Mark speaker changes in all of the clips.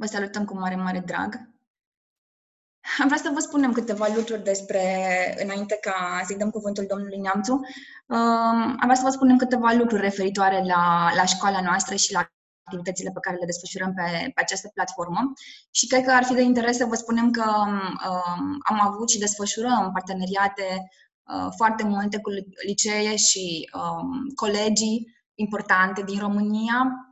Speaker 1: Vă salutăm cu mare, mare drag. Am vrea să vă spunem câteva lucruri despre, înainte ca să-i dăm cuvântul domnului Neamțu, um, am vrea să vă spunem câteva lucruri referitoare la, la școala noastră și la activitățile pe care le desfășurăm pe, pe această platformă și cred că ar fi de interes să vă spunem că um, am avut și desfășurăm parteneriate uh, foarte multe cu licee și um, colegii importante din România.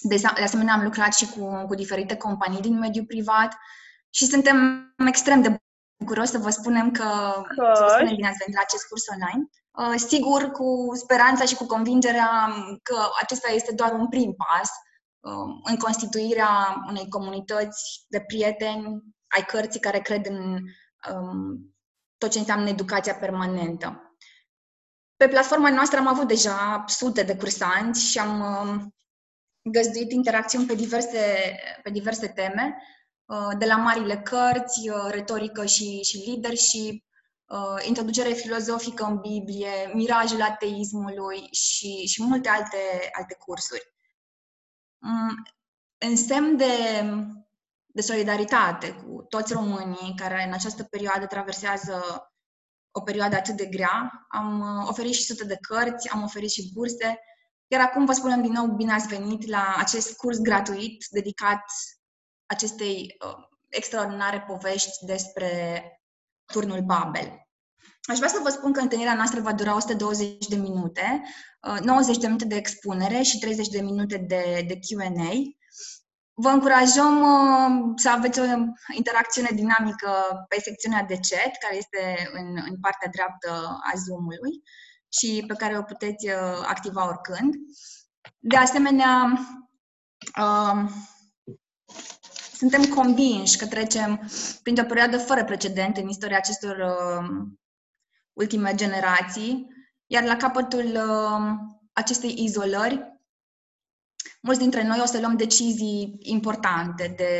Speaker 1: De, de asemenea, am lucrat și cu, cu diferite companii din mediul privat și suntem extrem de bucuroși să vă spunem că, că... să vă spunem bine ați venit la acest curs online. Uh, sigur, cu speranța și cu convingerea că acesta este doar un prim pas Um, în constituirea unei comunități de prieteni ai cărții care cred în um, tot ce înseamnă educația permanentă. Pe platforma noastră am avut deja sute de cursanți și am um, găzduit interacțiuni pe diverse, pe diverse teme, uh, de la marile cărți, uh, retorică și, și leadership, uh, introducere filozofică în Biblie, mirajul ateismului și, și multe alte, alte cursuri. Mm, în semn de, de solidaritate cu toți românii care în această perioadă traversează o perioadă atât de grea, am uh, oferit și sute de cărți, am oferit și burse, iar acum vă spunem din nou bine ați venit la acest curs gratuit dedicat acestei uh, extraordinare povești despre turnul Babel. Aș vrea să vă spun că întâlnirea noastră va dura 120 de minute, 90 uh, de minute de expunere și 30 de minute de, de Q&A. Vă încurajăm uh, să aveți o interacțiune dinamică pe secțiunea de chat, care este în, în partea dreaptă a Zoom-ului și pe care o puteți uh, activa oricând. De asemenea, suntem convinși că trecem printr-o perioadă fără precedent în istoria acestor ultime generații, iar la capătul uh, acestei izolări, mulți dintre noi o să luăm decizii importante de,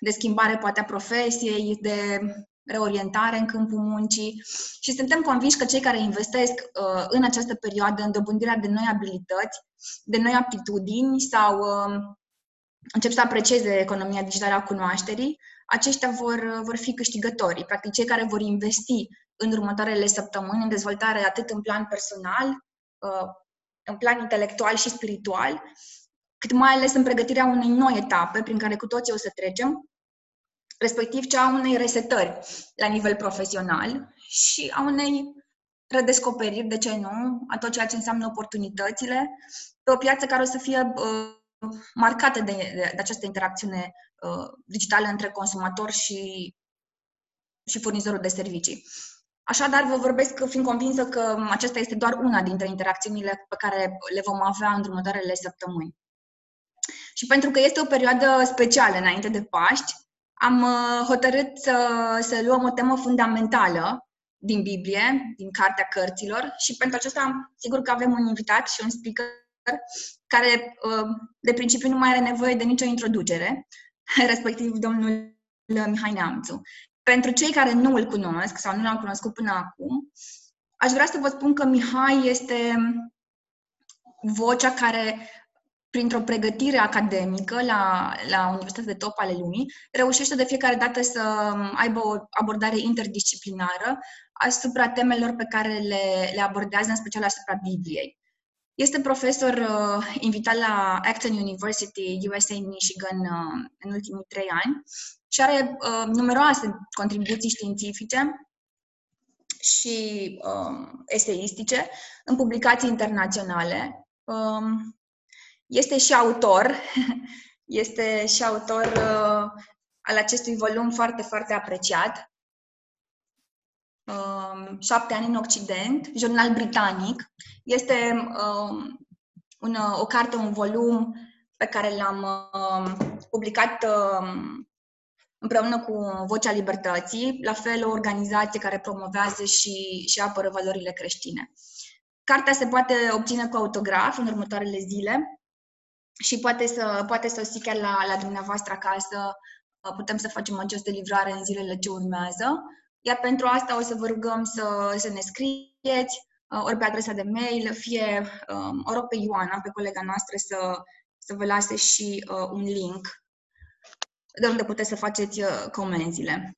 Speaker 1: de schimbare poate a profesiei, de reorientare în câmpul muncii și suntem convinși că cei care investesc uh, în această perioadă în dobândirea de noi abilități, de noi aptitudini sau uh, încep să aprecieze economia digitală a cunoașterii, aceștia vor, vor fi câștigătorii. Practic, cei care vor investi în următoarele săptămâni în dezvoltare atât în plan personal, uh, în plan intelectual și spiritual, cât mai ales în pregătirea unei noi etape prin care cu toții o să trecem, respectiv cea a unei resetări la nivel profesional și a unei redescoperiri, de ce nu, a tot ceea ce înseamnă oportunitățile pe o piață care o să fie uh, marcată de, de, de această interacțiune uh, digitală între consumator și, și furnizorul de servicii. Așadar, vă vorbesc fiind convinsă că aceasta este doar una dintre interacțiunile pe care le vom avea în următoarele săptămâni. Și pentru că este o perioadă specială înainte de Paști, am uh, hotărât să, să luăm o temă fundamentală din Biblie, din Cartea Cărților și pentru aceasta sigur că avem un invitat și un speaker care uh, de principiu nu mai are nevoie de nicio introducere, respectiv domnul Mihai Neamțu. Pentru cei care nu îl cunosc sau nu l-au cunoscut până acum, aș vrea să vă spun că Mihai este vocea care, printr-o pregătire academică la, la universități de top ale lumii, reușește de fiecare dată să aibă o abordare interdisciplinară asupra temelor pe care le, le abordează, în special asupra Bibliei. Este profesor uh, invitat la Acton University, USA Michigan, uh, în ultimii trei ani și are uh, numeroase contribuții științifice și um, eseistice în publicații internaționale. Um, este și autor, este și autor uh, al acestui volum foarte, foarte apreciat, um, Șapte ani în Occident, jurnal britanic. Este um, un, o carte, un volum pe care l-am um, publicat um, împreună cu Vocea Libertății, la fel o organizație care promovează și, și apără valorile creștine. Cartea se poate obține cu autograf în următoarele zile și poate să, poate să o chiar la, la dumneavoastră acasă. Putem să facem această livrare în zilele ce urmează. Iar pentru asta o să vă rugăm să, să ne scrieți, ori pe adresa de mail, fie um, o rog pe Ioana, pe colega noastră, să, să vă lase și uh, un link de unde puteți să faceți uh, comenzile.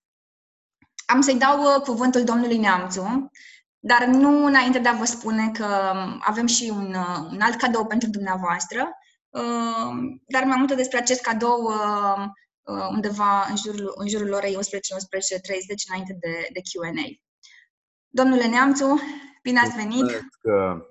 Speaker 1: Am să-i dau uh, cuvântul domnului Neamțu, dar nu înainte de a vă spune că um, avem și un, un alt cadou pentru dumneavoastră, dar mai multe despre acest cadou undeva în jurul, în jurul orei 11-11.30 înainte de, de Q&A. Domnule Neamțu, bine ați venit!
Speaker 2: Mulțumesc,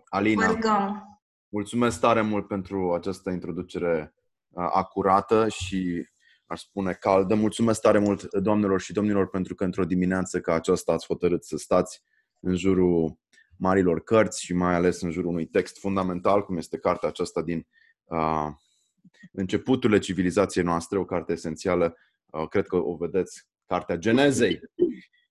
Speaker 2: Alina! Vă rugăm! Mulțumesc tare mult pentru această introducere acurată și aș spune caldă. Mulțumesc tare mult, doamnelor și domnilor, pentru că într-o dimineață ca aceasta ați hotărât să stați în jurul marilor cărți și mai ales în jurul unui text fundamental, cum este cartea aceasta din uh, Începuturile civilizației noastre, o carte esențială, uh, cred că o vedeți, cartea Genezei.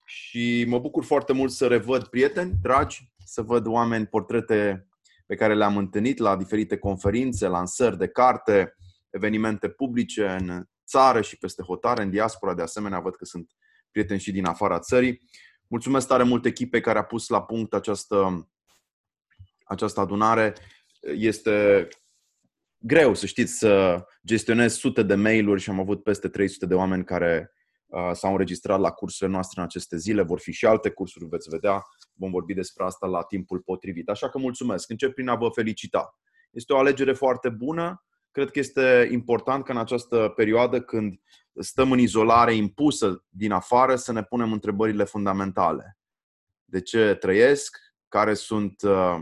Speaker 2: Și mă bucur foarte mult să revăd prieteni dragi, să văd oameni, portrete pe care le-am întâlnit la diferite conferințe, lansări de carte, evenimente publice în țară și peste hotare, în diaspora, de asemenea, văd că sunt prieteni și din afara țării. Mulțumesc tare mult echipei care a pus la punct această, această adunare. Este greu, să știți, să gestionez sute de mail-uri și am avut peste 300 de oameni care uh, s-au înregistrat la cursurile noastre în aceste zile. Vor fi și alte cursuri, veți vedea. Vom vorbi despre asta la timpul potrivit. Așa că mulțumesc. Încep prin a vă felicita. Este o alegere foarte bună. Cred că este important că în această perioadă, când stăm în izolare impusă din afară, să ne punem întrebările fundamentale. De ce trăiesc? Care sunt, uh,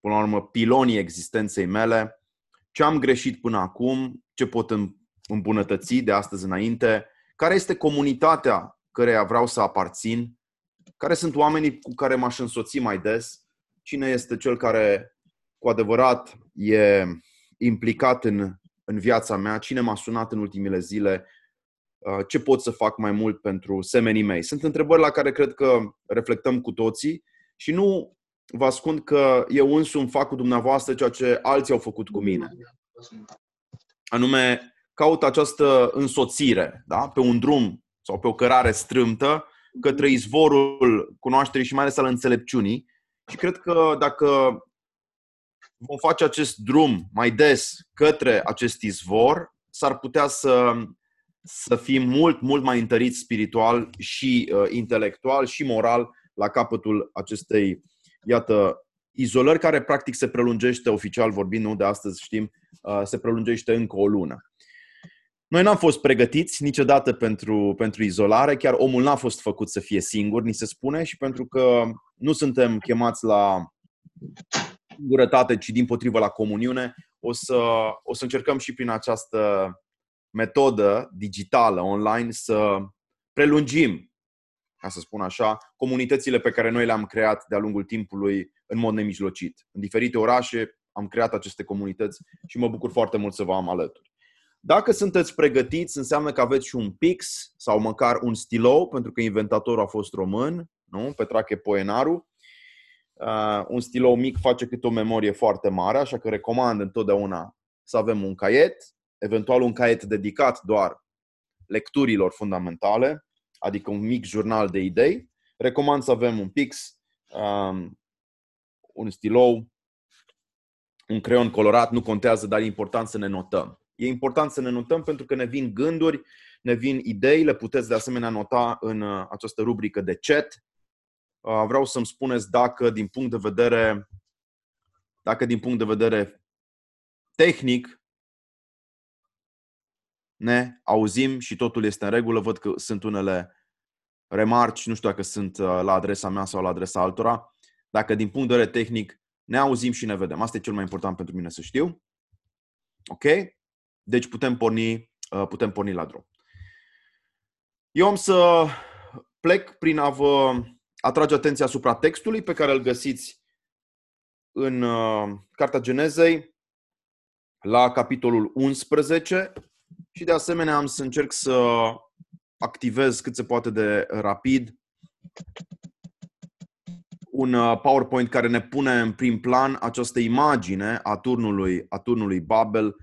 Speaker 2: până la urmă, pilonii existenței mele? Ce am greșit până acum? Ce pot îmbunătăți de astăzi înainte? Care este comunitatea căreia vreau să aparțin? Care sunt oamenii cu care m-aș însoți mai des? Cine este cel care cu adevărat e implicat în, în viața mea? Cine m-a sunat în ultimile zile? Uh, ce pot să fac mai mult pentru semenii mei? Sunt întrebări la care cred că reflectăm cu toții și nu vă ascund că eu însumi fac cu dumneavoastră ceea ce alții au făcut cu mine. Anume, caut această însoțire da? pe un drum sau pe o cărare strâmtă către izvorul cunoașterii și mai ales al înțelepciunii. Și cred că dacă vom face acest drum mai des către acest izvor, s-ar putea să, să fim mult, mult mai întăriți spiritual și uh, intelectual și moral la capătul acestei, iată, izolări care practic se prelungește oficial vorbind, nu de astăzi știm, uh, se prelungește încă o lună. Noi n-am fost pregătiți niciodată pentru, pentru izolare, chiar omul n-a fost făcut să fie singur, ni se spune, și pentru că nu suntem chemați la singurătate, ci din potrivă la comuniune, o să, o să încercăm și prin această metodă digitală, online, să prelungim, ca să spun așa, comunitățile pe care noi le-am creat de-a lungul timpului în mod nemijlocit. În diferite orașe am creat aceste comunități și mă bucur foarte mult să vă am alături. Dacă sunteți pregătiți, înseamnă că aveți și un pix sau măcar un stilou, pentru că inventatorul a fost român, nu? Petrache Poenaru. Uh, un stilou mic face câte o memorie foarte mare, așa că recomand întotdeauna să avem un caiet, eventual un caiet dedicat doar lecturilor fundamentale, adică un mic jurnal de idei. Recomand să avem un pix, um, un stilou, un creion colorat, nu contează, dar e important să ne notăm. E important să ne notăm pentru că ne vin gânduri, ne vin idei, le puteți de asemenea nota în uh, această rubrică de chat. Uh, vreau să-mi spuneți dacă din punct de vedere dacă din punct de vedere tehnic ne auzim și totul este în regulă. Văd că sunt unele remarci, nu știu dacă sunt uh, la adresa mea sau la adresa altora. Dacă din punct de vedere tehnic ne auzim și ne vedem. Asta e cel mai important pentru mine să știu. Ok? Deci putem porni, uh, putem porni la drum. Eu am să plec prin a vă atrage atenția asupra textului pe care îl găsiți în uh, Cartea Genezei la capitolul 11 și de asemenea am să încerc să activez cât se poate de rapid un uh, PowerPoint care ne pune în prim plan această imagine a turnului, a turnului Babel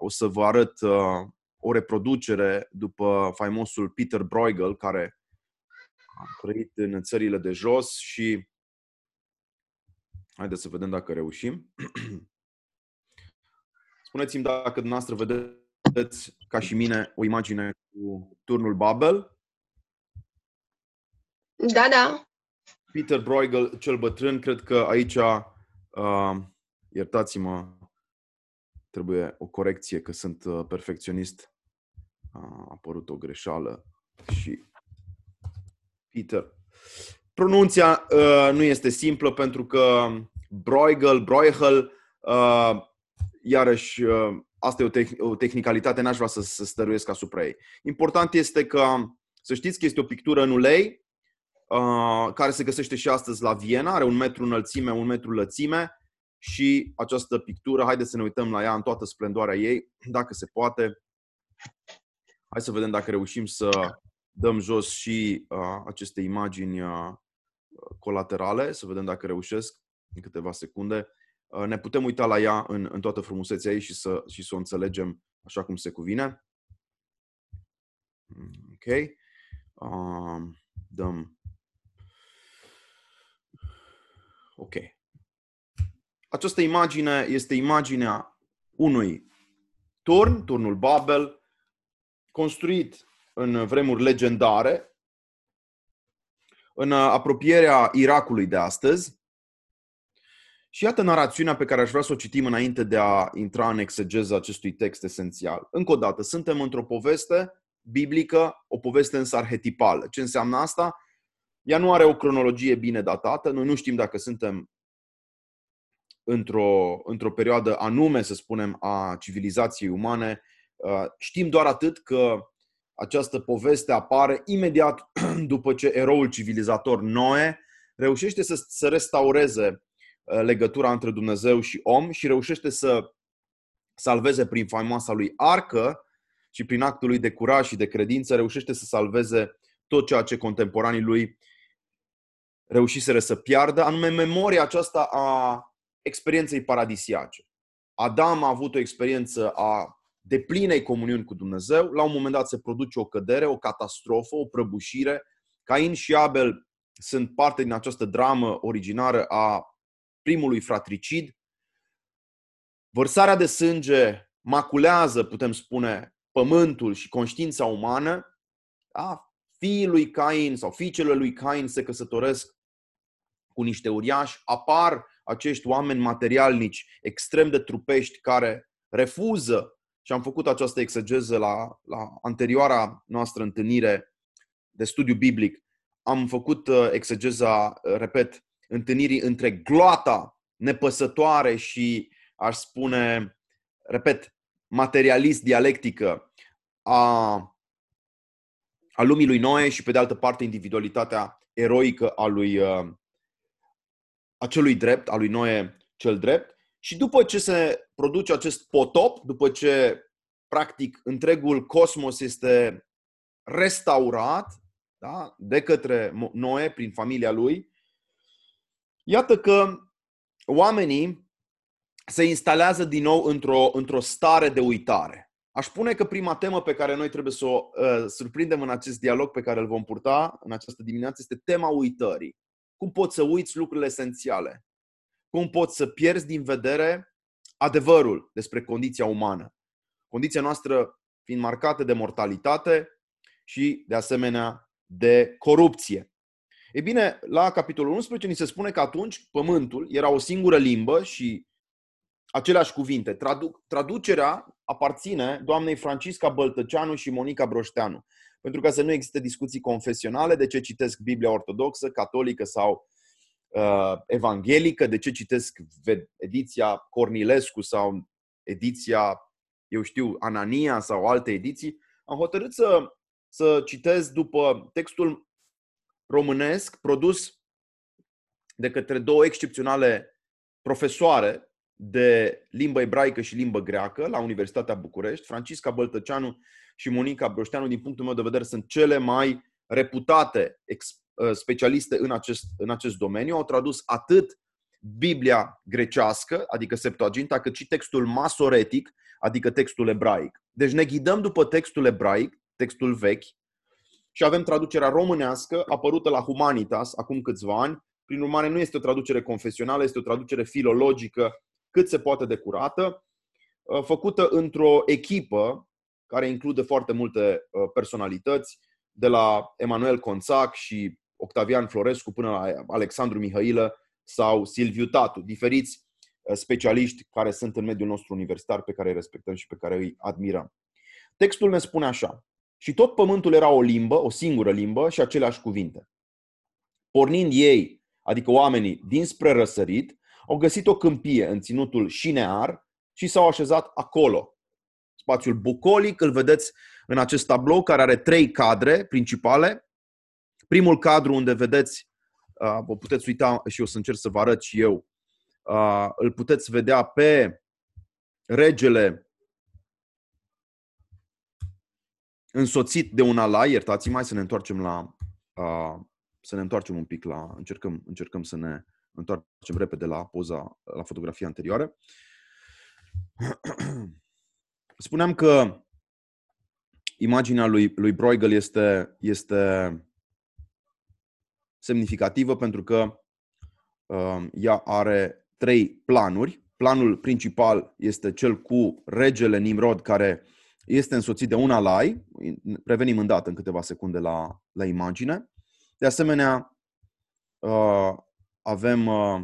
Speaker 2: o să vă arăt uh, o reproducere după faimosul Peter Bruegel, care a trăit în țările de jos și haideți să vedem dacă reușim. Spuneți-mi dacă dumneavoastră vedeți vedeți, ca și mine, o imagine cu turnul Babel.
Speaker 3: Da, da.
Speaker 2: Peter Bruegel, cel bătrân, cred că aici, uh, iertați-mă, trebuie o corecție, că sunt uh, perfecționist. A apărut o greșeală și Peter. Pronunția uh, nu este simplă pentru că Bruegel, Bruegel, uh, iarăși, uh, asta e o, te- o tehnicalitate, n-aș vrea să, să stăruiesc asupra ei. Important este că, să știți că este o pictură în ulei, uh, care se găsește și astăzi la Viena, are un metru înălțime, un metru lățime și această pictură, haideți să ne uităm la ea în toată splendoarea ei, dacă se poate. Hai să vedem dacă reușim să dăm jos și uh, aceste imagini uh, colaterale, să vedem dacă reușesc în câteva secunde. Uh, ne putem uita la ea în, în toată frumusețea ei și să, și să o înțelegem așa cum se cuvine. Ok. Um, dăm. Ok. Această imagine este imaginea unui turn, turnul Babel, construit în vremuri legendare, în apropierea Irakului de astăzi. Și iată narațiunea pe care aș vrea să o citim înainte de a intra în exegeza acestui text esențial. Încă o dată, suntem într-o poveste biblică, o poveste însă arhetipală. Ce înseamnă asta? Ea nu are o cronologie bine datată, noi nu știm dacă suntem într-o, într-o perioadă anume, să spunem, a civilizației umane. Uh, știm doar atât că această poveste apare imediat după ce eroul civilizator Noe reușește să, să restaureze uh, legătura între Dumnezeu și om și reușește să salveze prin faimoasa lui arcă și prin actul lui de curaj și de credință, reușește să salveze tot ceea ce contemporanii lui reușiseră să piardă, anume memoria aceasta a experienței paradisiace. Adam a avut o experiență a deplinei comuniuni cu Dumnezeu, la un moment dat se produce o cădere, o catastrofă, o prăbușire. Cain și Abel sunt parte din această dramă originară a primului fratricid. Vărsarea de sânge maculează, putem spune, pământul și conștiința umană. Da? Fiii lui Cain sau fiicele lui Cain se căsătoresc cu niște uriași, apar acești oameni materialnici, extrem de trupești, care refuză, și am făcut această exegeză la, la anterioara noastră întâlnire de studiu biblic, am făcut uh, exegeza, uh, repet, întâlnirii între gloata nepăsătoare și, aș spune, repet, materialist dialectică a, a lumii lui Noe și, pe de altă parte, individualitatea eroică a lui, uh, acelui drept, al lui Noe cel drept. Și după ce se produce acest potop, după ce practic întregul cosmos este restaurat da, de către Noe prin familia lui, iată că oamenii se instalează din nou într-o, într-o stare de uitare. Aș spune că prima temă pe care noi trebuie să o uh, surprindem în acest dialog pe care îl vom purta în această dimineață este tema uitării. Cum poți să uiți lucrurile esențiale? Cum poți să pierzi din vedere adevărul despre condiția umană? Condiția noastră fiind marcată de mortalitate și, de asemenea, de corupție. Ei bine, la capitolul 11 ni se spune că atunci pământul era o singură limbă și aceleași cuvinte. Tradu- traducerea aparține doamnei Francisca Băltăceanu și Monica Broșteanu pentru ca să nu existe discuții confesionale de ce citesc Biblia ortodoxă, catolică sau uh, evanghelică, de ce citesc ediția Cornilescu sau ediția, eu știu, Anania sau alte ediții. Am hotărât să, să citesc după textul românesc produs de către două excepționale profesoare de limbă ebraică și limbă greacă la Universitatea București, Francisca Băltăceanu și Monica Broșteanu, din punctul meu de vedere, sunt cele mai reputate uh, specialiste în acest, în acest domeniu. Au tradus atât Biblia grecească, adică Septuaginta, cât și textul masoretic, adică textul ebraic. Deci ne ghidăm după textul ebraic, textul vechi, și avem traducerea românească, apărută la Humanitas acum câțiva ani. Prin urmare, nu este o traducere confesională, este o traducere filologică cât se poate de curată, uh, făcută într-o echipă care include foarte multe uh, personalități, de la Emanuel Conțac și Octavian Florescu până la Alexandru Mihailă sau Silviu Tatu, diferiți uh, specialiști care sunt în mediul nostru universitar, pe care îi respectăm și pe care îi admirăm. Textul ne spune așa. Și tot pământul era o limbă, o singură limbă și aceleași cuvinte. Pornind ei, adică oamenii, dinspre răsărit, au găsit o câmpie în ținutul Șinear și s-au așezat acolo. Spațiul bucolic îl vedeți în acest tablou care are trei cadre principale. Primul cadru unde vedeți, uh, vă puteți uita și eu să încerc să vă arăt și eu, uh, îl puteți vedea pe regele însoțit de un alai, iertați mai să ne întoarcem la uh, să ne întoarcem un pic la încercăm încercăm să ne întoarcem repede la poza la fotografia anterioară. Spuneam că imaginea lui, lui Bruegel este, este semnificativă pentru că uh, ea are trei planuri. Planul principal este cel cu regele Nimrod care este însoțit de un alai. Revenim îndată în câteva secunde la, la imagine. De asemenea, uh, avem uh,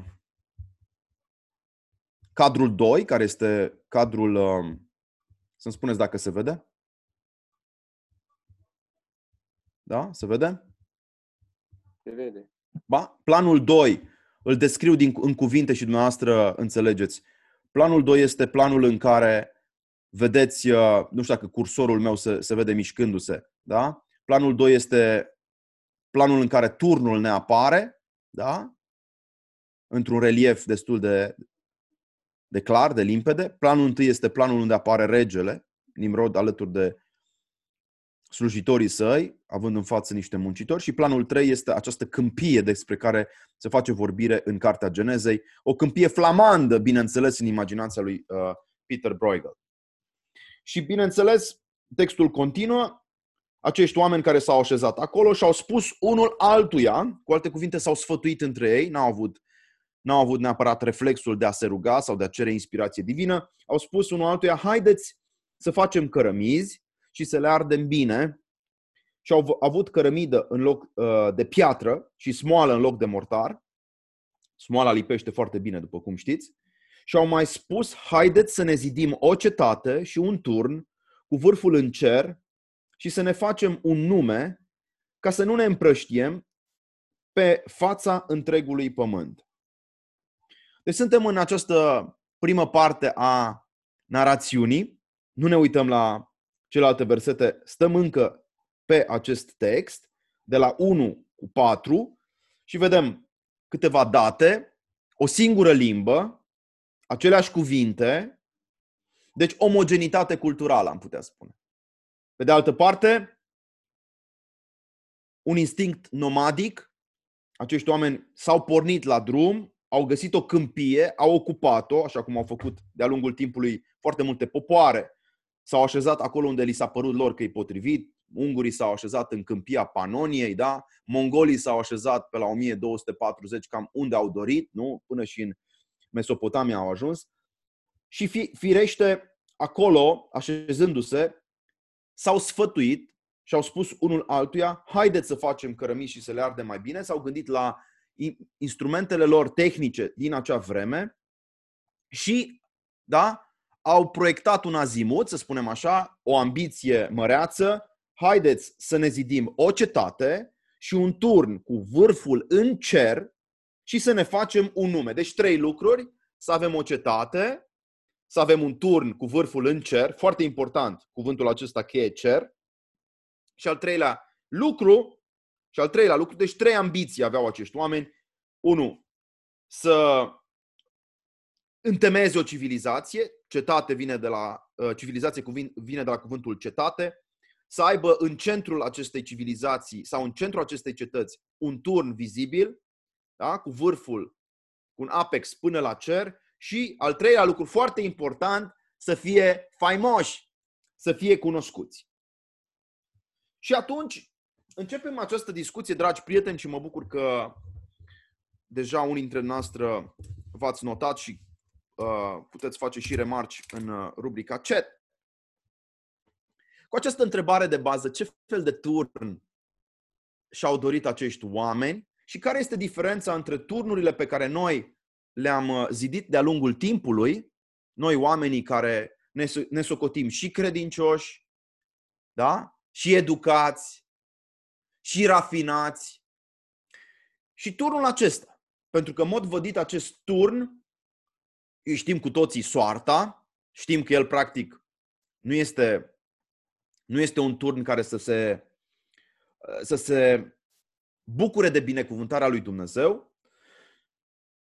Speaker 2: cadrul 2, care este cadrul, uh, să-mi spuneți dacă se vede. Da? Se vede?
Speaker 3: Se vede.
Speaker 2: Ba? Planul 2 îl descriu din, în cuvinte și dumneavoastră înțelegeți. Planul 2 este planul în care vedeți, uh, nu știu dacă cursorul meu se, se vede mișcându-se, da? Planul 2 este planul în care turnul ne apare, da? Într-un relief destul de, de clar, de limpede. Planul 1 este planul unde apare regele, Nimrod alături de slujitorii săi, având în față niște muncitori și planul 3 este această câmpie despre care se face vorbire în Cartea Genezei, o câmpie flamandă, bineînțeles, în imaginația lui uh, Peter Bruegel. Și, bineînțeles, textul continuă, acești oameni care s-au așezat acolo și au spus unul altuia, cu alte cuvinte s-au sfătuit între ei, n-au avut, n-au avut neapărat reflexul de a se ruga sau de a cere inspirație divină, au spus unul altuia, haideți să facem cărămizi și să le ardem bine și au avut cărămidă în loc uh, de piatră și smoală în loc de mortar. Smoala lipește foarte bine, după cum știți. Și au mai spus, haideți să ne zidim o cetate și un turn cu vârful în cer și să ne facem un nume ca să nu ne împrăștiem pe fața întregului pământ. Deci suntem în această primă parte a narațiunii. Nu ne uităm la celelalte versete, stăm încă pe acest text, de la 1 cu 4, și vedem câteva date, o singură limbă, aceleași cuvinte, deci omogenitate culturală, am putea spune. Pe de altă parte, un instinct nomadic, acești oameni s-au pornit la drum, au găsit o câmpie, au ocupat-o, așa cum au făcut de-a lungul timpului foarte multe popoare s-au așezat acolo unde li s-a părut lor că e potrivit, ungurii s-au așezat în câmpia Panoniei, da? mongolii s-au așezat pe la 1240 cam unde au dorit, nu? până și în Mesopotamia au ajuns. Și fi, firește, acolo, așezându-se, s-au sfătuit și au spus unul altuia, haideți să facem cărămizi și să le ardem mai bine, s-au gândit la instrumentele lor tehnice din acea vreme și, da, au proiectat un azimut, să spunem așa, o ambiție măreață, haideți să ne zidim o cetate și un turn cu vârful în cer și să ne facem un nume. Deci trei lucruri, să avem o cetate, să avem un turn cu vârful în cer, foarte important cuvântul acesta cheie cer, și al treilea lucru, și al treilea lucru, deci trei ambiții aveau acești oameni. Unu, să întemeieze o civilizație, cetate vine de la uh, civilizație vine de la cuvântul cetate, să aibă în centrul acestei civilizații sau în centrul acestei cetăți un turn vizibil, da? cu vârful, cu un apex până la cer și al treilea lucru foarte important, să fie faimoși, să fie cunoscuți. Și atunci începem această discuție, dragi prieteni, și mă bucur că deja unii dintre noastre v-ați notat și Uh, puteți face și remarci în uh, rubrica chat. cu această întrebare de bază, ce fel de turn și-au dorit acești oameni și care este diferența între turnurile pe care noi le-am uh, zidit de-a lungul timpului, noi oamenii care ne, ne socotim și credincioși, da? și educați, și rafinați, și turnul acesta. Pentru că, în mod vădit, acest turn, știm cu toții soarta, știm că el, practic, nu este, nu este un turn care să se, să se bucure de binecuvântarea lui Dumnezeu.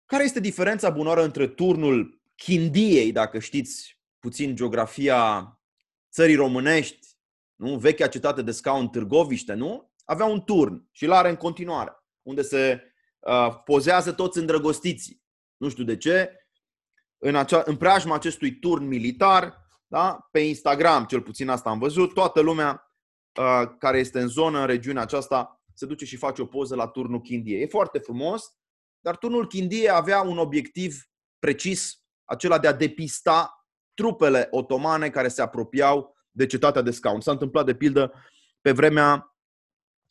Speaker 2: Care este diferența bunoară între turnul Chindiei, dacă știți puțin geografia țării românești, nu? vechea cetate de scaun Târgoviște, nu? Avea un turn și îl are în continuare, unde se uh, pozează toți îndrăgostiții. Nu știu de ce, în, acea, în preajma acestui turn militar, da? pe Instagram, cel puțin asta am văzut, toată lumea uh, care este în zonă, în regiunea aceasta, se duce și face o poză la turnul Chindie. E foarte frumos, dar turnul Chindie avea un obiectiv precis, acela de a depista trupele otomane care se apropiau de cetatea de scaun. S-a întâmplat, de pildă, pe vremea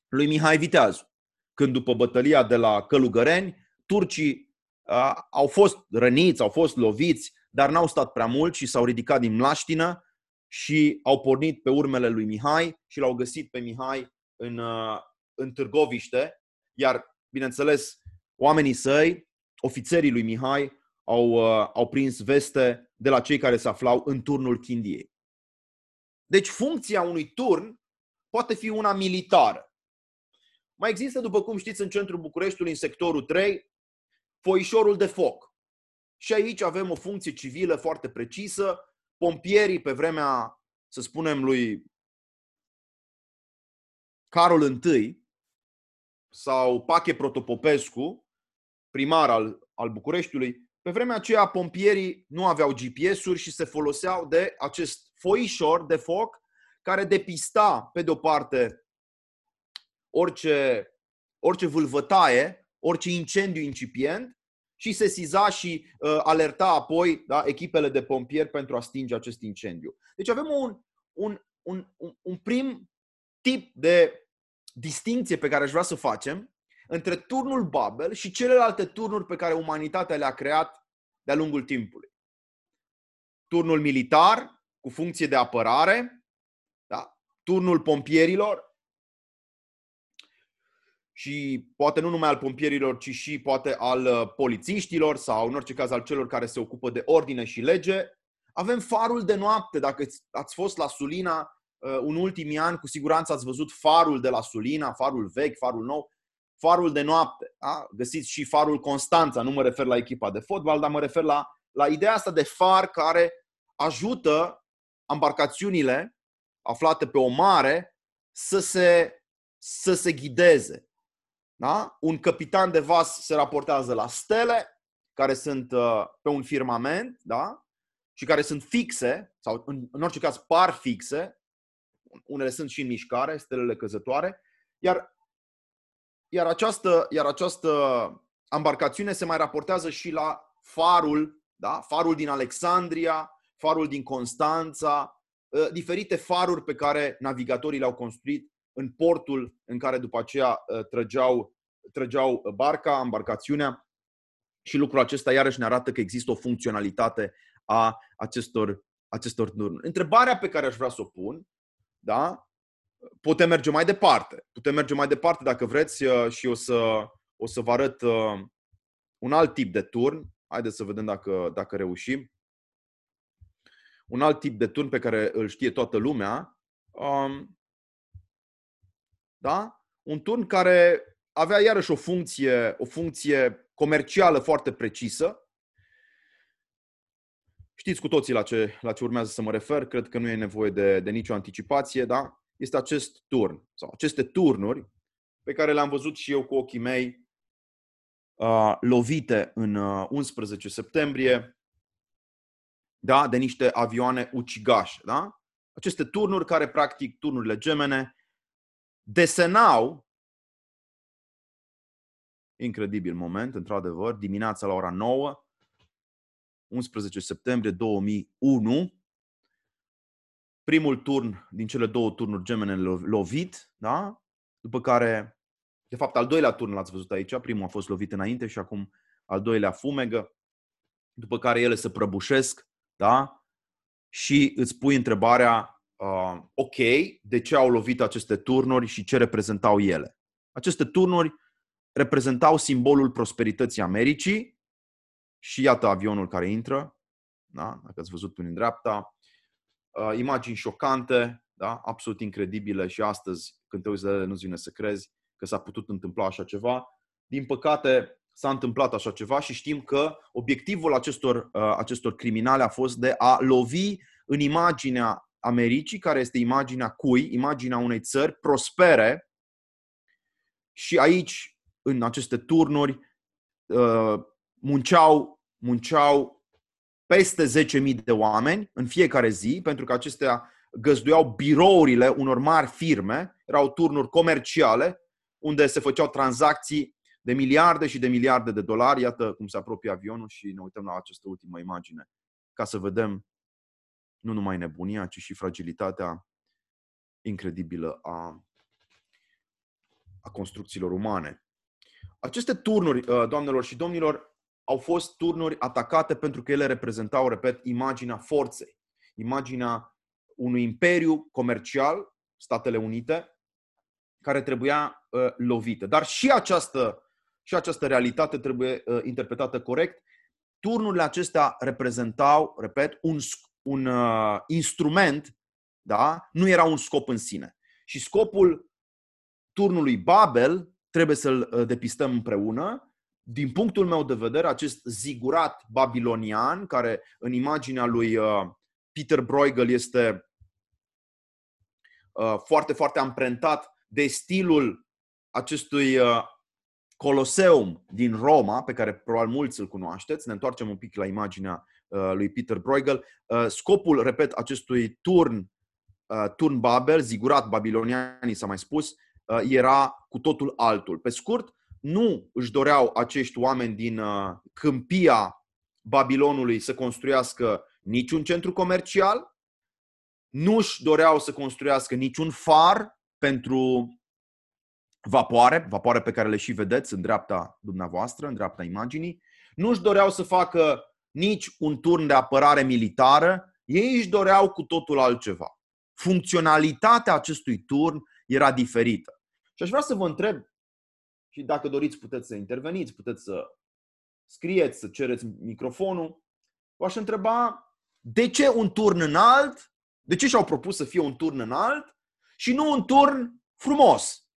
Speaker 2: lui Mihai Viteazu, când după bătălia de la Călugăreni, turcii uh, au fost răniți, au fost loviți, dar n-au stat prea mult și s-au ridicat din mlaștină și au pornit pe urmele lui Mihai și l-au găsit pe Mihai în, uh, în Târgoviște, iar, bineînțeles, oamenii săi, ofițerii lui Mihai, au, uh, au prins veste de la cei care se aflau în turnul Chindiei. Deci funcția unui turn poate fi una militară. Mai există, după cum știți, în centrul Bucureștiului, în sectorul 3, foișorul de foc. Și aici avem o funcție civilă foarte precisă. Pompierii, pe vremea, să spunem, lui Carol I, sau Pache Protopopescu, primar al, al Bucureștiului, pe vremea aceea pompierii nu aveau GPS-uri și se foloseau de acest foișor de foc care depista, pe de o parte, orice, orice vâlvătaie, orice incendiu incipient și se siza și uh, alerta apoi da, echipele de pompieri pentru a stinge acest incendiu. Deci avem un, un, un, un, un prim tip de distinție pe care aș vrea să facem între turnul Babel și celelalte turnuri pe care umanitatea le-a creat de-a lungul timpului. Turnul militar, cu funcție de apărare, da? turnul pompierilor, și poate nu numai al pompierilor, ci și poate al uh, polițiștilor sau în orice caz al celor care se ocupă de ordine și lege. Avem farul de noapte, dacă ați fost la Sulina, Uh, în ultimii ani, cu siguranță ați văzut farul de la Sulina, farul vechi, farul nou, farul de noapte. Da? Găsiți și farul Constanța, nu mă refer la echipa de fotbal, dar mă refer la, la ideea asta de far care ajută embarcațiunile aflate pe o mare să se, să se ghideze. Da? Un capitan de vas se raportează la stele, care sunt uh, pe un firmament, da? și care sunt fixe, sau în, în orice caz par fixe, unele sunt și în mișcare, stelele căzătoare, iar, iar, această, iar această embarcațiune se mai raportează și la farul, da? farul din Alexandria, farul din Constanța, ă, diferite faruri pe care navigatorii le-au construit în portul în care după aceea ă, trăgeau, trăgeau barca, embarcațiunea. Și lucrul acesta iarăși ne arată că există o funcționalitate a acestor, acestor turnuri. Întrebarea pe care aș vrea să o pun da? Putem merge mai departe. Putem merge mai departe dacă vreți uh, și o să, o să vă arăt uh, un alt tip de turn. Haideți să vedem dacă, dacă reușim. Un alt tip de turn pe care îl știe toată lumea. Um, da? Un turn care avea iarăși o funcție, o funcție comercială foarte precisă. Știți cu toții la ce, la ce urmează să mă refer, cred că nu e nevoie de, de nicio anticipație, da? Este acest turn sau aceste turnuri pe care le-am văzut și eu cu ochii mei uh, lovite în uh, 11 septembrie da? de niște avioane ucigașe. Da? Aceste turnuri care, practic, turnurile gemene, desenau incredibil moment, într-adevăr, dimineața la ora 9, 11 septembrie 2001, primul turn din cele două turnuri gemene lovit, da? după care, de fapt, al doilea turn l-ați văzut aici, primul a fost lovit înainte și acum al doilea fumegă, după care ele se prăbușesc, da? și îți pui întrebarea, uh, ok, de ce au lovit aceste turnuri și ce reprezentau ele? Aceste turnuri reprezentau simbolul prosperității Americii și iată avionul care intră, da? dacă ați văzut până în dreapta, uh, imagini șocante, da? absolut incredibile și astăzi, când te uiți de ele, nu-ți vine să crezi că s-a putut întâmpla așa ceva. Din păcate, s-a întâmplat așa ceva și știm că obiectivul acestor, uh, acestor criminali a fost de a lovi în imaginea Americii, care este imaginea cui? Imaginea unei țări prospere și aici, în aceste turnuri, uh, munceau, munceau peste 10.000 de oameni în fiecare zi, pentru că acestea găzduiau birourile unor mari firme, erau turnuri comerciale, unde se făceau tranzacții de miliarde și de miliarde de dolari. Iată cum se apropie avionul și ne uităm la această ultimă imagine ca să vedem nu numai nebunia, ci și fragilitatea incredibilă a, a construcțiilor umane. Aceste turnuri, uh, doamnelor și domnilor, au fost turnuri atacate pentru că ele reprezentau, repet, imaginea forței, imaginea unui imperiu comercial, Statele Unite, care trebuia uh, lovită. Dar și această, și această realitate trebuie uh, interpretată corect. Turnurile acestea reprezentau, repet, un, un uh, instrument, da? nu era un scop în sine. Și scopul turnului Babel trebuie să-l uh, depistăm împreună. Din punctul meu de vedere, acest zigurat babilonian, care în imaginea lui uh, Peter Bruegel este uh, foarte, foarte amprentat de stilul acestui uh, Coloseum din Roma, pe care probabil mulți îl cunoașteți. Ne întoarcem un pic la imaginea uh, lui Peter Bruegel. Uh, scopul, repet, acestui turn, turn Babel, zigurat babilonianii s-a mai spus, era cu totul altul. Pe scurt, nu își doreau acești oameni din câmpia Babilonului să construiască niciun centru comercial, nu își doreau să construiască niciun far pentru vapoare, vapoare pe care le și vedeți în dreapta dumneavoastră, în dreapta imaginii. Nu își doreau să facă nici un turn de apărare militară, ei își doreau cu totul altceva. Funcționalitatea acestui turn era diferită. Și aș vrea să vă întreb, și dacă doriți puteți să interveniți, puteți să scrieți, să cereți microfonul, v-aș întreba de ce un turn înalt, de ce și-au propus să fie un turn înalt și nu un turn frumos,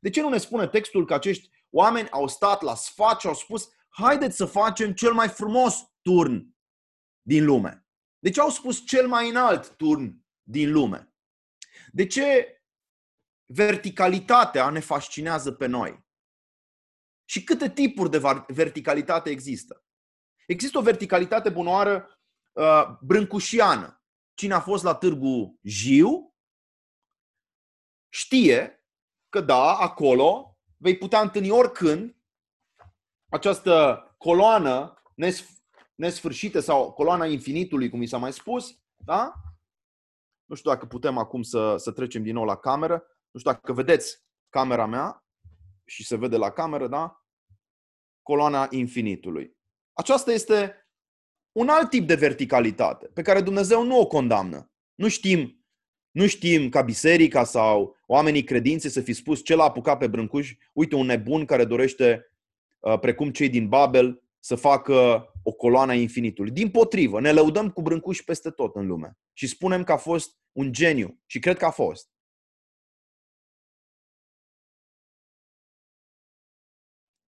Speaker 2: de ce nu ne spune textul că acești oameni au stat la sfat și au spus haideți să facem cel mai frumos turn din lume? De ce au spus cel mai înalt turn din lume? De ce verticalitatea ne fascinează pe noi? Și câte tipuri de verticalitate există? Există o verticalitate bunoară uh, brâncușiană. Cine a fost la târgu Jiu știe că da, acolo vei putea întâlni oricând această coloană nesfârșită sau coloana infinitului, cum mi s-a mai spus, da? Nu știu dacă putem acum să, să trecem din nou la cameră. Nu știu dacă vedeți camera mea și se vede la cameră, da? Coloana infinitului. Aceasta este un alt tip de verticalitate pe care Dumnezeu nu o condamnă. Nu știm nu știm ca biserica sau oamenii credințe să fi spus ce l-a apucat pe Brâncuș, uite un nebun care dorește, uh, precum cei din Babel, să facă o coloană a infinitului. Din potrivă, ne lăudăm cu Brâncuș peste tot în lume și spunem că a fost un geniu și cred că a fost.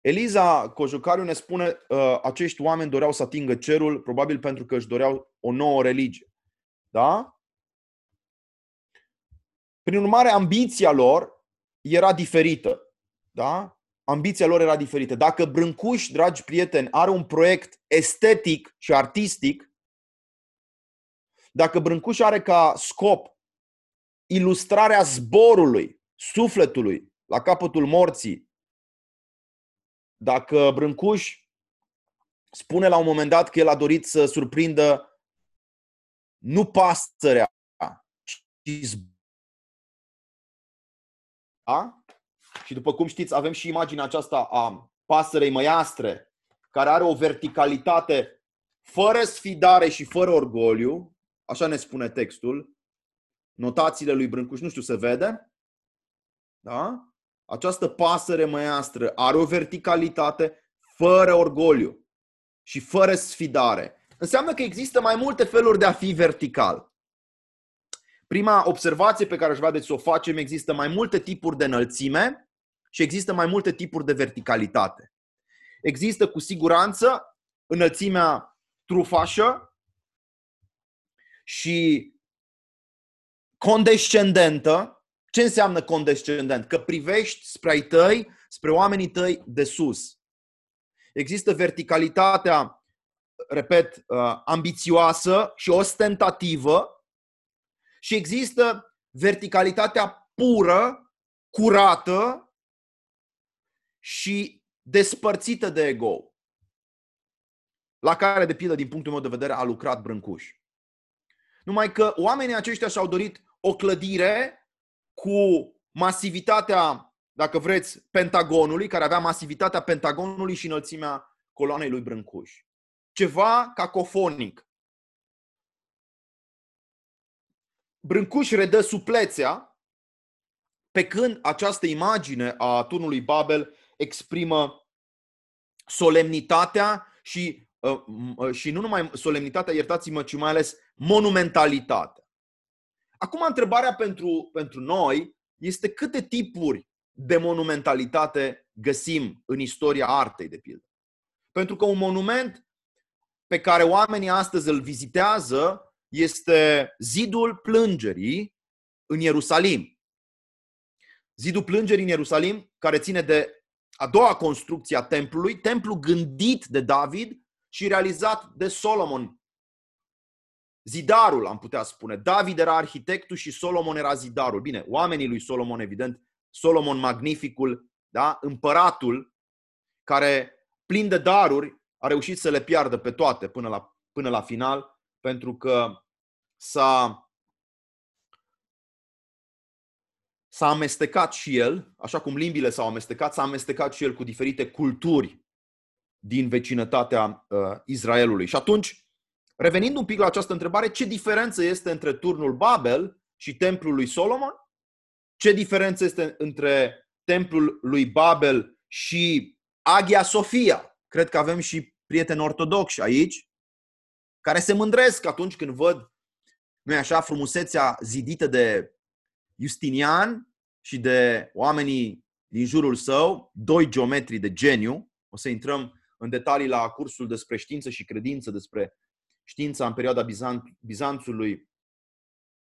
Speaker 2: Eliza Cojucariu ne spune uh, acești oameni doreau să atingă cerul, probabil pentru că își doreau o nouă religie. Da? Prin urmare, ambiția lor era diferită. Da? Ambiția lor era diferită. Dacă Brâncuș, dragi prieteni, are un proiect estetic și artistic, dacă Brâncuș are ca scop ilustrarea zborului, sufletului, la capătul morții, dacă Brâncuș spune la un moment dat că el a dorit să surprindă nu pasărea, ci da? Și după cum știți, avem și imaginea aceasta a pasărei măiastre, care are o verticalitate fără sfidare și fără orgoliu, așa ne spune textul, notațiile lui Brâncuș, nu știu, se vede? Da? Această pasăre măiastră are o verticalitate fără orgoliu și fără sfidare. Înseamnă că există mai multe feluri de a fi vertical. Prima observație pe care aș vrea să o facem, există mai multe tipuri de înălțime și există mai multe tipuri de verticalitate. Există cu siguranță înălțimea trufașă și condescendentă. Ce înseamnă condescendent? Că privești spre ai tăi, spre oamenii tăi de sus. Există verticalitatea, repet, uh, ambițioasă și ostentativă și există verticalitatea pură, curată și despărțită de ego, la care, de pildă, din punctul meu de vedere, a lucrat Brâncuș. Numai că oamenii aceștia și-au dorit o clădire cu masivitatea, dacă vreți, Pentagonului, care avea masivitatea Pentagonului și înălțimea coloanei lui Brâncuș. Ceva cacofonic. Brâncuș redă suplețea, pe când această imagine a turnului Babel exprimă solemnitatea și, uh, uh, și nu numai solemnitatea, iertați-mă, ci mai ales monumentalitatea. Acum, întrebarea pentru, pentru noi este câte tipuri de monumentalitate găsim în istoria artei, de pildă. Pentru că un monument pe care oamenii astăzi îl vizitează este zidul plângerii în Ierusalim. Zidul plângerii în Ierusalim, care ține de a doua construcție a templului, templu gândit de David și realizat de Solomon. Zidarul, am putea spune. David era arhitectul și Solomon era zidarul. Bine, oamenii lui Solomon, evident, Solomon magnificul, da? împăratul, care plin de daruri, a reușit să le piardă pe toate până la, până la final, pentru că s-a, s-a amestecat și el, așa cum limbile s-au amestecat, s-a amestecat și el cu diferite culturi din vecinătatea uh, Israelului. Și atunci, revenind un pic la această întrebare, ce diferență este între turnul Babel și templul lui Solomon? Ce diferență este între templul lui Babel și Agia Sofia? Cred că avem și prieteni ortodoxi aici care se mândresc atunci când văd, nu așa, frumusețea zidită de Justinian și de oamenii din jurul său, doi geometri de geniu. O să intrăm în detalii la cursul despre știință și credință, despre știința în perioada Bizant- Bizanțului.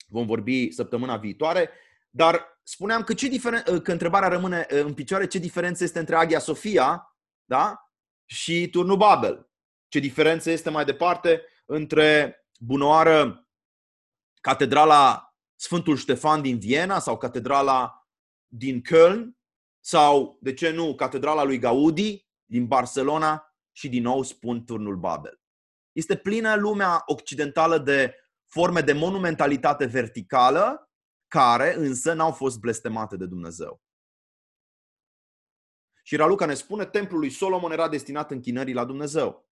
Speaker 2: Vom vorbi săptămâna viitoare. Dar spuneam că, ce diferen- că întrebarea rămâne în picioare ce diferență este între Agia Sofia da? și turnul Babel. Ce diferență este mai departe între bunoară catedrala Sfântul Ștefan din Viena sau catedrala din Köln sau, de ce nu, catedrala lui Gaudi din Barcelona și din nou spun turnul Babel. Este plină lumea occidentală de forme de monumentalitate verticală care însă n-au fost blestemate de Dumnezeu. Și Raluca ne spune, templul lui Solomon era destinat închinării la Dumnezeu.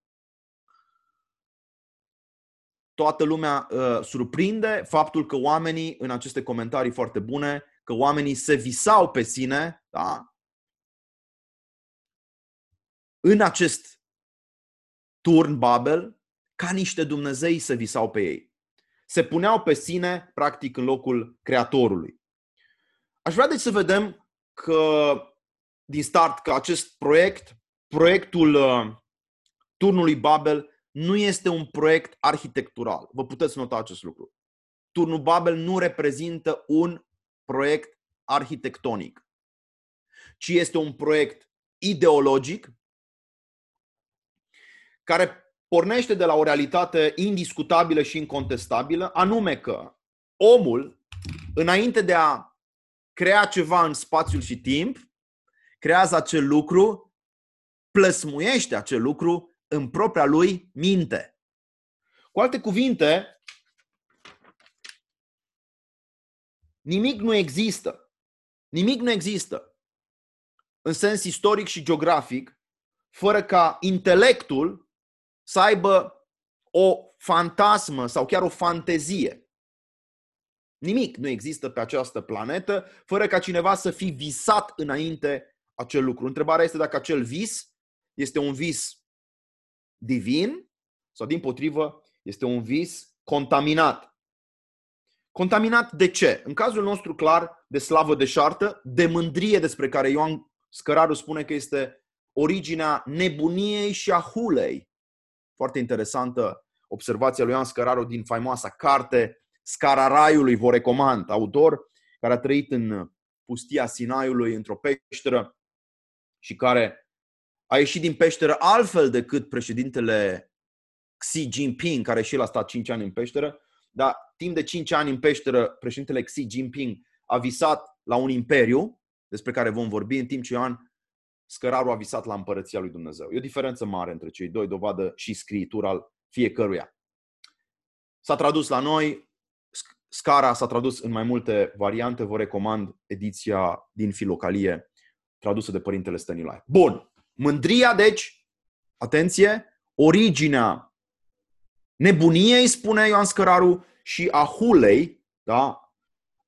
Speaker 2: Toată lumea uh, surprinde faptul că oamenii, în aceste comentarii foarte bune, că oamenii se visau pe sine, da? în acest turn Babel, ca niște Dumnezei se visau pe ei. Se puneau pe sine, practic, în locul Creatorului. Aș vrea deci să vedem că din start că acest proiect, proiectul uh, turnului Babel, nu este un proiect arhitectural. Vă puteți nota acest lucru. Turnul Babel nu reprezintă un proiect arhitectonic, ci este un proiect ideologic care pornește de la o realitate indiscutabilă și incontestabilă, anume că omul, înainte de a crea ceva în spațiul și timp, creează acel lucru, plăsmuiește acel lucru în propria lui minte. Cu alte cuvinte, nimic nu există. Nimic nu există în sens istoric și geografic fără ca intelectul să aibă o fantasmă sau chiar o fantezie. Nimic nu există pe această planetă fără ca cineva să fi visat înainte acel lucru. Întrebarea este dacă acel vis este un vis divin sau, din potrivă, este un vis contaminat. Contaminat de ce? În cazul nostru clar, de slavă deșartă, de mândrie despre care Ioan Scăraru spune că este originea nebuniei și a hulei. Foarte interesantă observația lui Ioan Scăraru din faimoasa carte Scara Raiului, vă recomand, autor care a trăit în pustia Sinaiului într-o peșteră și care a ieșit din peșteră altfel decât președintele Xi Jinping, care și el a stat 5 ani în peșteră, dar timp de 5 ani în peșteră, președintele Xi Jinping a visat la un imperiu, despre care vom vorbi, în timp ce Ioan Scăraru a visat la împărăția lui Dumnezeu. E o diferență mare între cei doi, dovadă și scriitura al fiecăruia. S-a tradus la noi, Scara s-a tradus în mai multe variante, vă recomand ediția din Filocalie, tradusă de Părintele Stăniloae. Bun, mândria, deci, atenție, originea nebuniei, spune Ioan Scăraru, și a hulei, da,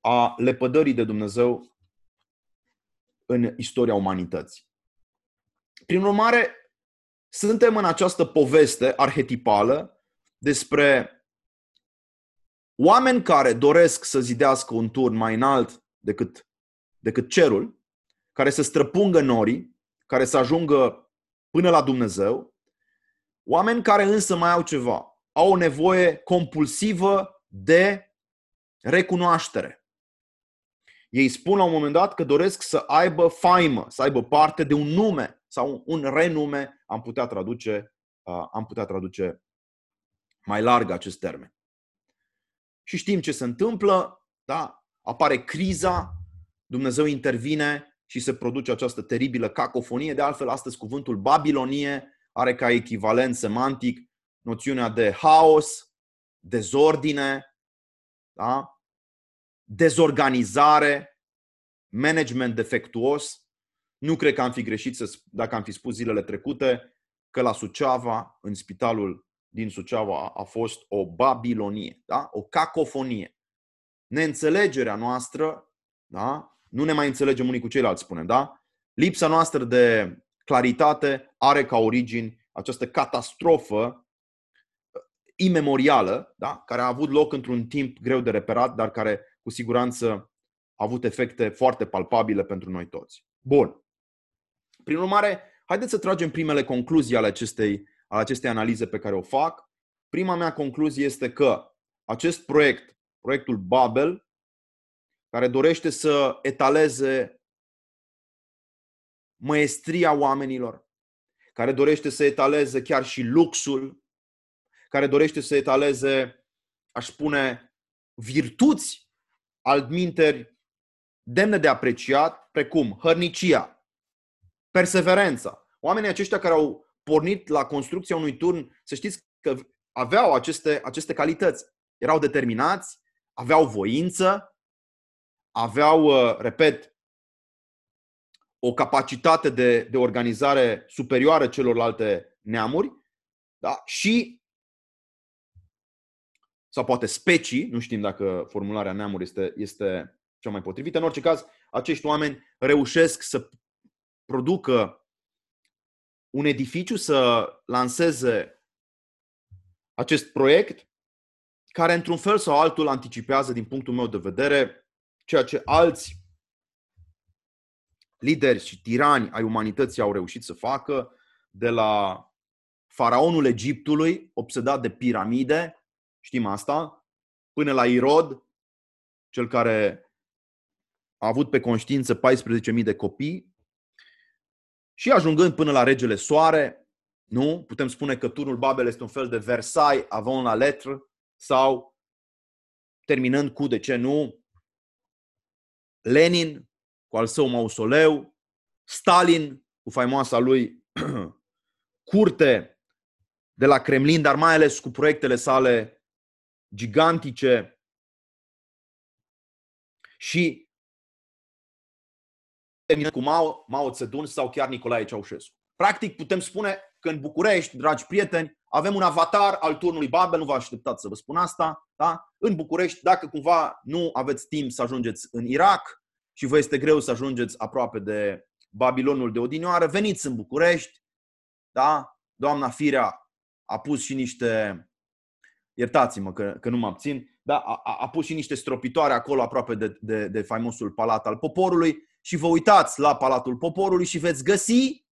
Speaker 2: a lepădării de Dumnezeu în istoria umanității. Prin urmare, suntem în această poveste arhetipală despre oameni care doresc să zidească un turn mai înalt decât, decât cerul, care să străpungă norii, care să ajungă până la Dumnezeu, oameni care însă mai au ceva, au o nevoie compulsivă de recunoaștere. Ei spun la un moment dat că doresc să aibă faimă, să aibă parte de un nume sau un renume, am putea traduce, am putea traduce mai larg acest termen. Și știm ce se întâmplă, da? apare criza, Dumnezeu intervine și se produce această teribilă cacofonie. De altfel, astăzi cuvântul Babilonie are ca echivalent semantic noțiunea de haos, dezordine, da? dezorganizare, management defectuos. Nu cred că am fi greșit să, dacă am fi spus zilele trecute că la Suceava, în spitalul din Suceava, a fost o babilonie, da? o cacofonie. Neînțelegerea noastră, da? nu ne mai înțelegem unii cu ceilalți, spunem, da? lipsa noastră de claritate are ca origini această catastrofă imemorială, da? care a avut loc într-un timp greu de reperat, dar care cu siguranță a avut efecte foarte palpabile pentru noi toți. Bun. Prin urmare, haideți să tragem primele concluzii ale acestei, ale acestei analize pe care o fac. Prima mea concluzie este că acest proiect, proiectul Babel, care dorește să etaleze măestria oamenilor, care dorește să etaleze chiar și luxul, care dorește să etaleze, aș spune, virtuți altminteri demne de apreciat, precum hărnicia, perseverența. Oamenii aceștia care au pornit la construcția unui turn, să știți că aveau aceste, aceste calități. Erau determinați, aveau voință, aveau, uh, repet, o capacitate de, de organizare superioară celorlalte neamuri da? și sau poate specii, nu știm dacă formularea neamuri este, este cea mai potrivită. În orice caz, acești oameni reușesc să producă un edificiu, să lanseze acest proiect care, într-un fel sau altul, anticipează, din punctul meu de vedere, ceea ce alți lideri și tirani ai umanității au reușit să facă, de la faraonul Egiptului, obsedat de piramide, știm asta, până la Irod, cel care a avut pe conștiință 14.000 de copii, și ajungând până la regele Soare, nu? Putem spune că turnul Babel este un fel de Versailles avant la lettre sau terminând cu, de ce nu, Lenin cu al său mausoleu, Stalin cu faimoasa lui curte de la Kremlin, dar mai ales cu proiectele sale gigantice Și cu Mao, Mao Zedong sau chiar Nicolae Ceaușescu. Practic putem spune că în București, dragi prieteni, avem un avatar al turnului Babel, nu vă așteptați să vă spun asta, da? În București, dacă cumva nu aveți timp să ajungeți în Irak și vă este greu să ajungeți aproape de Babilonul de odinioară, veniți în București, da? Doamna Firea a pus și niște, iertați-mă că, că nu mă abțin, da? a, a pus și niște stropitoare acolo aproape de, de, de faimosul Palat al Poporului și vă uitați la Palatul Poporului și veți găsi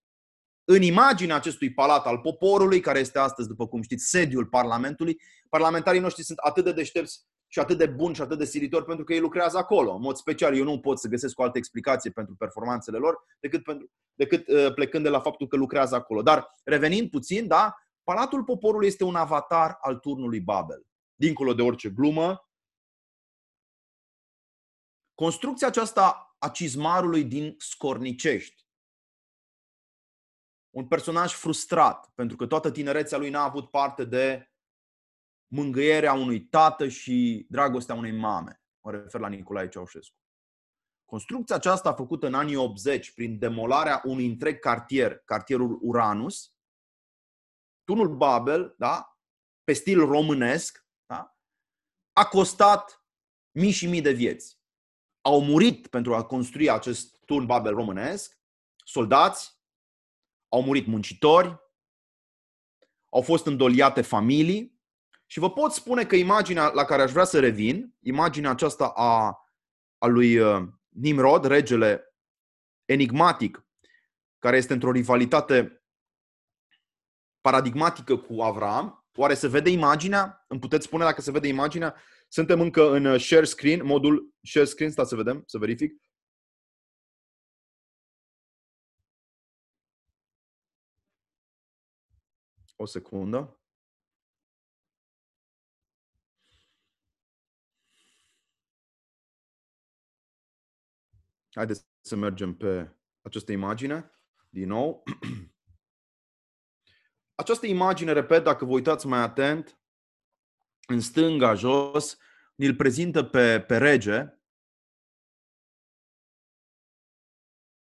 Speaker 2: în imaginea acestui palat al poporului, care este astăzi, după cum știți, sediul Parlamentului, parlamentarii noștri sunt atât de deștepți și atât de buni și atât de silitori pentru că ei lucrează acolo. În mod special, eu nu pot să găsesc o altă explicație pentru performanțele lor decât, pentru, decât uh, plecând de la faptul că lucrează acolo. Dar revenind puțin, da, Palatul Poporului este un avatar al turnului Babel. Dincolo de orice glumă, construcția aceasta a cizmarului din Scornicești un personaj frustrat, pentru că toată tinerețea lui n-a avut parte de mângâierea unui tată și dragostea unei mame. Mă refer la Nicolae Ceaușescu. Construcția aceasta făcută în anii 80 prin demolarea unui întreg cartier, cartierul Uranus, tunul Babel, da? pe stil românesc, da? a costat mii și mii de vieți. Au murit pentru a construi acest turn Babel românesc soldați, au murit muncitori, au fost îndoliate familii și vă pot spune că imaginea la care aș vrea să revin, imaginea aceasta a, a lui uh, Nimrod, regele enigmatic, care este într-o rivalitate paradigmatică cu Avram, oare se vede imaginea? Îmi puteți spune dacă se vede imaginea? Suntem încă în uh, share screen, modul share screen, stați să vedem, să verific. O secundă. Haideți să mergem pe această imagine, din nou. Această imagine, repet, dacă vă uitați mai atent, în stânga, jos, îl prezintă pe, pe rege,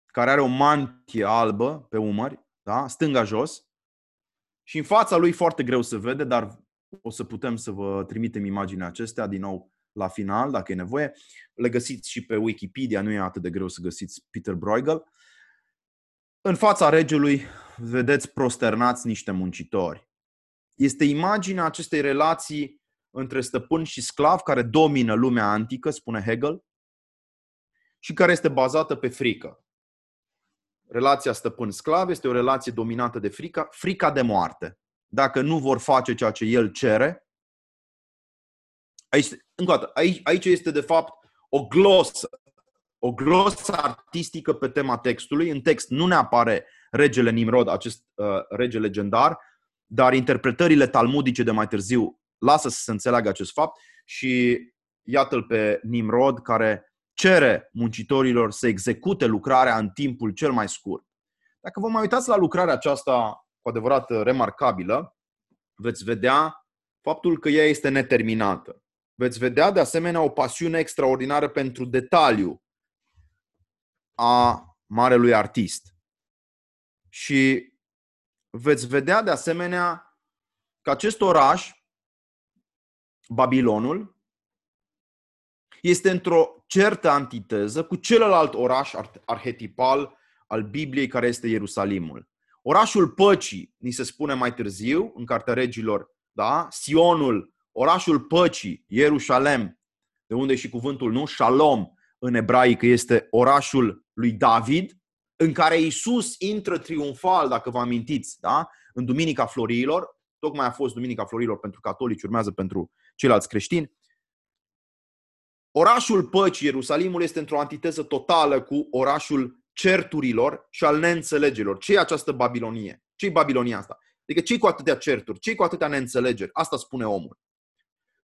Speaker 2: care are o mantie albă pe umări, da? stânga jos, și în fața lui foarte greu se vede, dar o să putem să vă trimitem imaginea acestea din nou la final, dacă e nevoie. Le găsiți și pe Wikipedia, nu e atât de greu să găsiți Peter Bruegel. În fața regelui vedeți prosternați niște muncitori. Este imaginea acestei relații între stăpân și sclav care domină lumea antică, spune Hegel, și care este bazată pe frică relația stăpân-sclav este o relație dominată de frica, frica de moarte. Dacă nu vor face ceea ce el cere, aici, încă o dată, aici, aici este de fapt o glosă, o glosă artistică pe tema textului. În text nu ne apare regele Nimrod, acest uh, rege legendar, dar interpretările talmudice de mai târziu lasă să se înțeleagă acest fapt și iată-l pe Nimrod care cere muncitorilor să execute lucrarea în timpul cel mai scurt. Dacă vă mai uitați la lucrarea aceasta cu adevărat remarcabilă, veți vedea faptul că ea este neterminată. Veți vedea de asemenea o pasiune extraordinară pentru detaliu a marelui artist. Și veți vedea de asemenea că acest oraș, Babilonul, este într-o certă antiteză cu celălalt oraș arhetipal al Bibliei, care este Ierusalimul. Orașul păcii, ni se spune mai târziu, în Cartea Regilor, da? Sionul, orașul păcii, Ierusalem, de unde și cuvântul, nu? Shalom, în ebraică, este orașul lui David, în care Isus intră triumfal, dacă vă amintiți, da? în Duminica Florilor, tocmai a fost Duminica Florilor pentru catolici, urmează pentru ceilalți creștini, Orașul păcii, Ierusalimul, este într-o antiteză totală cu orașul certurilor și al neînțelegerilor. Ce e această Babilonie? Ce e Babilonia asta? Adică ce cu atâtea certuri? ce cu atâtea neînțelegeri? Asta spune omul.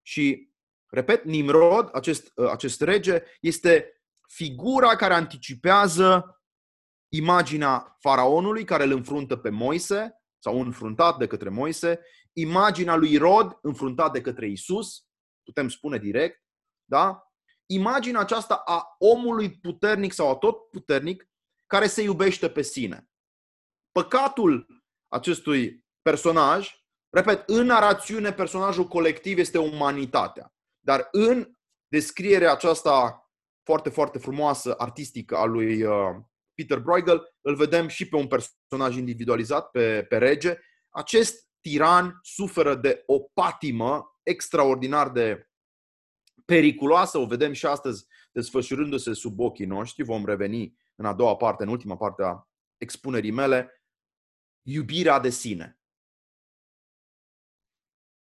Speaker 2: Și, repet, Nimrod, acest, ă, acest rege, este figura care anticipează imaginea faraonului care îl înfruntă pe Moise, sau înfruntat de către Moise, imaginea lui Rod înfruntat de către Isus, putem spune direct, da? imaginea aceasta a omului puternic sau a tot puternic care se iubește pe sine. Păcatul acestui personaj, repet, în narațiune personajul colectiv este umanitatea. Dar în descrierea aceasta foarte, foarte frumoasă, artistică a lui uh, Peter Bruegel, îl vedem și pe un personaj individualizat, pe, pe rege. Acest tiran suferă de o patimă extraordinar de periculoasă, o vedem și astăzi desfășurându-se sub ochii noștri. Vom reveni în a doua parte, în ultima parte a expunerii mele, iubirea de sine.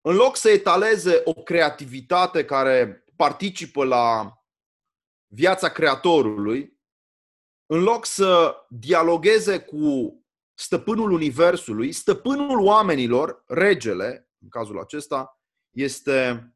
Speaker 2: În loc să etaleze o creativitate care participă la viața creatorului, în loc să dialogueze cu stăpânul universului, stăpânul oamenilor, regele, în cazul acesta, este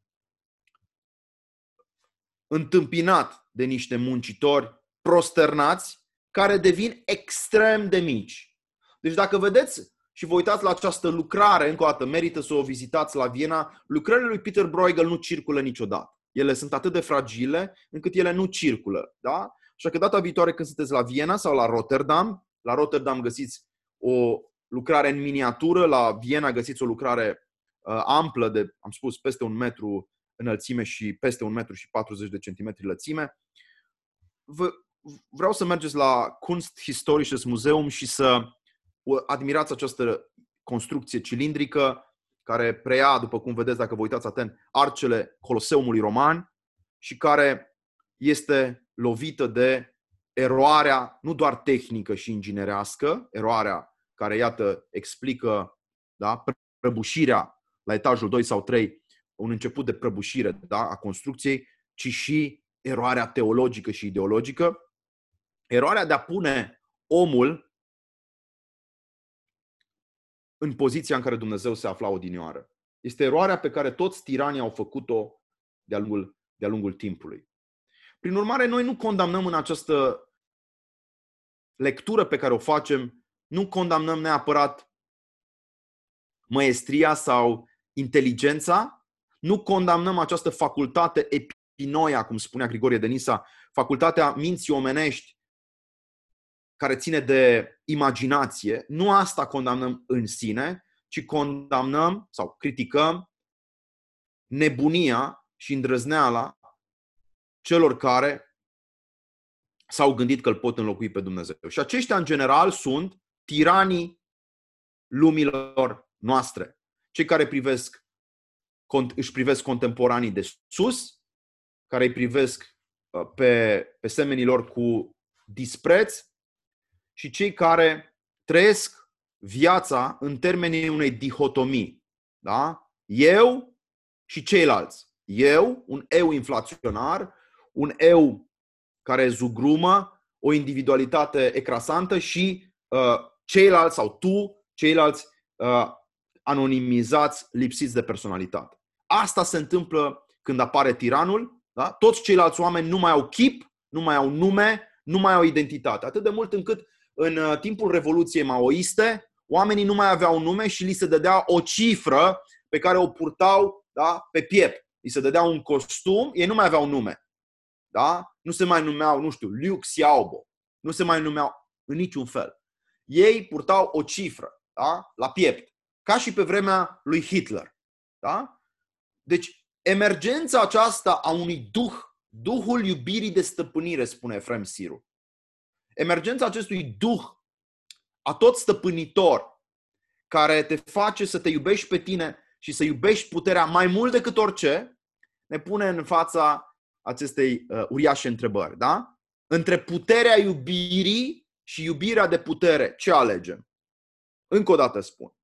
Speaker 2: întâmpinat de niște muncitori prosternați care devin extrem de mici. Deci dacă vedeți și vă uitați la această lucrare, încă o dată, merită să o vizitați la Viena, lucrările lui Peter Bruegel nu circulă niciodată. Ele sunt atât de fragile încât ele nu circulă. Da? Așa că data viitoare când sunteți la Viena sau la Rotterdam, la Rotterdam găsiți o lucrare în miniatură, la Viena găsiți o lucrare uh, amplă de, am spus, peste un metru înălțime și peste un metru și 40 de centimetri lățime. Vă, vreau să mergeți la Kunsthistorisches Museum și să admirați această construcție cilindrică care preia, după cum vedeți dacă vă uitați atent, arcele Coloseumului Roman și care este lovită de eroarea nu doar tehnică și inginerească, eroarea care, iată, explică da, prăbușirea la etajul 2 sau 3, un început de prăbușire da, a construcției, ci și eroarea teologică și ideologică, eroarea de a pune omul în poziția în care Dumnezeu se afla odinioară. Este eroarea pe care toți tiranii au făcut-o de-a lungul, de-a lungul timpului. Prin urmare, noi nu condamnăm în această lectură pe care o facem, nu condamnăm neapărat măestria sau inteligența, nu condamnăm această facultate epinoia, cum spunea Grigorie Denisa, facultatea minții omenești care ține de imaginație, nu asta condamnăm în sine, ci condamnăm sau criticăm nebunia și îndrăzneala celor care s-au gândit că îl pot înlocui pe Dumnezeu. Și aceștia, în general, sunt tiranii lumilor noastre. Cei care privesc, își privesc contemporanii de sus, care îi privesc uh, pe, pe semenilor cu dispreț și cei care trăiesc viața în termenii unei dihotomii. Da? Eu și ceilalți. Eu, un eu inflaționar, un eu care zugrumă, o individualitate ecrasantă și uh, ceilalți sau tu, ceilalți uh, anonimizați, lipsiți de personalitate. Asta se întâmplă când apare tiranul. Da? Toți ceilalți oameni nu mai au chip, nu mai au nume, nu mai au identitate. Atât de mult încât în uh, timpul Revoluției Maoiste, oamenii nu mai aveau nume și li se dădea o cifră pe care o purtau da, pe piept. Li se dădea un costum, ei nu mai aveau nume. Da? Nu se mai numeau, nu știu, Liu Xiaobo. Nu se mai numeau în niciun fel. Ei purtau o cifră da? la piept, ca și pe vremea lui Hitler. Da? Deci, emergența aceasta a unui duh, duhul iubirii de stăpânire, spune Efrem Siru, emergența acestui duh a tot stăpânitor care te face să te iubești pe tine și să iubești puterea mai mult decât orice, ne pune în fața acestei uh, uriașe întrebări. Da? Între puterea iubirii și iubirea de putere, ce alegem? Încă o dată spun.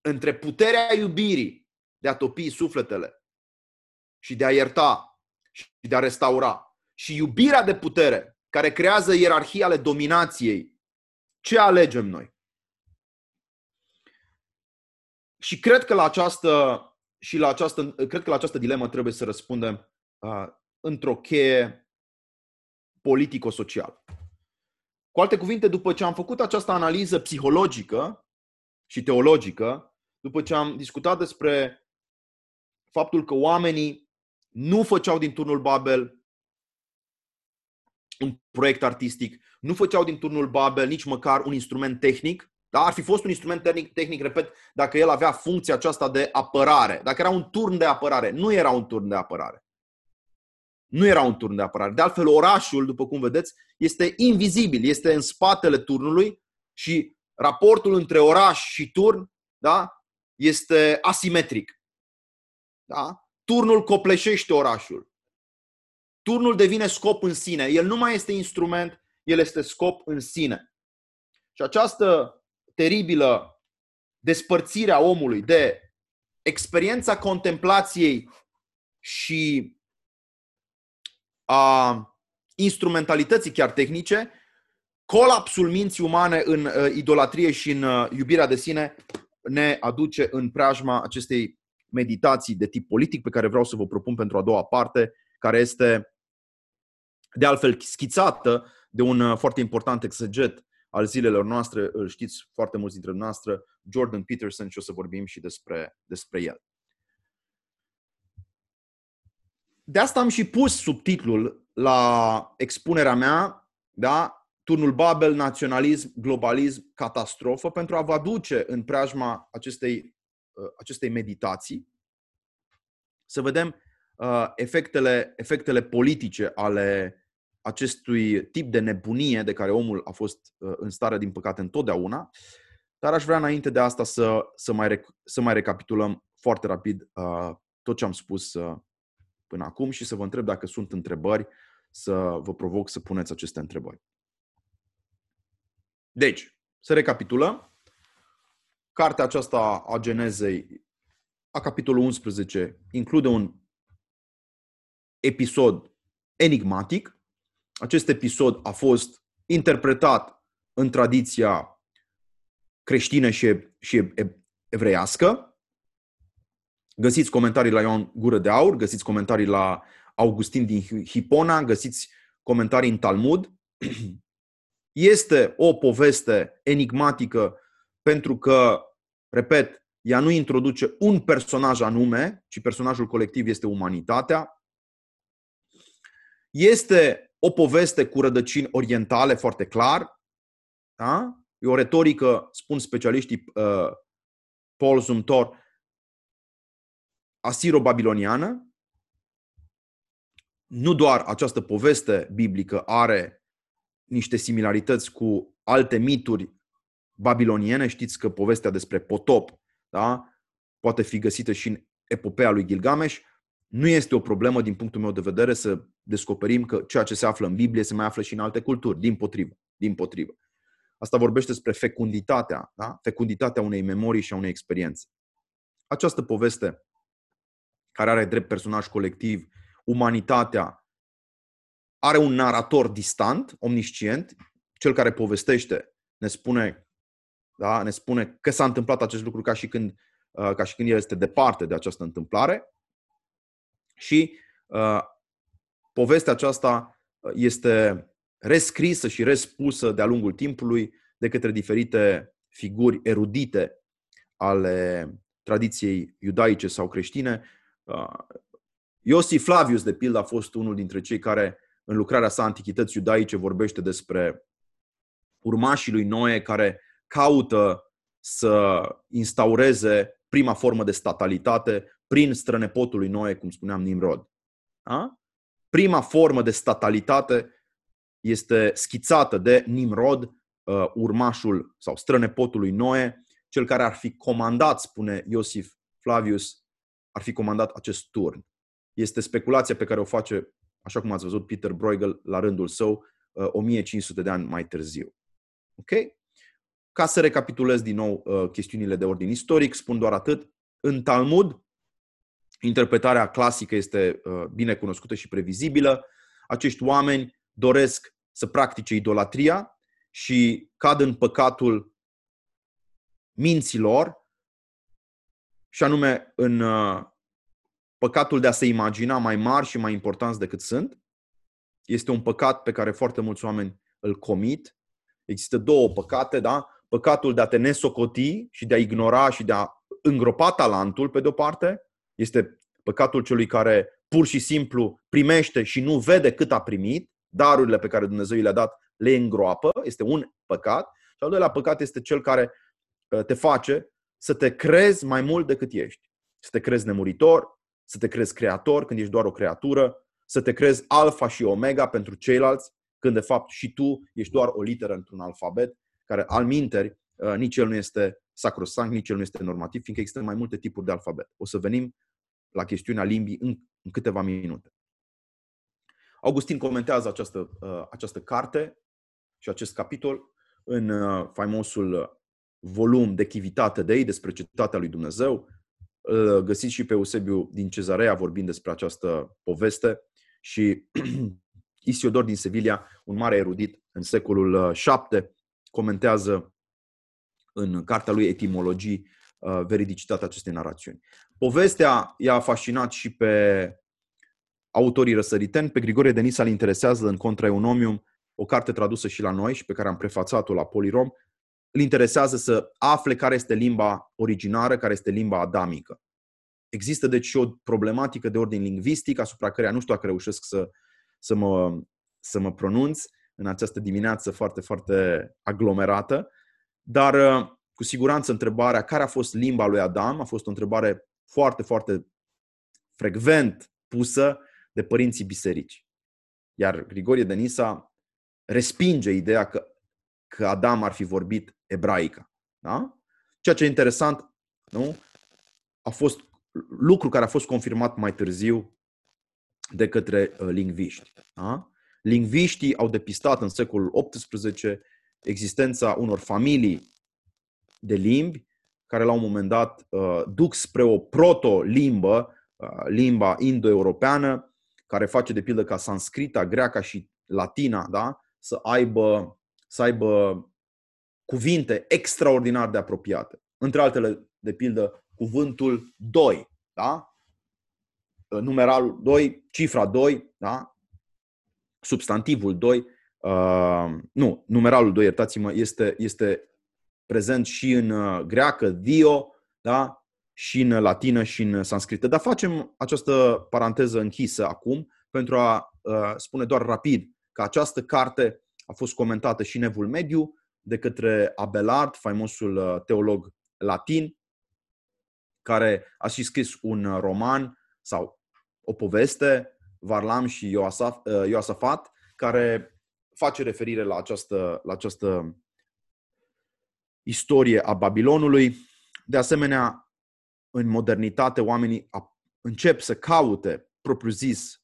Speaker 2: Între puterea iubirii de a topi sufletele și de a ierta și de a restaura și iubirea de putere care creează ierarhii ale dominației, ce alegem noi? Și cred că la această, și la această, cred că la această dilemă trebuie să răspundem uh, într-o cheie politico-socială. Cu alte cuvinte, după ce am făcut această analiză psihologică și teologică, după ce am discutat despre faptul că oamenii nu făceau din turnul Babel un proiect artistic, nu făceau din turnul Babel nici măcar un instrument tehnic, da? Ar fi fost un instrument tehnic, tehnic, repet, dacă el avea funcția aceasta de apărare. Dacă era un turn de apărare. Nu era un turn de apărare. Nu era un turn de apărare. De altfel, orașul, după cum vedeți, este invizibil, este în spatele turnului și raportul între oraș și turn da, este asimetric. Da? Turnul copleșește orașul. Turnul devine scop în sine. El nu mai este instrument, el este scop în sine. Și această teribilă despărțire a omului de experiența contemplației și a instrumentalității chiar tehnice, colapsul minții umane în uh, idolatrie și în uh, iubirea de sine ne aduce în preajma acestei meditații de tip politic pe care vreau să vă propun pentru a doua parte, care este de altfel schițată de un uh, foarte important exeget al zilelor noastre, îl știți foarte mulți dintre noastre, Jordan Peterson și o să vorbim și despre, despre el. De asta am și pus subtitlul la expunerea mea, da? Turnul Babel, naționalism, globalism, catastrofă, pentru a vă aduce în preajma acestei, uh, acestei meditații să vedem uh, efectele, efectele politice ale acestui tip de nebunie de care omul a fost uh, în stare, din păcate, întotdeauna. Dar aș vrea înainte de asta să, să, mai, să mai recapitulăm foarte rapid uh, tot ce am spus uh, până acum și să vă întreb dacă sunt întrebări, să vă provoc să puneți aceste întrebări. Deci, să recapitulăm. Cartea aceasta a Genezei, a capitolul 11, include un episod enigmatic, acest episod a fost interpretat în tradiția creștină și, și evreiască. Găsiți comentarii la Ioan Gură de Aur, găsiți comentarii la Augustin din Hipona, găsiți comentarii în Talmud. Este o poveste enigmatică pentru că, repet, ea nu introduce un personaj anume, ci personajul colectiv este umanitatea. Este o poveste cu rădăcini orientale foarte clar. Da? E o retorică, spun specialiștii uh, Paul Zumthor, asiro-babiloniană. Nu doar această poveste biblică are niște similarități cu alte mituri babiloniene. Știți că povestea despre potop da? poate fi găsită și în epopeea lui Gilgamesh. Nu este o problemă, din punctul meu de vedere, să descoperim că ceea ce se află în Biblie se mai află și în alte culturi, din potrivă. Din potrivă. Asta vorbește despre fecunditatea, da? fecunditatea unei memorii și a unei experiențe. Această poveste, care are drept personaj colectiv umanitatea, are un narator distant, omniscient, cel care povestește ne spune, da, ne spune că s-a întâmplat acest lucru ca și când, uh, ca și când el este departe de această întâmplare și uh, povestea aceasta uh, este rescrisă și respusă de-a lungul timpului de către diferite figuri erudite ale tradiției iudaice sau creștine. Uh, Iosif Flavius, de pildă, a fost unul dintre cei care, în lucrarea sa Antichități iudaice, vorbește despre urmașii lui Noe care caută să instaureze prima formă de statalitate prin strănepotul lui Noe, cum spuneam, Nimrod. Da? Prima formă de statalitate este schițată de Nimrod, uh, urmașul sau strănepotul lui Noe, cel care ar fi comandat, spune Iosif Flavius, ar fi comandat acest turn. Este speculația pe care o face, așa cum ați văzut, Peter Bruegel la rândul său, 1500 uh, de ani mai târziu. Ok? Ca să recapitulez din nou uh, chestiunile de ordin istoric, spun doar atât. În Talmud, interpretarea clasică este uh, bine cunoscută și previzibilă. Acești oameni doresc să practice idolatria și cad în păcatul minților, și anume în uh, păcatul de a se imagina mai mari și mai importanți decât sunt. Este un păcat pe care foarte mulți oameni îl comit. Există două păcate, da? Păcatul de a te nesocoti și de a ignora și de a îngropa talentul, pe de-o parte, este păcatul celui care pur și simplu primește și nu vede cât a primit. darurile pe care Dumnezeu le-a dat le îngroapă, este un păcat. Și al doilea păcat este cel care uh, te face să te crezi mai mult decât ești. Să te crezi nemuritor, să te crezi creator când ești doar o creatură, să te crezi alfa și omega pentru ceilalți, când de fapt și tu ești doar o literă într-un alfabet, care al minteri, uh, nici el nu este sacrosanct, nici el nu este normativ, fiindcă există mai multe tipuri de alfabet. O să venim la chestiunea limbii în, în câteva minute. Augustin comentează această, uh, această carte și acest capitol în uh, faimosul volum de Chivitate de ei despre cetatea lui Dumnezeu. Îl găsiți și pe Eusebiu din Cezarea vorbind despre această poveste și Isiodor din Sevilla, un mare erudit în secolul VII, comentează în cartea lui Etimologii uh, veridicitatea acestei narațiuni. Povestea i-a fascinat și pe autorii răsăriteni. Pe Grigorie Denis îl interesează în Contra Eunomium, o carte tradusă și la noi și pe care am prefațat-o la Polirom. Îl interesează să afle care este limba originară, care este limba adamică. Există deci și o problematică de ordin lingvistic asupra care nu știu dacă reușesc să, să, mă, să mă pronunț în această dimineață foarte, foarte aglomerată, dar uh, cu siguranță întrebarea care a fost limba lui Adam a fost o întrebare foarte, foarte frecvent pusă de părinții biserici. Iar Grigorie de Nisa respinge ideea că, că Adam ar fi vorbit ebraică. Da? Ceea ce e interesant, nu? a fost lucru care a fost confirmat mai târziu de către uh, lingviști. Da? Lingviștii au depistat în secolul XVIII existența unor familii de limbi care la un moment dat uh, duc spre o proto-limbă, uh, limba indo-europeană, care face de pildă ca sanscrita, greaca și latina, da? să aibă, să aibă cuvinte extraordinar de apropiate. Între altele, de pildă, cuvântul 2, da? numeralul 2, cifra 2, da? substantivul 2, uh, nu, numeralul 2, iertați-mă, este, este prezent și în uh, greacă, dio, da? și în latină și în sanscrită. Dar facem această paranteză închisă acum pentru a uh, spune doar rapid că această carte a fost comentată și în Evul Mediu de către Abelard, faimosul uh, teolog latin, care a și scris un roman sau o poveste, Varlam și Ioasaf, Ioasafat, care face referire la această, la această istorie a Babilonului. De asemenea, în modernitate, oamenii încep să caute, propriu-zis,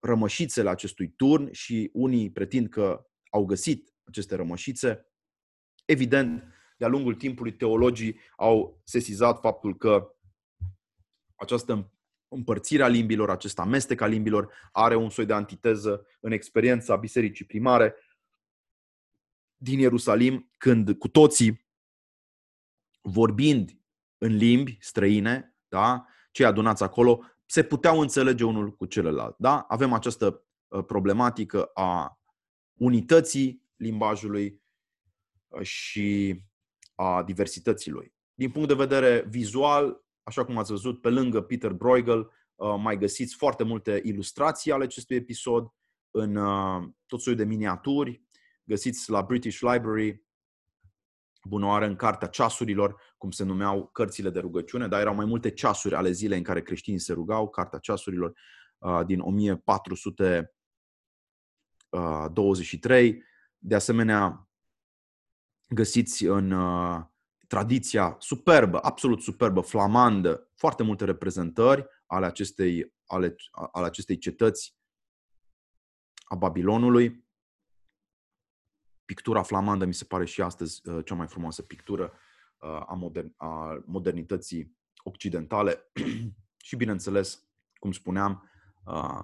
Speaker 2: rămășițele acestui turn și unii pretind că au găsit aceste rămășițe. Evident, de-a lungul timpului, teologii au sesizat faptul că această împărțire a limbilor, acest amestec a limbilor, are un soi de antiteză în experiența bisericii primare din Ierusalim, când cu toții, vorbind în limbi străine, da, cei adunați acolo, se puteau înțelege unul cu celălalt. Da? Avem această uh, problematică a unității limbajului uh, și a diversității lui. Din punct de vedere vizual, așa cum ați văzut, pe lângă Peter Bruegel, uh, mai găsiți foarte multe ilustrații ale acestui episod în tot soiul de miniaturi. Găsiți la British Library bunoară în cartea ceasurilor, cum se numeau cărțile de rugăciune, dar erau mai multe ceasuri ale zilei în care creștinii se rugau, cartea ceasurilor din 1423. De asemenea, găsiți în tradiția superbă, absolut superbă, flamandă, foarte multe reprezentări ale acestei, ale, ale acestei cetăți a Babilonului. Pictura flamandă mi se pare și astăzi uh, cea mai frumoasă pictură uh, a, modern, a modernității occidentale și, bineînțeles, cum spuneam, uh,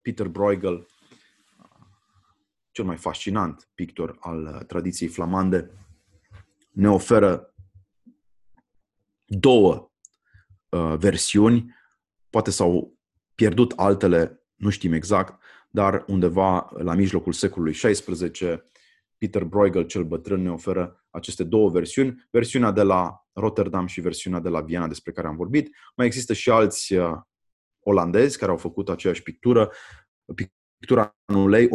Speaker 2: Peter Bruegel, cel mai fascinant pictor al tradiției flamande, ne oferă două versiuni, poate s-au pierdut altele, nu știm exact, dar undeva la mijlocul secolului XVI, Peter Bruegel, cel bătrân, ne oferă aceste două versiuni, versiunea de la Rotterdam și versiunea de la Viena despre care am vorbit. Mai există și alți uh, olandezi care au făcut aceeași pictură, pictura în ulei,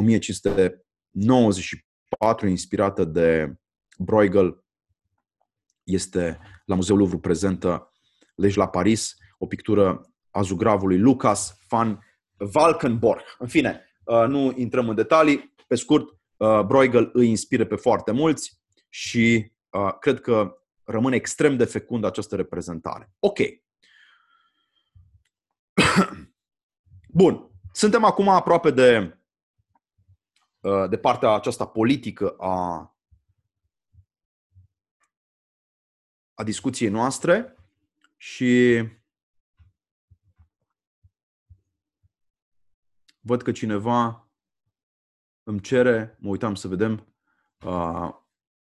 Speaker 2: 1594, inspirată de Bruegel, este la Muzeul Louvre prezentă Legi la Paris, o pictură a zugravului Lucas van Valkenborg. În fine, uh, nu intrăm în detalii. Pe scurt, uh, Bruegel îi inspiră pe foarte mulți și uh, cred că rămâne extrem de fecundă această reprezentare. Ok. Bun. Suntem acum aproape de, de partea aceasta politică a, a discuției noastre și văd că cineva îmi cere, mă uitam să vedem, uh,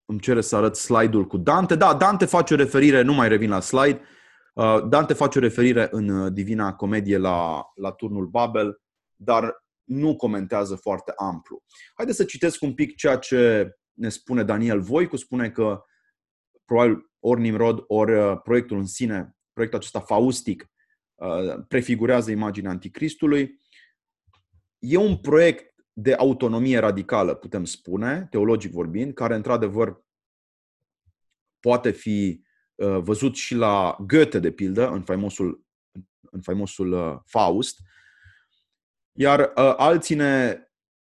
Speaker 2: îmi cere să arăt slide-ul cu Dante. Da, Dante face o referire, nu mai revin la slide, uh, Dante face o referire în uh, Divina Comedie la, la turnul Babel, dar nu comentează foarte amplu. Haideți să citesc un pic ceea ce ne spune Daniel Voicu, spune că probabil ori Nimrod, ori uh, proiectul în sine, proiectul acesta faustic, uh, prefigurează imaginea anticristului. E un proiect de autonomie radicală, putem spune, teologic vorbind, care într-adevăr poate fi uh, văzut și la Goethe, de pildă, în faimosul, în faimosul uh, Faust. Iar uh, alții ne,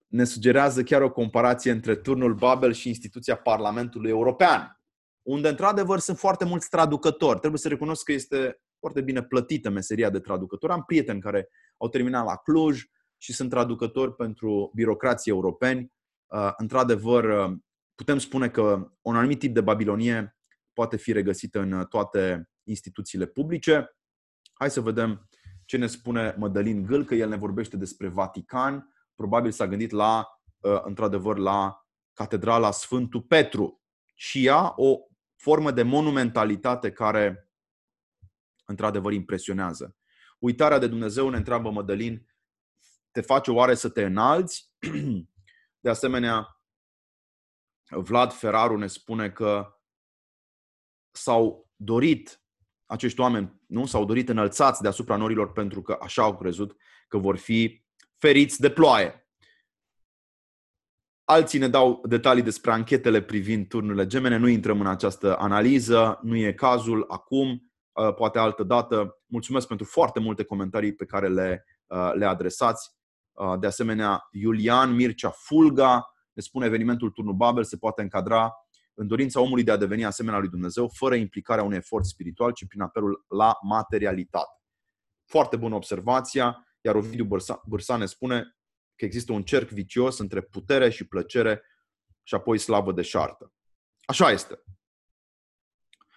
Speaker 2: ne sugerează chiar o comparație între turnul Babel și instituția Parlamentului European, unde într-adevăr sunt foarte mulți traducători. Trebuie să recunosc că este foarte bine plătită meseria de traducător. Am prieteni care au terminat la Cluj, și sunt traducători pentru birocrații europeni. Uh, într-adevăr, uh, putem spune că un anumit tip de babilonie poate fi regăsită în toate instituțiile publice. Hai să vedem ce ne spune Mădălin Gâl, că el ne vorbește despre Vatican. Probabil s-a gândit la, uh, într-adevăr, la Catedrala Sfântul Petru și ea o formă de monumentalitate care, într-adevăr, impresionează. Uitarea de Dumnezeu, ne întreabă Mădălin, te face oare să te înalți? De asemenea, Vlad Ferraru ne spune că s-au dorit acești oameni, nu? S-au dorit înălțați deasupra norilor pentru că așa au crezut că vor fi feriți de ploaie. Alții ne dau detalii despre anchetele privind turnurile gemene. Nu intrăm în această analiză, nu e cazul acum, poate altă dată. Mulțumesc pentru foarte multe comentarii pe care le, le adresați. Uh, de asemenea, Iulian Mircea Fulga ne spune evenimentul Turnul Babel se poate încadra în dorința omului de a deveni asemenea lui Dumnezeu, fără implicarea unui efort spiritual, ci prin apelul la materialitate. Foarte bună observația, iar Ovidiu Bârsa ne spune că există un cerc vicios între putere și plăcere și apoi slavă de șartă. Așa este.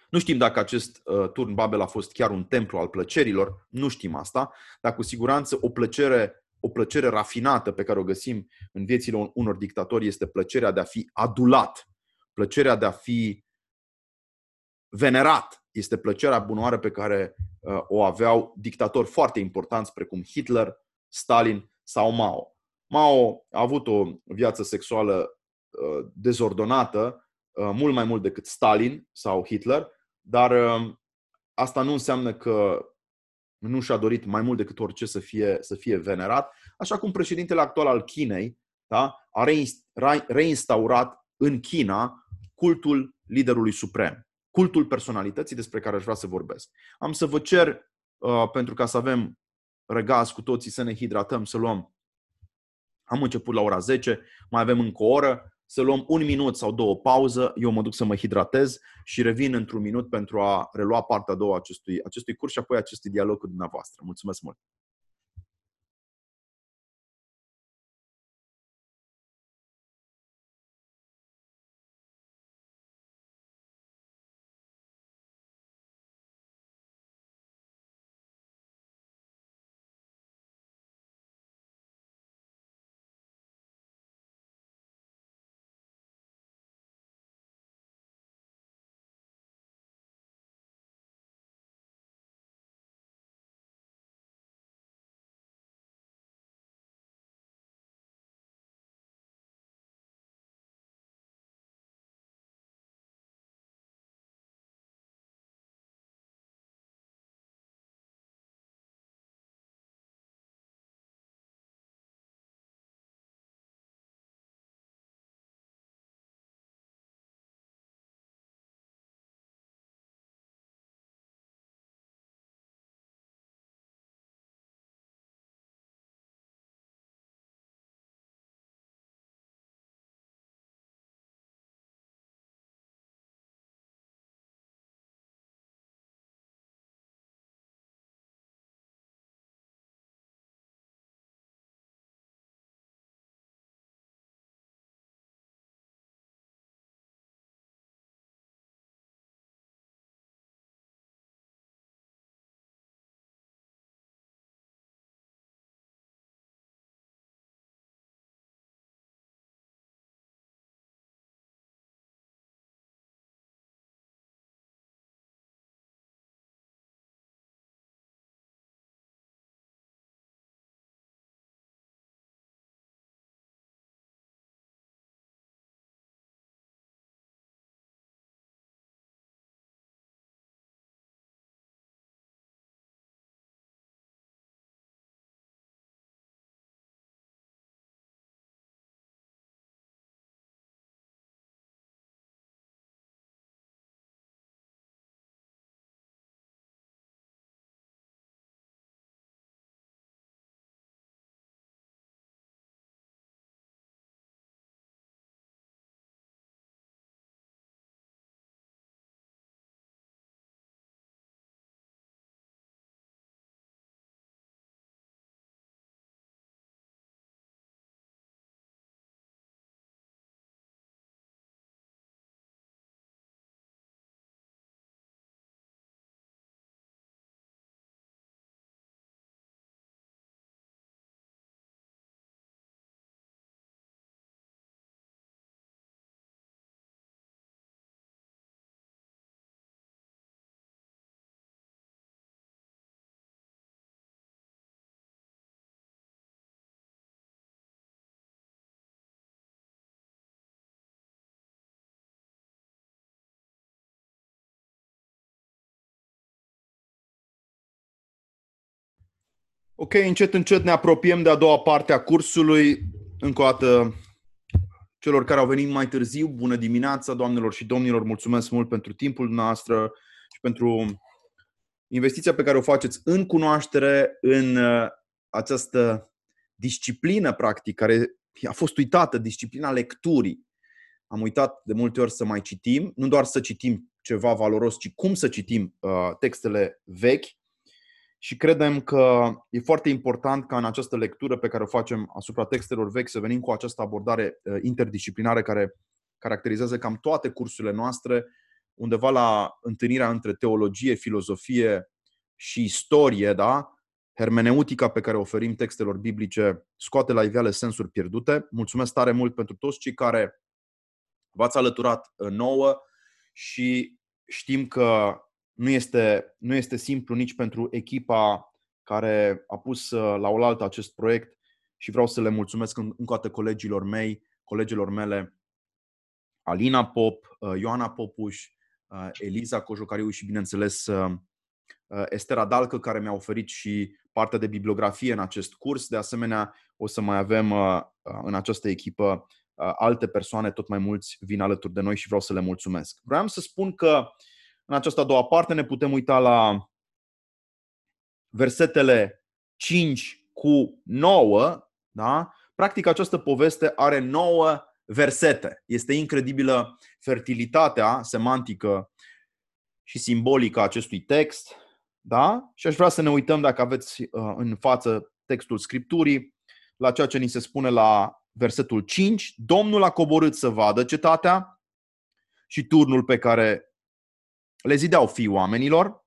Speaker 2: Nu știm dacă acest uh, turn Babel a fost chiar un templu al plăcerilor, nu știm asta, dar cu siguranță o plăcere o plăcere rafinată pe care o găsim în viețile unor dictatori este plăcerea de a fi adulat, plăcerea de a fi venerat. Este plăcerea bunoară pe care uh, o aveau dictatori foarte importanți precum Hitler, Stalin sau Mao. Mao a avut o viață sexuală uh, dezordonată, uh, mult mai mult decât Stalin sau Hitler, dar asta nu înseamnă că nu și-a dorit mai mult decât orice să fie, să fie venerat, așa cum președintele actual al Chinei da, a reinstaurat în China cultul liderului suprem, cultul personalității despre care aș vrea să vorbesc. Am să vă cer, uh, pentru ca să avem răgaz cu toții, să ne hidratăm, să luăm. Am început la ora 10, mai avem încă o oră, să luăm un minut sau două pauză, eu mă duc să mă hidratez și revin într-un minut pentru a relua partea a doua acestui, acestui curs și apoi acestui dialog cu dumneavoastră. Mulțumesc mult! Ok, încet, încet ne apropiem de a doua parte a cursului. Încă o dată, celor care au venit mai târziu, bună dimineața, doamnelor și domnilor, mulțumesc mult pentru timpul noastră și pentru investiția pe care o faceți în cunoaștere, în uh, această disciplină, practic, care a fost uitată, disciplina lecturii. Am uitat de multe ori să mai citim, nu doar să citim ceva valoros, ci cum să citim uh, textele vechi și credem că e foarte important ca în această lectură pe care o facem asupra textelor vechi să venim cu această abordare uh, interdisciplinară care caracterizează cam toate cursurile noastre, undeva la întâlnirea între teologie, filozofie și istorie, da? hermeneutica pe care o oferim textelor biblice scoate la iveală sensuri pierdute. Mulțumesc tare mult pentru toți cei care v-ați alăturat uh, nouă și știm că nu este, nu este simplu nici pentru echipa care a pus uh, la oaltă acest proiect și vreau să le mulțumesc încă o dată colegilor mei, colegilor mele, Alina Pop, uh, Ioana Popuș, uh, Eliza Cojocariu și, bineînțeles, Estera Dalcă, care mi-a oferit și partea de bibliografie în acest curs. De asemenea, o să mai avem în această echipă alte persoane, tot mai mulți vin alături de noi și vreau să le mulțumesc. Vreau să spun că uh, în această a doua parte ne putem uita la versetele 5 cu 9. Da? Practic această poveste are 9 versete. Este incredibilă fertilitatea semantică și simbolică a acestui text. Da? Și aș vrea să ne uităm, dacă aveți uh, în față textul Scripturii, la ceea ce ni se spune la versetul 5. Domnul a coborât să vadă cetatea și turnul pe care le zideau fii oamenilor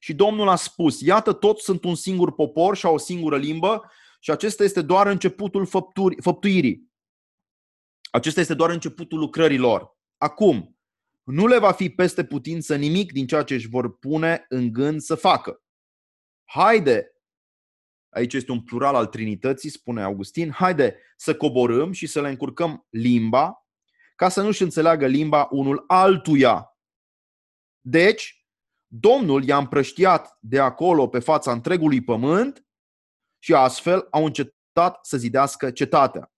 Speaker 2: și Domnul a spus, iată toți sunt un singur popor și au o singură limbă și acesta este doar începutul făpturi, făptuirii. Acesta este doar începutul lucrărilor. Acum, nu le va fi peste putință nimic din ceea ce își vor pune în gând să facă. Haide, aici este un plural al Trinității, spune Augustin, haide să coborâm și să le încurcăm limba ca să nu-și înțeleagă limba unul altuia deci, Domnul i-a împrăștiat de acolo pe fața întregului pământ și astfel au încetat să zidească cetatea.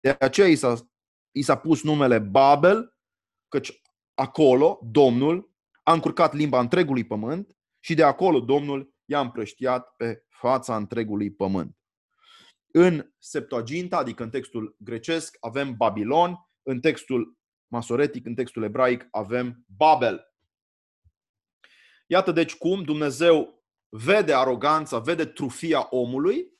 Speaker 2: De aceea i s-a, i s-a pus numele Babel, căci acolo Domnul a încurcat limba întregului pământ și de acolo Domnul i-a împrăștiat pe fața întregului pământ. În Septuaginta, adică în textul grecesc, avem Babilon, în textul masoretic, în textul ebraic, avem Babel. Iată deci cum Dumnezeu vede aroganța, vede trufia omului,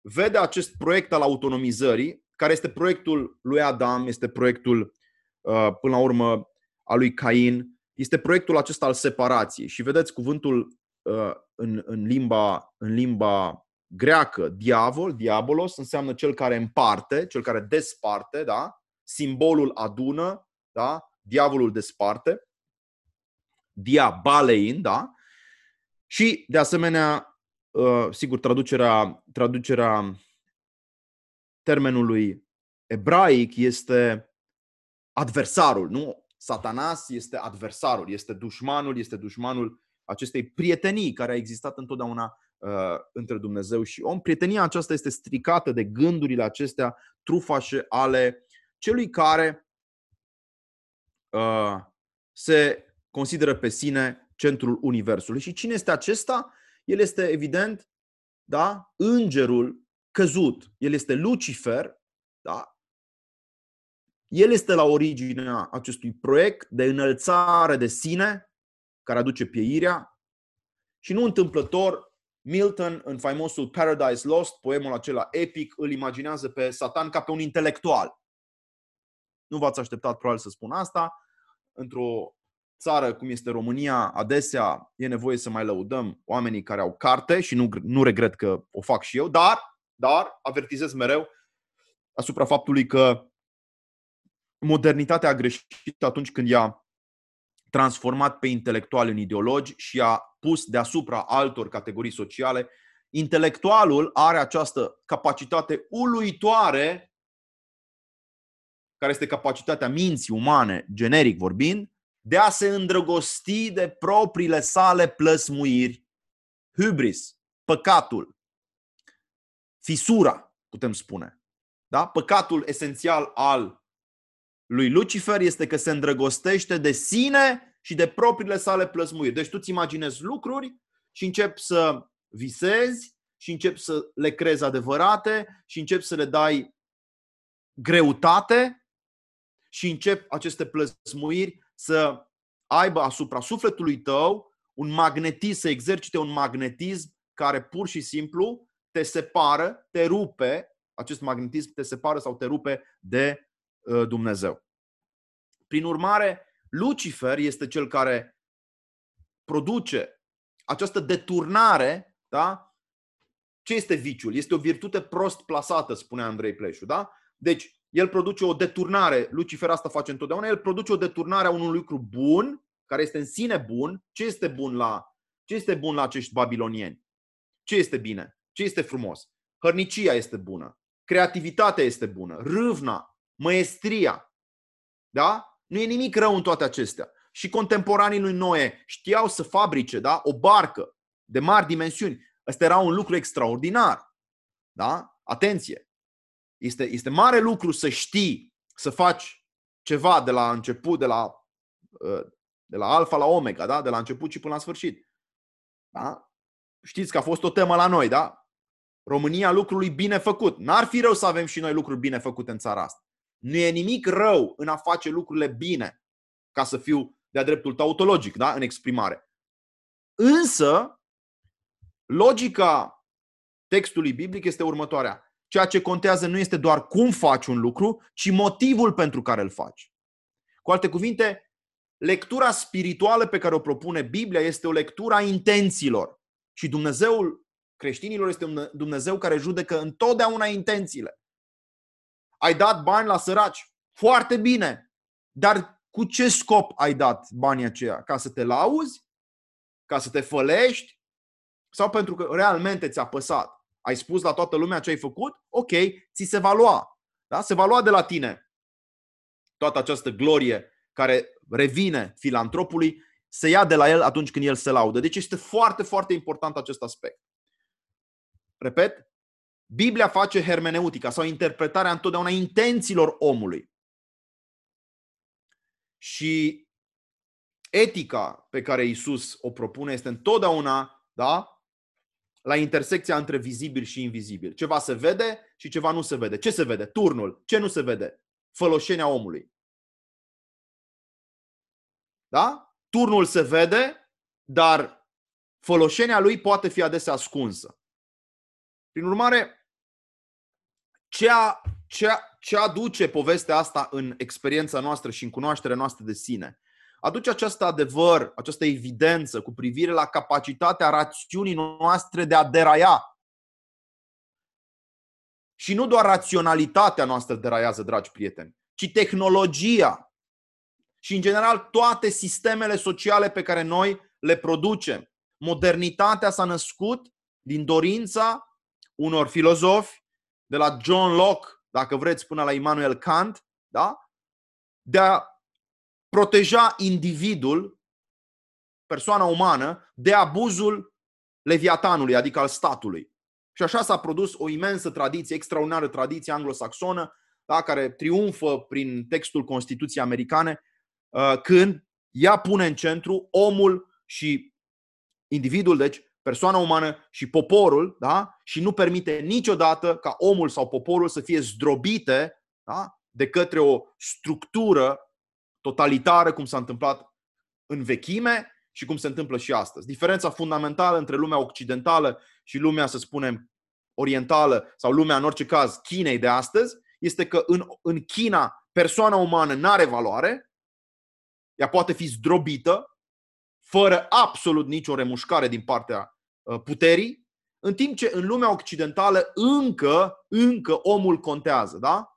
Speaker 2: vede acest proiect al autonomizării, care este proiectul lui Adam, este proiectul, uh, până la urmă, al lui Cain, este proiectul acesta al separației. Și vedeți cuvântul uh, în, în, limba, în limba greacă, diavol, diabolos, înseamnă cel care împarte, cel care desparte, da? simbolul adună, da? diavolul desparte diabalein, da? Și, de asemenea, uh, sigur, traducerea, traducerea termenului ebraic este adversarul, nu? Satanas este adversarul, este dușmanul, este dușmanul acestei prietenii care a existat întotdeauna uh, între Dumnezeu și om. Prietenia aceasta este stricată de gândurile acestea trufașe ale celui care uh, se consideră pe sine centrul Universului. Și cine este acesta? El este evident da? îngerul căzut. El este Lucifer. Da? El este la originea acestui proiect de înălțare de sine care aduce pieirea. Și nu întâmplător, Milton, în faimosul Paradise Lost, poemul acela epic, îl imaginează pe Satan ca pe un intelectual. Nu v-ați așteptat probabil să spun asta. Într-o țară cum este România, adesea e nevoie să mai lăudăm oamenii care au carte și nu, nu regret că o fac și eu, dar, dar avertizez mereu asupra faptului că modernitatea a greșit atunci când i-a transformat pe intelectuali în ideologi și a pus deasupra altor categorii sociale. Intelectualul are această capacitate uluitoare, care este capacitatea minții umane, generic vorbind, de a se îndrăgosti de propriile sale plăsmuiri, hubris, păcatul. fisura, putem spune. Da? Păcatul esențial al lui Lucifer este că se îndrăgostește de sine și de propriile sale plăsmuiri. Deci tu îți imaginezi lucruri și începi să visezi și începi să le crezi adevărate și începi să le dai greutate și încep aceste plăsmuiri să aibă asupra sufletului tău un magnetism, să exercite un magnetism care pur și simplu te separă, te rupe, acest magnetism te separă sau te rupe de uh, Dumnezeu. Prin urmare, Lucifer este cel care produce această deturnare, da? Ce este viciul? Este o virtute prost plasată, spune Andrei Pleșu, da? Deci, el produce o deturnare, Lucifer asta face întotdeauna, el produce o deturnare a unui lucru bun, care este în sine bun. Ce este bun la, ce este bun la acești babilonieni? Ce este bine? Ce este frumos? Hărnicia este bună, creativitatea este bună, râvna, măestria. Da? Nu e nimic rău în toate acestea. Și contemporanii lui Noe știau să fabrice da? o barcă de mari dimensiuni. Ăsta era un lucru extraordinar. Da? Atenție! Este, este mare lucru să știi să faci ceva de la început, de la, uh, de la alfa la omega, da? de la început și până la sfârșit. Da? Știți că a fost o temă la noi, da? România lucrului bine făcut. N-ar fi rău să avem și noi lucruri bine făcute în țara asta. Nu e nimic rău în a face lucrurile bine, ca să fiu de-a dreptul tautologic, da? în exprimare. Însă, logica textului biblic este următoarea. Ceea ce contează nu este doar cum faci un lucru, ci motivul pentru care îl faci. Cu alte cuvinte, lectura spirituală pe care o propune Biblia este o lectură a intențiilor. Și Dumnezeul creștinilor este un Dumnezeu care judecă întotdeauna intențiile. Ai dat bani la săraci. Foarte bine. Dar cu ce scop ai dat banii aceia? Ca să te lauzi? Ca să te fălești? Sau pentru că realmente ți-a păsat? Ai spus la toată lumea ce ai făcut, ok, ți se va lua. Da? Se va lua de la tine toată această glorie care revine filantropului, se ia de la el atunci când el se laudă. Deci este foarte, foarte important acest aspect. Repet, Biblia face hermeneutica sau interpretarea întotdeauna intențiilor omului. Și etica pe care Isus o propune este întotdeauna da, la intersecția între vizibil și invizibil. Ceva se vede și ceva nu se vede. Ce se vede? Turnul. Ce nu se vede? Făloșenia omului. Da? Turnul se vede, dar foloșenia lui poate fi adesea ascunsă. Prin urmare, ce, a, ce, a, ce aduce povestea asta în experiența noastră și în cunoașterea noastră de sine? Aduce acest adevăr, această evidență cu privire la capacitatea rațiunii noastre de a deraia. Și nu doar raționalitatea noastră deraiază, dragi prieteni, ci tehnologia și, în general, toate sistemele sociale pe care noi le producem. Modernitatea s-a născut din dorința unor filozofi, de la John Locke, dacă vreți, până la Immanuel Kant, da? de a proteja individul, persoana umană, de abuzul leviatanului, adică al statului. Și așa s-a produs o imensă tradiție, extraordinară tradiție anglosaxonă, da, care triumfă prin textul Constituției americane, uh, când ea pune în centru omul și individul, deci persoana umană și poporul, da? și nu permite niciodată ca omul sau poporul să fie zdrobite da? de către o structură totalitară, cum s-a întâmplat în vechime și cum se întâmplă și astăzi. Diferența fundamentală între lumea occidentală și lumea, să spunem, orientală sau lumea, în orice caz, Chinei de astăzi, este că în, în China persoana umană nu are valoare, ea poate fi zdrobită, fără absolut nicio remușcare din partea uh, puterii, în timp ce în lumea occidentală încă, încă omul contează, da?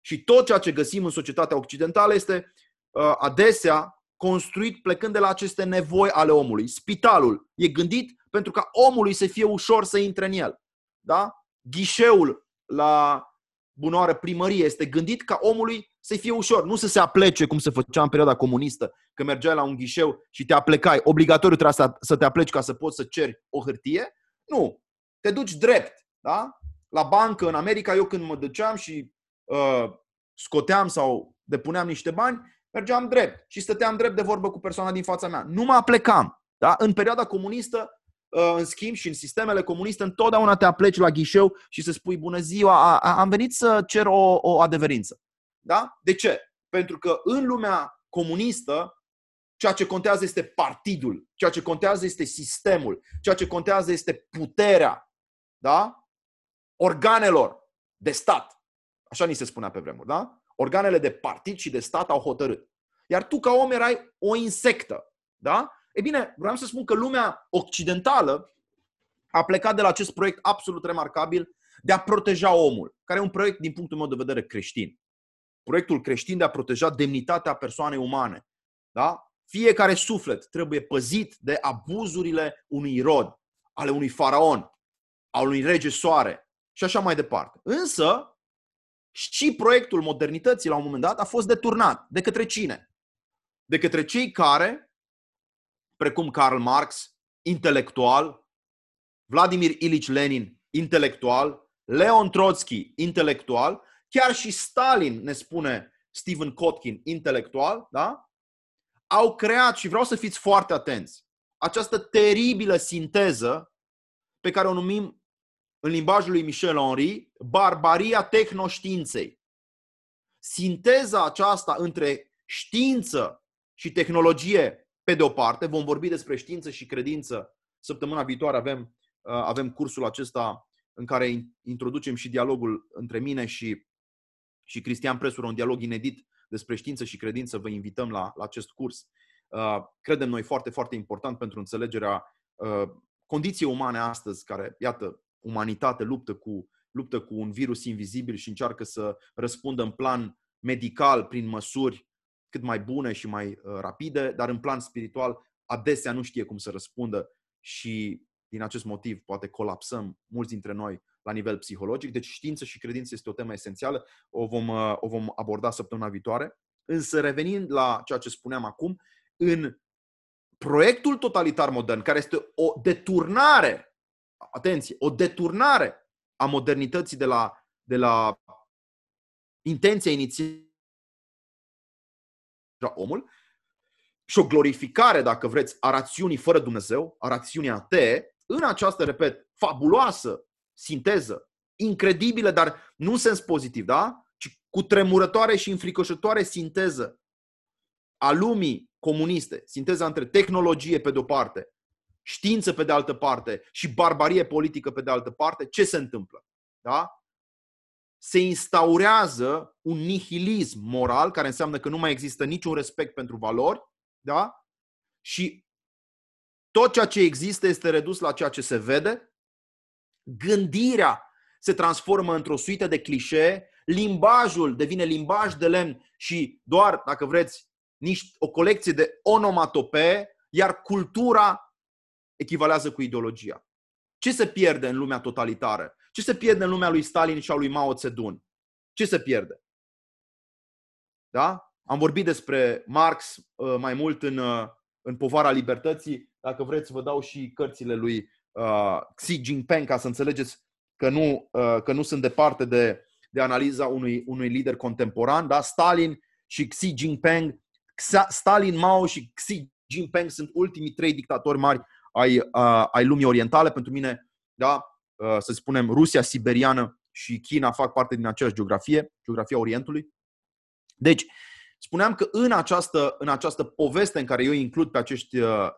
Speaker 2: Și tot ceea ce găsim în societatea occidentală este uh, adesea construit plecând de la aceste nevoi ale omului. Spitalul e gândit pentru ca omului să fie ușor să intre în el. Da? Ghișeul la bunoară primărie este gândit ca omului să fie ușor, nu să se aplece cum se făcea în perioada comunistă, că mergeai la un ghișeu și te aplecai, obligatoriu trebuia să te apleci ca să poți să ceri o hârtie. Nu. Te duci drept. Da? La bancă în America, eu când mă duceam și uh, scoteam sau depuneam niște bani, mergeam drept și stăteam drept de vorbă cu persoana din fața mea. Nu mă aplecam. Da? În perioada comunistă, uh, în schimb, și în sistemele comuniste, întotdeauna te apleci la ghișeu și să spui bună ziua, am venit să cer o, o adeverință. Da? De ce? Pentru că în lumea comunistă, ceea ce contează este partidul, ceea ce contează este sistemul, ceea ce contează este puterea da? organelor de stat. Așa ni se spunea pe vremuri, da? Organele de partid și de stat au hotărât. Iar tu, ca om, erai o insectă. Da? E bine, vreau să spun că lumea occidentală a plecat de la acest proiect absolut remarcabil de a proteja omul, care e un proiect, din punctul meu de vedere, creștin. Proiectul creștin de a proteja demnitatea persoanei umane. Da? Fiecare suflet trebuie păzit de abuzurile unui rod, ale unui faraon, al unui rege soare și așa mai departe. Însă, și proiectul modernității la un moment dat a fost deturnat. De către cine? De către cei care, precum Karl Marx, intelectual, Vladimir Ilich Lenin, intelectual, Leon Trotsky, intelectual, chiar și Stalin, ne spune Stephen Kotkin, intelectual, da? au creat, și vreau să fiți foarte atenți, această teribilă sinteză pe care o numim în limbajul lui Michel Henry, barbaria tehnoștiinței. Sinteza aceasta între știință și tehnologie, pe de o parte, vom vorbi despre știință și credință. Săptămâna viitoare avem, uh, avem cursul acesta în care introducem și dialogul între mine și, și Cristian Presură, un dialog inedit despre știință și credință, vă invităm la, la acest curs. Uh, credem noi foarte, foarte important pentru înțelegerea uh, condiției umane astăzi, care, iată, umanitate luptă cu, luptă cu un virus invizibil și încearcă să răspundă în plan medical prin măsuri cât mai bune și mai uh, rapide, dar în plan spiritual adesea nu știe cum să răspundă și din acest motiv poate colapsăm mulți dintre noi la nivel psihologic. Deci știință și credință este o temă esențială, o vom, uh, o vom aborda săptămâna viitoare. Însă revenind la ceea ce spuneam acum, în proiectul totalitar modern, care este o deturnare, atenție, o deturnare a modernității de la, de la intenția inițială omul și o glorificare, dacă vreți, a rațiunii fără Dumnezeu, a rațiunii atee, în această, repet, fabuloasă sinteză, incredibilă, dar nu în sens pozitiv, da? Ci cu tremurătoare și înfricoșătoare sinteză a lumii comuniste, sinteza între tehnologie pe de-o parte, știință pe de altă parte și barbarie politică pe de altă parte, ce se întâmplă? Da? Se instaurează un nihilism moral, care înseamnă că nu mai există niciun respect pentru valori, da? Și tot ceea ce există este redus la ceea ce se vede, gândirea se transformă într-o suită de clișee, limbajul devine limbaj de lemn și doar, dacă vreți, niște, o colecție de onomatopee, iar cultura echivalează cu ideologia. Ce se pierde în lumea totalitară? Ce se pierde în lumea lui Stalin și a lui Mao Zedong? Ce se pierde? Da? Am vorbit despre Marx uh, mai mult în, uh, în Povara Libertății. Dacă vreți, vă dau și cărțile lui uh, Xi Jinping ca să înțelegeți că nu, că nu sunt departe de, de analiza unui, unui lider contemporan. Da? Stalin și Xi Jinping Stalin, Mao și Xi Jinping sunt ultimii trei dictatori mari ai, uh, ai lumii orientale. Pentru mine, da, uh, să spunem, Rusia siberiană și China fac parte din aceeași geografie, geografia Orientului. Deci, spuneam că în această, în această poveste în care eu includ pe acești uh,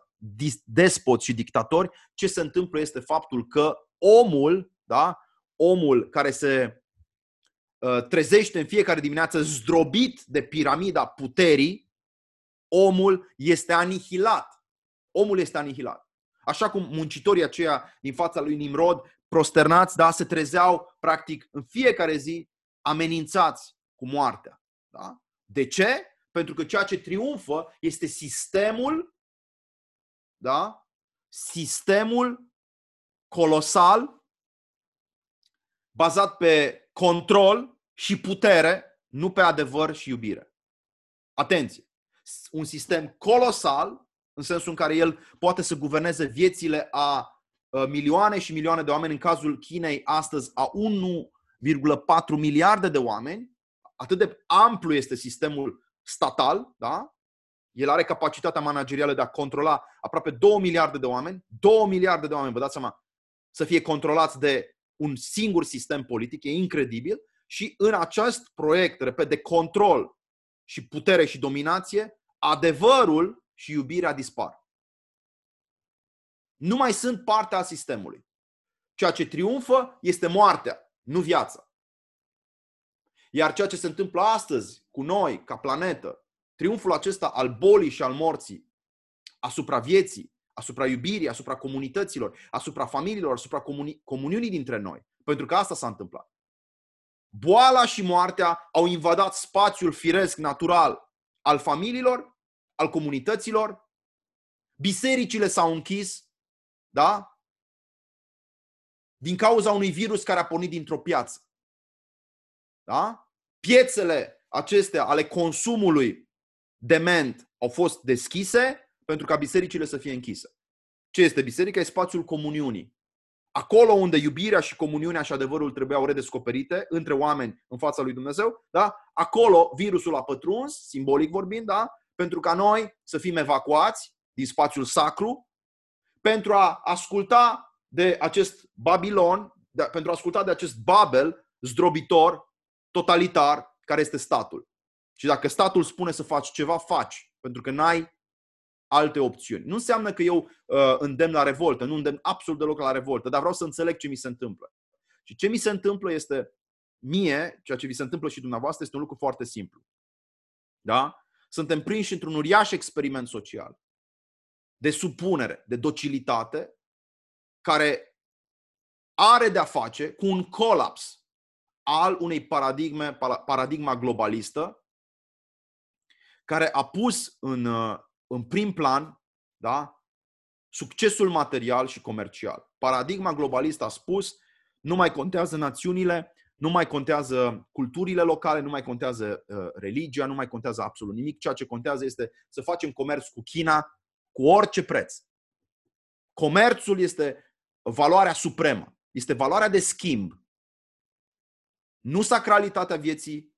Speaker 2: despoți și dictatori, ce se întâmplă este faptul că omul, da, omul care se uh, trezește în fiecare dimineață zdrobit de piramida puterii, omul este anihilat. Omul este anihilat. Așa cum muncitorii aceia din fața lui Nimrod, prosternați, da, se trezeau practic în fiecare zi amenințați cu moartea. Da? De ce? Pentru că ceea ce triumfă este sistemul, da? Sistemul colosal bazat pe control și putere, nu pe adevăr și iubire. Atenție! un sistem colosal, în sensul în care el poate să guverneze viețile a uh, milioane și milioane de oameni, în cazul Chinei astăzi a 1,4 miliarde de oameni, atât de amplu este sistemul statal, da? El are capacitatea managerială de a controla aproape 2 miliarde de oameni, 2 miliarde de oameni, vă dați seama, să fie controlați de un singur sistem politic, e incredibil. Și în acest proiect, repet, de control și putere și dominație, adevărul și iubirea dispar. Nu mai sunt parte a sistemului. Ceea ce triumfă este moartea, nu viața. Iar ceea ce se întâmplă astăzi cu noi, ca planetă, triumful acesta al bolii și al morții asupra vieții, asupra iubirii, asupra comunităților, asupra familiilor, asupra comuni- comuniunii dintre noi. Pentru că asta s-a întâmplat. Boala și moartea au invadat spațiul firesc, natural al familiilor, al comunităților, bisericile s-au închis, da? Din cauza unui virus care a pornit dintr-o piață. Da? Piețele acestea ale consumului dement au fost deschise pentru ca bisericile să fie închise. Ce este biserica? E spațiul comuniunii. Acolo unde iubirea și comuniunea și adevărul trebuiau redescoperite între oameni în fața lui Dumnezeu, da? acolo virusul a pătruns, simbolic vorbind, da? Pentru ca noi să fim evacuați din spațiul sacru, pentru a asculta de acest Babilon, de, pentru a asculta de acest Babel zdrobitor, totalitar, care este statul. Și dacă statul spune să faci ceva, faci. Pentru că n-ai alte opțiuni. Nu înseamnă că eu uh, îndemn la revoltă, nu îndemn absolut deloc la revoltă, dar vreau să înțeleg ce mi se întâmplă. Și ce mi se întâmplă este mie, ceea ce vi se întâmplă și dumneavoastră, este un lucru foarte simplu. Da? Suntem prinși într-un uriaș experiment social de supunere, de docilitate, care are de-a face cu un colaps al unei paradigme, paradigma globalistă, care a pus în, uh, în prim plan da, succesul material și comercial. Paradigma globalistă a spus nu mai contează națiunile, nu mai contează culturile locale, nu mai contează uh, religia, nu mai contează absolut nimic. Ceea ce contează este să facem comerț cu China cu orice preț. Comerțul este valoarea supremă, este valoarea de schimb. Nu sacralitatea vieții,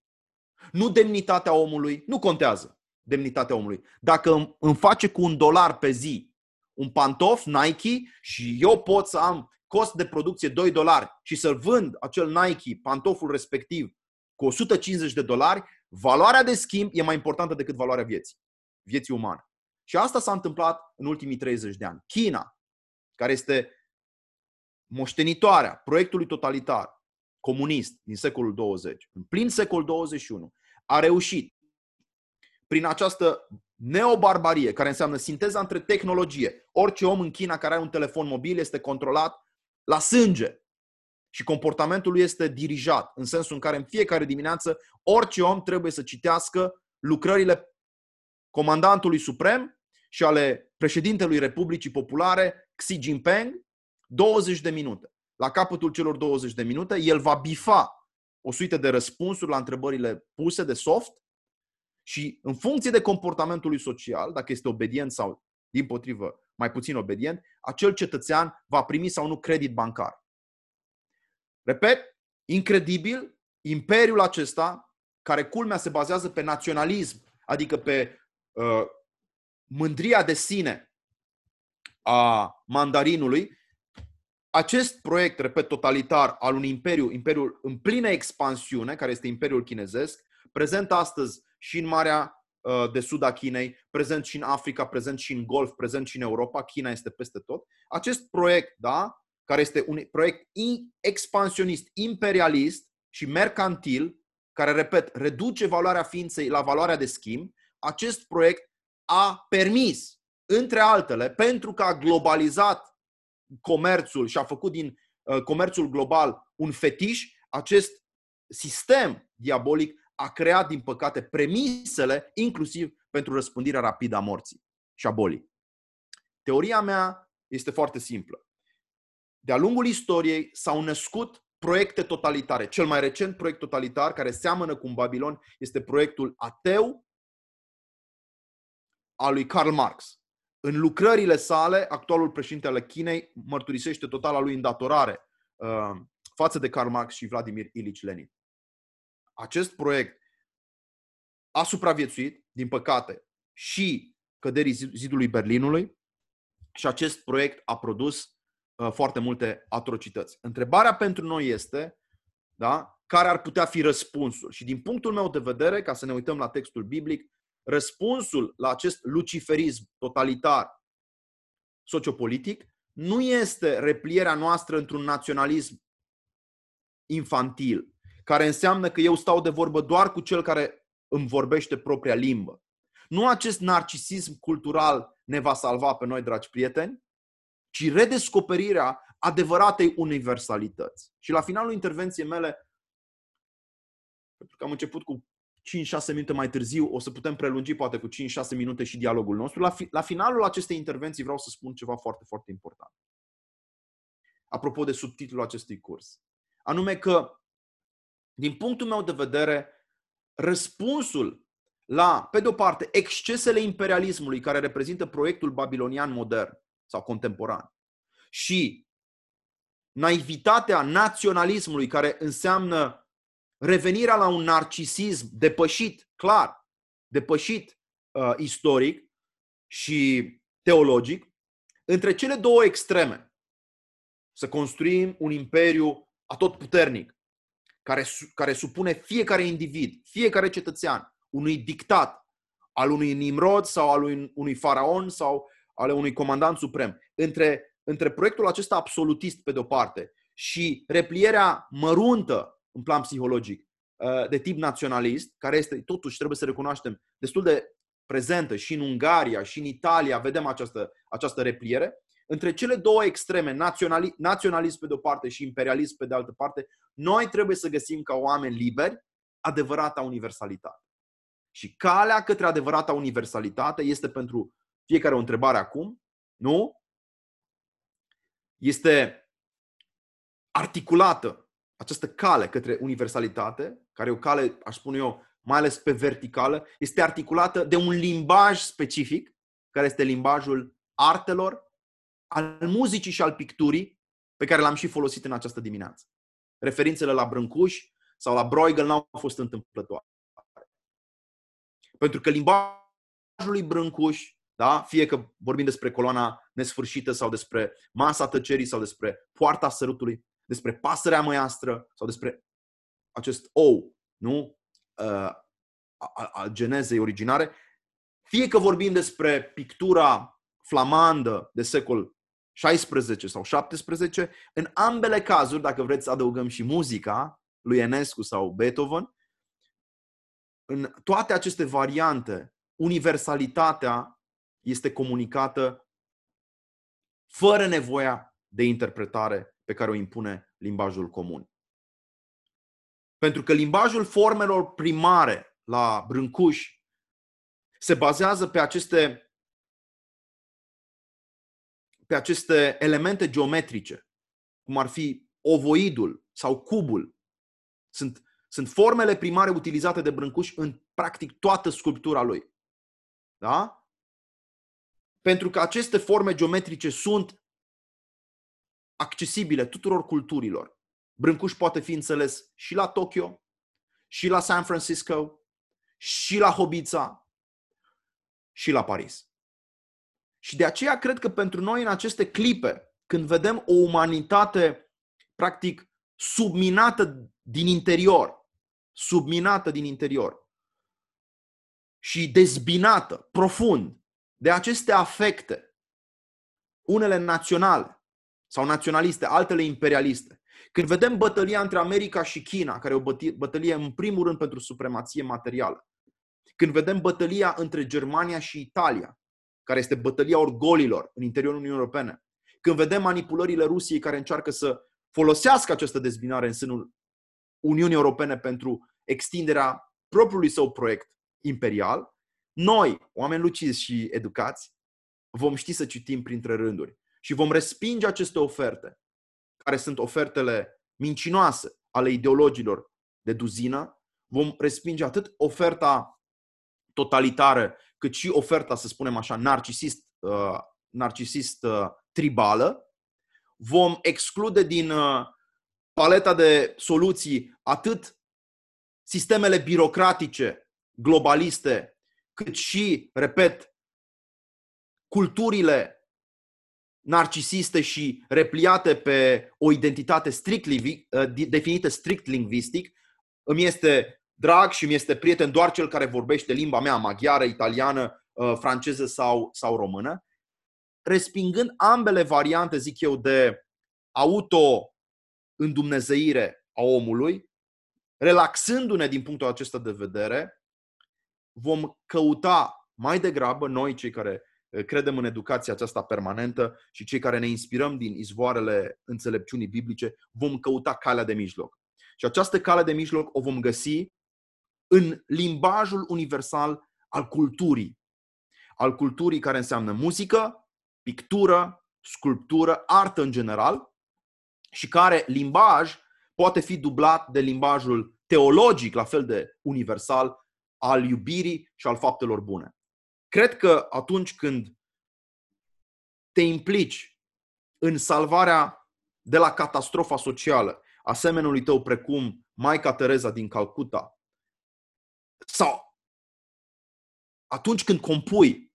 Speaker 2: nu demnitatea omului, nu contează demnitatea omului. Dacă îmi face cu un dolar pe zi un pantof Nike și eu pot să am cost de producție 2 dolari și să-l vând acel Nike, pantoful respectiv, cu 150 de dolari, valoarea de schimb e mai importantă decât valoarea vieții, vieții umane. Și asta s-a întâmplat în ultimii 30 de ani. China, care este moștenitoarea proiectului totalitar comunist din secolul 20, în plin secol 21, a reușit prin această neobarbarie, care înseamnă sinteza între tehnologie. Orice om în China care are un telefon mobil este controlat la sânge și comportamentul lui este dirijat, în sensul în care în fiecare dimineață orice om trebuie să citească lucrările comandantului suprem și ale președintelui Republicii Populare, Xi Jinping, 20 de minute. La capătul celor 20 de minute, el va bifa o suită de răspunsuri la întrebările puse de soft și în funcție de comportamentul lui social, dacă este obedient sau, din potrivă, mai puțin obedient, acel cetățean va primi sau nu credit bancar. Repet, incredibil, imperiul acesta, care culmea se bazează pe naționalism, adică pe uh, mândria de sine a mandarinului, acest proiect, repet, totalitar al unui imperiu, imperiul în plină expansiune, care este imperiul chinezesc, prezent astăzi și în Marea uh, de Sud a Chinei, prezent și în Africa, prezent și în Golf, prezent și în Europa, China este peste tot. Acest proiect, da, care este un proiect expansionist, imperialist și mercantil, care, repet, reduce valoarea ființei la valoarea de schimb, acest proiect a permis, între altele, pentru că a globalizat comerțul și a făcut din uh, comerțul global un fetiș, acest sistem diabolic a creat, din păcate, premisele inclusiv pentru răspândirea rapidă a morții și a bolii. Teoria mea este foarte simplă. De-a lungul istoriei s-au născut proiecte totalitare. Cel mai recent proiect totalitar care seamănă cu un Babilon este proiectul ateu al lui Karl Marx. în lucrările sale, actualul președinte al Chinei mărturisește totala lui îndatorare uh, față de Karl Marx și Vladimir Ilich Lenin. Acest proiect a supraviețuit, din păcate, și căderii zidului Berlinului și acest proiect a produs uh, foarte multe atrocități. Întrebarea pentru noi este, da, care ar putea fi răspunsul? Și din punctul meu de vedere, ca să ne uităm la textul biblic, răspunsul la acest luciferism totalitar sociopolitic nu este replierea noastră într-un naționalism infantil, care înseamnă că eu stau de vorbă doar cu cel care îmi vorbește propria limbă. Nu acest narcisism cultural ne va salva pe noi, dragi prieteni, ci redescoperirea adevăratei universalități. Și la finalul intervenției mele, pentru că am început cu 5-6 minute mai târziu, o să putem prelungi poate cu 5-6 minute și dialogul nostru. La, fi, la finalul acestei intervenții vreau să spun ceva foarte, foarte important. Apropo de subtitlul acestui curs. Anume că, din punctul meu de vedere, răspunsul la, pe de o parte, excesele imperialismului care reprezintă proiectul babilonian modern sau contemporan și naivitatea naționalismului care înseamnă revenirea la un narcisism depășit, clar, depășit uh, istoric și teologic, între cele două extreme, să construim un imperiu atotputernic, care, care supune fiecare individ, fiecare cetățean, unui dictat al unui Nimrod sau al unui, unui faraon sau al unui comandant suprem. Între, între proiectul acesta absolutist, pe de-o parte, și replierea măruntă în plan psihologic uh, de tip naționalist, care este, totuși, trebuie să recunoaștem, destul de prezentă și în Ungaria și în Italia, vedem această, această repliere, între cele două extreme, naționali, naționalism pe de o parte și imperialism pe de altă parte, noi trebuie să găsim ca oameni liberi adevărata universalitate. Și calea către adevărata universalitate este pentru fiecare o întrebare acum, nu? Este articulată această cale către universalitate, care e o cale, aș spune eu, mai ales pe verticală, este articulată de un limbaj specific, care este limbajul artelor, al muzicii și al picturii, pe care l-am și folosit în această dimineață. Referințele la Brâncuș sau la Bruegel n-au fost întâmplătoare. Pentru că limbajul lui Brâncuș, da? fie că vorbim despre coloana nesfârșită sau despre masa tăcerii sau despre poarta sărutului, despre pasărea măiastră sau despre acest ou, nu? Uh, al genezei originare, fie că vorbim despre pictura flamandă de secol 16 sau 17, în ambele cazuri, dacă vreți să adăugăm și muzica lui Enescu sau Beethoven, în toate aceste variante, universalitatea este comunicată fără nevoia de interpretare pe care o impune limbajul comun. Pentru că limbajul formelor primare la Brâncuș se bazează pe aceste, pe aceste elemente geometrice, cum ar fi ovoidul sau cubul. Sunt sunt formele primare utilizate de Brâncuș în practic toată sculptura lui. Da? Pentru că aceste forme geometrice sunt accesibile tuturor culturilor. Brâncuș poate fi înțeles și la Tokyo, și la San Francisco, și la Hobița, și la Paris. Și de aceea cred că pentru noi în aceste clipe, când vedem o umanitate practic subminată din interior, subminată din interior și dezbinată profund de aceste afecte, unele naționale sau naționaliste, altele imperialiste. Când vedem bătălia între America și China, care e o bătălie în primul rând pentru supremație materială, când vedem bătălia între Germania și Italia, care este bătălia orgolilor în interiorul Uniunii Europene, când vedem manipulările Rusiei care încearcă să folosească această dezbinare în sânul Uniunii Europene pentru extinderea propriului său proiect imperial, noi, oameni lucizi și educați, vom ști să citim printre rânduri și vom respinge aceste oferte, care sunt ofertele mincinoase ale ideologilor de duzină, vom respinge atât oferta totalitară, cât și oferta, să spunem așa, narcisist uh, narcisist uh, tribală, vom exclude din uh, paleta de soluții atât sistemele birocratice, globaliste, cât și, repet, culturile narcisiste și repliate pe o identitate strict, uh, definită strict lingvistic, îmi este drag și mi este prieten doar cel care vorbește limba mea, maghiară, italiană, uh, franceză sau, sau română, respingând ambele variante, zic eu, de auto-îndumnezeire a omului, relaxându-ne din punctul acesta de vedere, vom căuta mai degrabă, noi cei care uh, credem în educația aceasta permanentă și cei care ne inspirăm din izvoarele înțelepciunii biblice, vom căuta calea de mijloc. Și această cale de mijloc o vom găsi în limbajul universal al culturii. Al culturii care înseamnă muzică, pictură, sculptură, artă în general și care limbaj poate fi dublat de limbajul teologic, la fel de universal, al iubirii și al faptelor bune. Cred că atunci când te implici în salvarea de la catastrofa socială, asemenului tău precum Maica Teresa din Calcuta, sau atunci când compui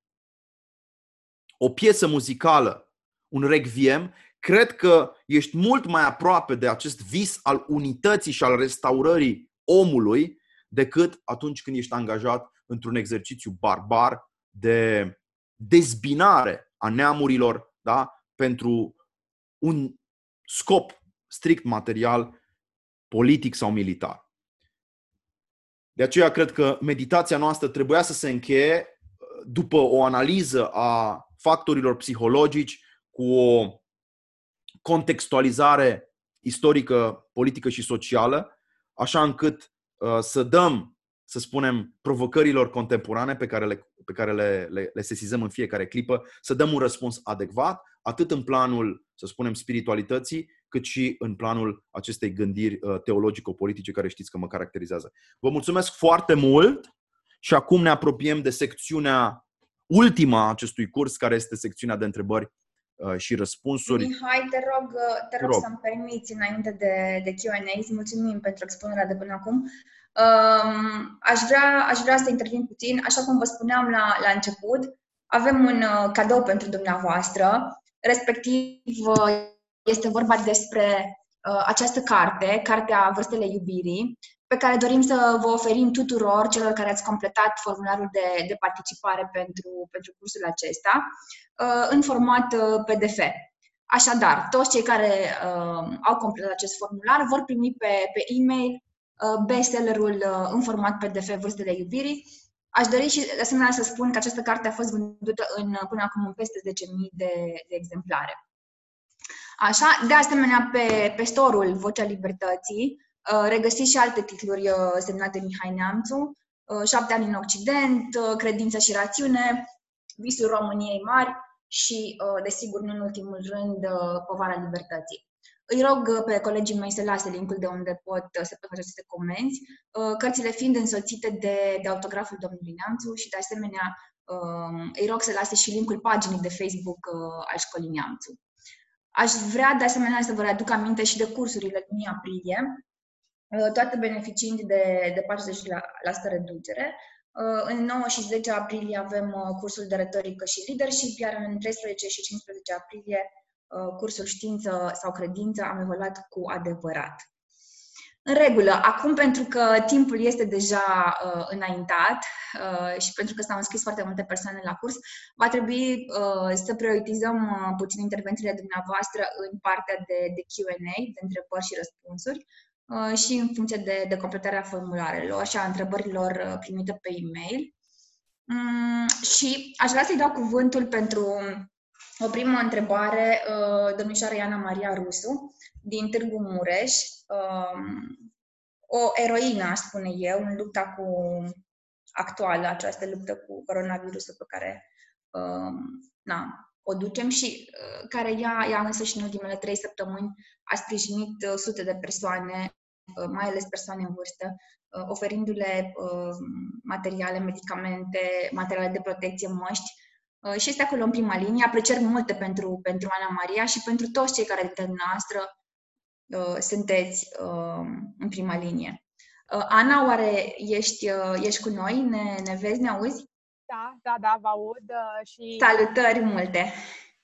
Speaker 2: o piesă muzicală, un requiem, cred că ești mult mai aproape de acest vis al unității și al restaurării omului decât atunci când ești angajat într-un exercițiu barbar de dezbinare a neamurilor da? pentru un scop strict material, politic sau militar. De aceea cred că meditația noastră trebuia să se încheie uh, după o analiză a factorilor psihologici cu o contextualizare istorică, politică și socială, așa încât uh, să dăm, să spunem, provocărilor contemporane pe care, le, pe care le, le, le sesizăm în fiecare clipă, să dăm un răspuns adecvat, atât în planul, să spunem, spiritualității, cât și în planul acestei gândiri uh, teologico-politice care știți că mă caracterizează. Vă mulțumesc foarte mult și acum ne apropiem de secțiunea ultima a acestui curs, care este secțiunea de întrebări uh, și răspunsuri.
Speaker 1: Mihai, te rog, uh, te rog, rog. să-mi permiți înainte de, de Q&A, îți mulțumim pentru expunerea de până acum. Um, aș, vrea, aș vrea să intervin puțin. Așa cum vă spuneam la, la început, avem un uh, cadou pentru dumneavoastră, respectiv este vorba despre uh, această carte, Cartea Vârstele Iubirii, pe care dorim să vă oferim tuturor celor care ați completat formularul de, de participare pentru, pentru cursul acesta uh, în format uh, PDF. Așadar, toți cei care uh, au completat acest formular vor primi pe, pe e-mail uh, bestsellerul uh, în format PDF Vârstele Iubirii. Aș dori și de asemenea să spun că această carte a fost vândută în, până acum în peste 10.000 de, de exemplare. Așa, de asemenea, pe, pe storul Vocea Libertății uh, regăsiți și alte titluri uh, semnate Mihai Neamțu, uh, Șapte ani în Occident, Credință și rațiune, Visul României Mari și, desigur, nu în ultimul rând, Povara Libertății. Îi rog pe colegii mei să lase linkul de unde pot să pot face aceste comenzi, cărțile fiind însoțite de, de autograful domnului Neamțu și, de asemenea, îi rog să lase și linkul paginii de Facebook al școlii Neamțu. Aș vrea de asemenea să vă aduc aminte și de cursurile din aprilie, uh, toate beneficiind de, de 40% reducere. Uh, în 9 și 10 aprilie avem uh, cursul de retorică și leadership, iar în 13 și 15 aprilie cursul știință sau credință am evaluat cu adevărat. În regulă. Acum, pentru că timpul este deja uh, înaintat uh, și pentru că s-au înscris foarte multe persoane la curs, va trebui uh, să prioritizăm uh, puțin intervențiile dumneavoastră în partea de, de Q&A, de întrebări și răspunsuri, uh, și în funcție de, de completarea formularelor și a întrebărilor uh, primite pe e-mail. Um, și aș vrea să-i dau cuvântul pentru o primă întrebare uh, domnișoara Iana Maria Rusu din Târgu Mureș, um, o eroină, aș spune eu, în lupta cu actuală, această luptă cu coronavirusul pe care um, na, o ducem și uh, care ea, ea însă și în ultimele trei săptămâni a sprijinit uh, sute de persoane, uh, mai ales persoane în vârstă, uh, oferindu-le uh, materiale, medicamente, materiale de protecție, măști, uh, și este acolo în prima linie. Aprecieri multe pentru, pentru Ana Maria și pentru toți cei care dintre noastră uh, sunteți uh, în prima linie. Uh, Ana, oare ești, uh, ești cu noi? Ne, ne vezi, ne auzi?
Speaker 4: Da, da, da, vă aud uh, și...
Speaker 1: Salutări multe!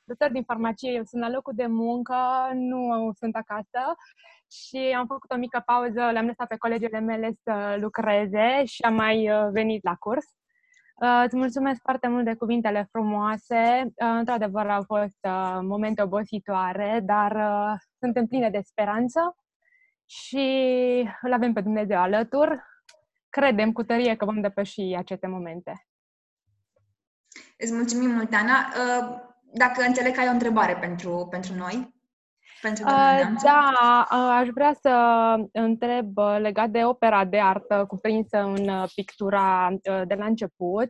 Speaker 4: Salutări din farmacie, eu sunt la locul de muncă, nu sunt acasă și am făcut o mică pauză, le-am lăsat pe colegele mele să lucreze și am mai uh, venit la curs. Uh, îți mulțumesc foarte mult de cuvintele frumoase. Uh, într-adevăr, au fost momente obositoare, dar suntem pline de speranță și îl avem pe Dumnezeu alături. Credem cu tărie că vom depăși aceste momente.
Speaker 1: Îți mulțumim mult, Ana. Dacă înțeleg că ai o întrebare pentru, pentru noi.
Speaker 4: Pentru uh, da, uh, aș vrea să întreb uh, legat de opera de artă cuprinsă în uh, pictura uh, de la început.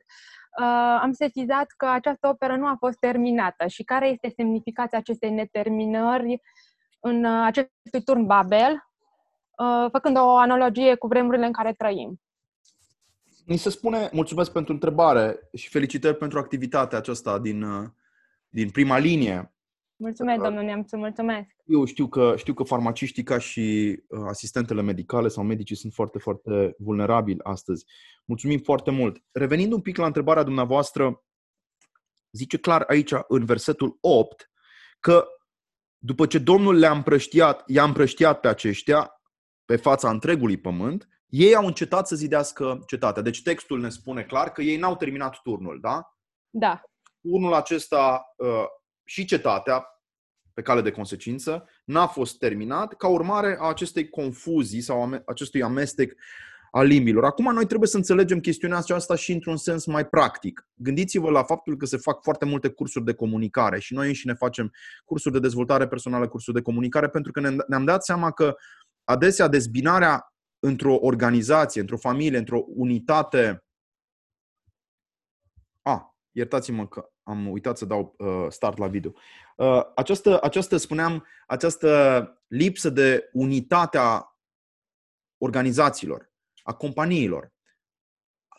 Speaker 4: Uh, am sesizat că această operă nu a fost terminată și care este semnificația acestei neterminări în uh, acestui turn Babel, uh, făcând o analogie cu vremurile în care trăim.
Speaker 2: Ni se spune, mulțumesc pentru întrebare și felicitări pentru activitatea aceasta din, din prima linie.
Speaker 4: Mulțumesc, domnul Neamțu, mulțumesc.
Speaker 2: Eu știu că, știu că farmaciștii ca și uh, asistentele medicale sau medicii sunt foarte, foarte vulnerabili astăzi. Mulțumim foarte mult. Revenind un pic la întrebarea dumneavoastră, zice clar aici, în versetul 8, că după ce Domnul le-a împrăștiat, i-a împrăștiat pe aceștia, pe fața întregului pământ, ei au încetat să zidească cetatea. Deci textul ne spune clar că ei n-au terminat turnul, da?
Speaker 4: Da.
Speaker 2: Turnul acesta uh, și cetatea, pe cale de consecință, n-a fost terminat ca urmare a acestei confuzii sau acestui amestec a limbilor. Acum noi trebuie să înțelegem chestiunea aceasta și într-un sens mai practic. Gândiți-vă la faptul că se fac foarte multe cursuri de comunicare și noi înșine facem cursuri de dezvoltare personală, cursuri de comunicare, pentru că ne-am dat seama că adesea dezbinarea într-o organizație, într-o familie, într-o unitate. A, ah, iertați-mă că am uitat să dau uh, start la video. Uh, această, această, spuneam, această lipsă de unitate a organizațiilor, a companiilor,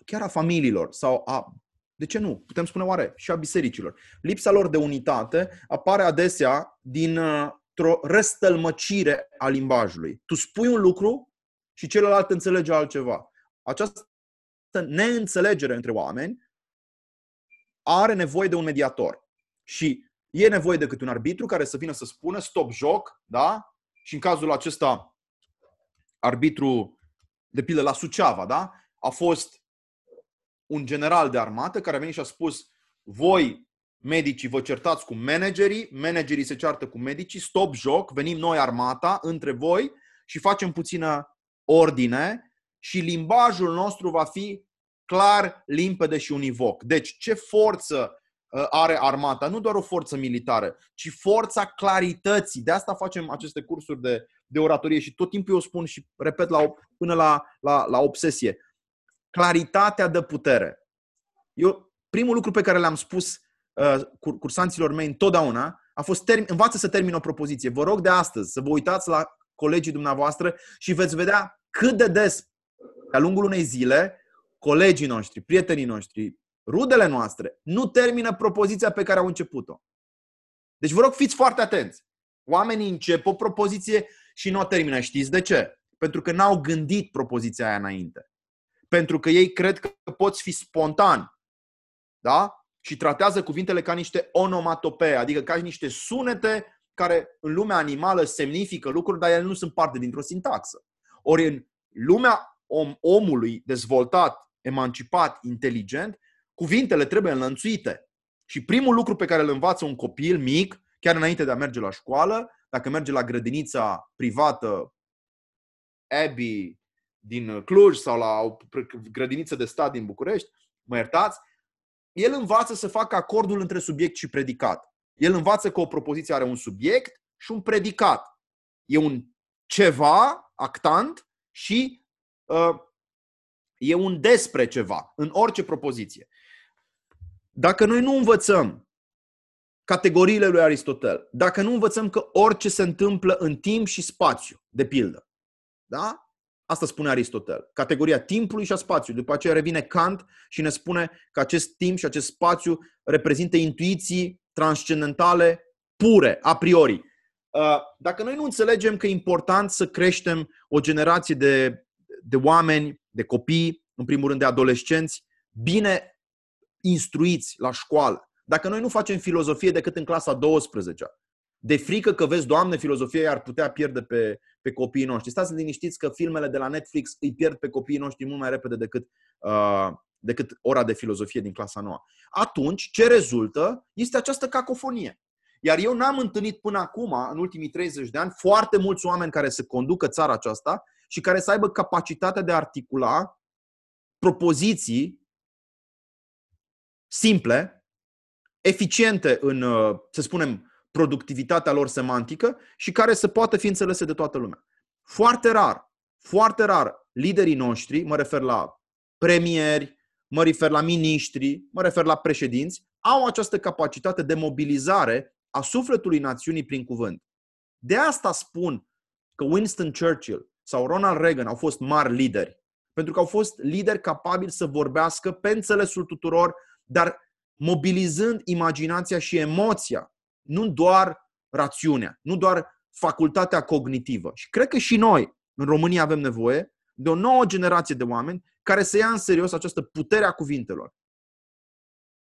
Speaker 2: chiar a familiilor sau a de ce nu? Putem spune oare și a bisericilor. Lipsa lor de unitate apare adesea dintr-o răstălmăcire a limbajului. Tu spui un lucru și celălalt înțelege altceva. Această neînțelegere între oameni are nevoie de un mediator. Și e nevoie de câte un arbitru care să vină să spună stop joc, da? Și în cazul acesta, arbitru, de pildă la Suceava, da? A fost un general de armată care a venit și a spus voi, medicii, vă certați cu managerii, managerii se ceartă cu medicii, stop joc, venim noi armata între voi și facem puțină ordine și limbajul nostru va fi clar, limpede și univoc. Deci, ce forță uh, are armata? Nu doar o forță militară, ci forța clarității. De asta facem aceste cursuri de, de oratorie și tot timpul eu spun și repet la, până la, la, la obsesie. Claritatea de putere. Eu, primul lucru pe care l-am spus uh, cursanților mei întotdeauna a fost term- învață să termin o propoziție. Vă rog de astăzi să vă uitați la colegii dumneavoastră și veți vedea cât de des, de-a lungul unei zile, colegii noștri, prietenii noștri, rudele noastre, nu termină propoziția pe care au început-o. Deci vă rog, fiți foarte atenți. Oamenii încep o propoziție și nu o termină. Știți de ce? Pentru că n-au gândit propoziția aia înainte. Pentru că ei cred că poți fi spontan. Da? Și tratează cuvintele ca niște onomatopee, adică ca niște sunete care în lumea animală semnifică lucruri, dar ele nu sunt parte dintr-o sintaxă. Ori în lumea om, omului dezvoltat emancipat, inteligent, cuvintele trebuie înlănțuite. Și primul lucru pe care îl învață un copil mic, chiar înainte de a merge la școală, dacă merge la grădinița privată Abbey din Cluj sau la o grădiniță de stat din București, mă iertați, el învață să facă acordul între subiect și predicat. El învață că o propoziție are un subiect și un predicat. E un ceva actant și uh, E un despre ceva, în orice propoziție. Dacă noi nu învățăm categoriile lui Aristotel, dacă nu învățăm că orice se întâmplă în timp și spațiu, de pildă, da? Asta spune Aristotel. Categoria timpului și a spațiului. După aceea revine Kant și ne spune că acest timp și acest spațiu reprezintă intuiții transcendentale pure, a priori. Uh, dacă noi nu înțelegem că e important să creștem o generație de, de oameni, de copii, în primul rând de adolescenți, bine instruiți la școală, dacă noi nu facem filozofie decât în clasa 12 de frică că vezi, Doamne, filozofia ar putea pierde pe, pe copiii noștri. Stați liniștiți că filmele de la Netflix îi pierd pe copiii noștri mult mai repede decât, uh, decât ora de filozofie din clasa nouă. Atunci, ce rezultă este această cacofonie. Iar eu n-am întâlnit până acum, în ultimii 30 de ani, foarte mulți oameni care să conducă țara aceasta și care să aibă capacitatea de a articula propoziții simple, eficiente în, uh, să spunem, productivitatea lor semantică și care să poată fi înțelese de toată lumea. Foarte rar, foarte rar, liderii noștri, mă refer la premieri, mă refer la miniștri, mă refer la președinți, au această capacitate de mobilizare a sufletului națiunii prin cuvânt. De asta spun că Winston Churchill sau Ronald Reagan au fost mari lideri. Pentru că au fost lideri capabili să vorbească pe înțelesul tuturor, dar mobilizând imaginația și emoția nu doar rațiunea, nu doar facultatea cognitivă. Și cred că și noi, în România, avem nevoie de o nouă generație de oameni care să ia în serios această putere a cuvintelor.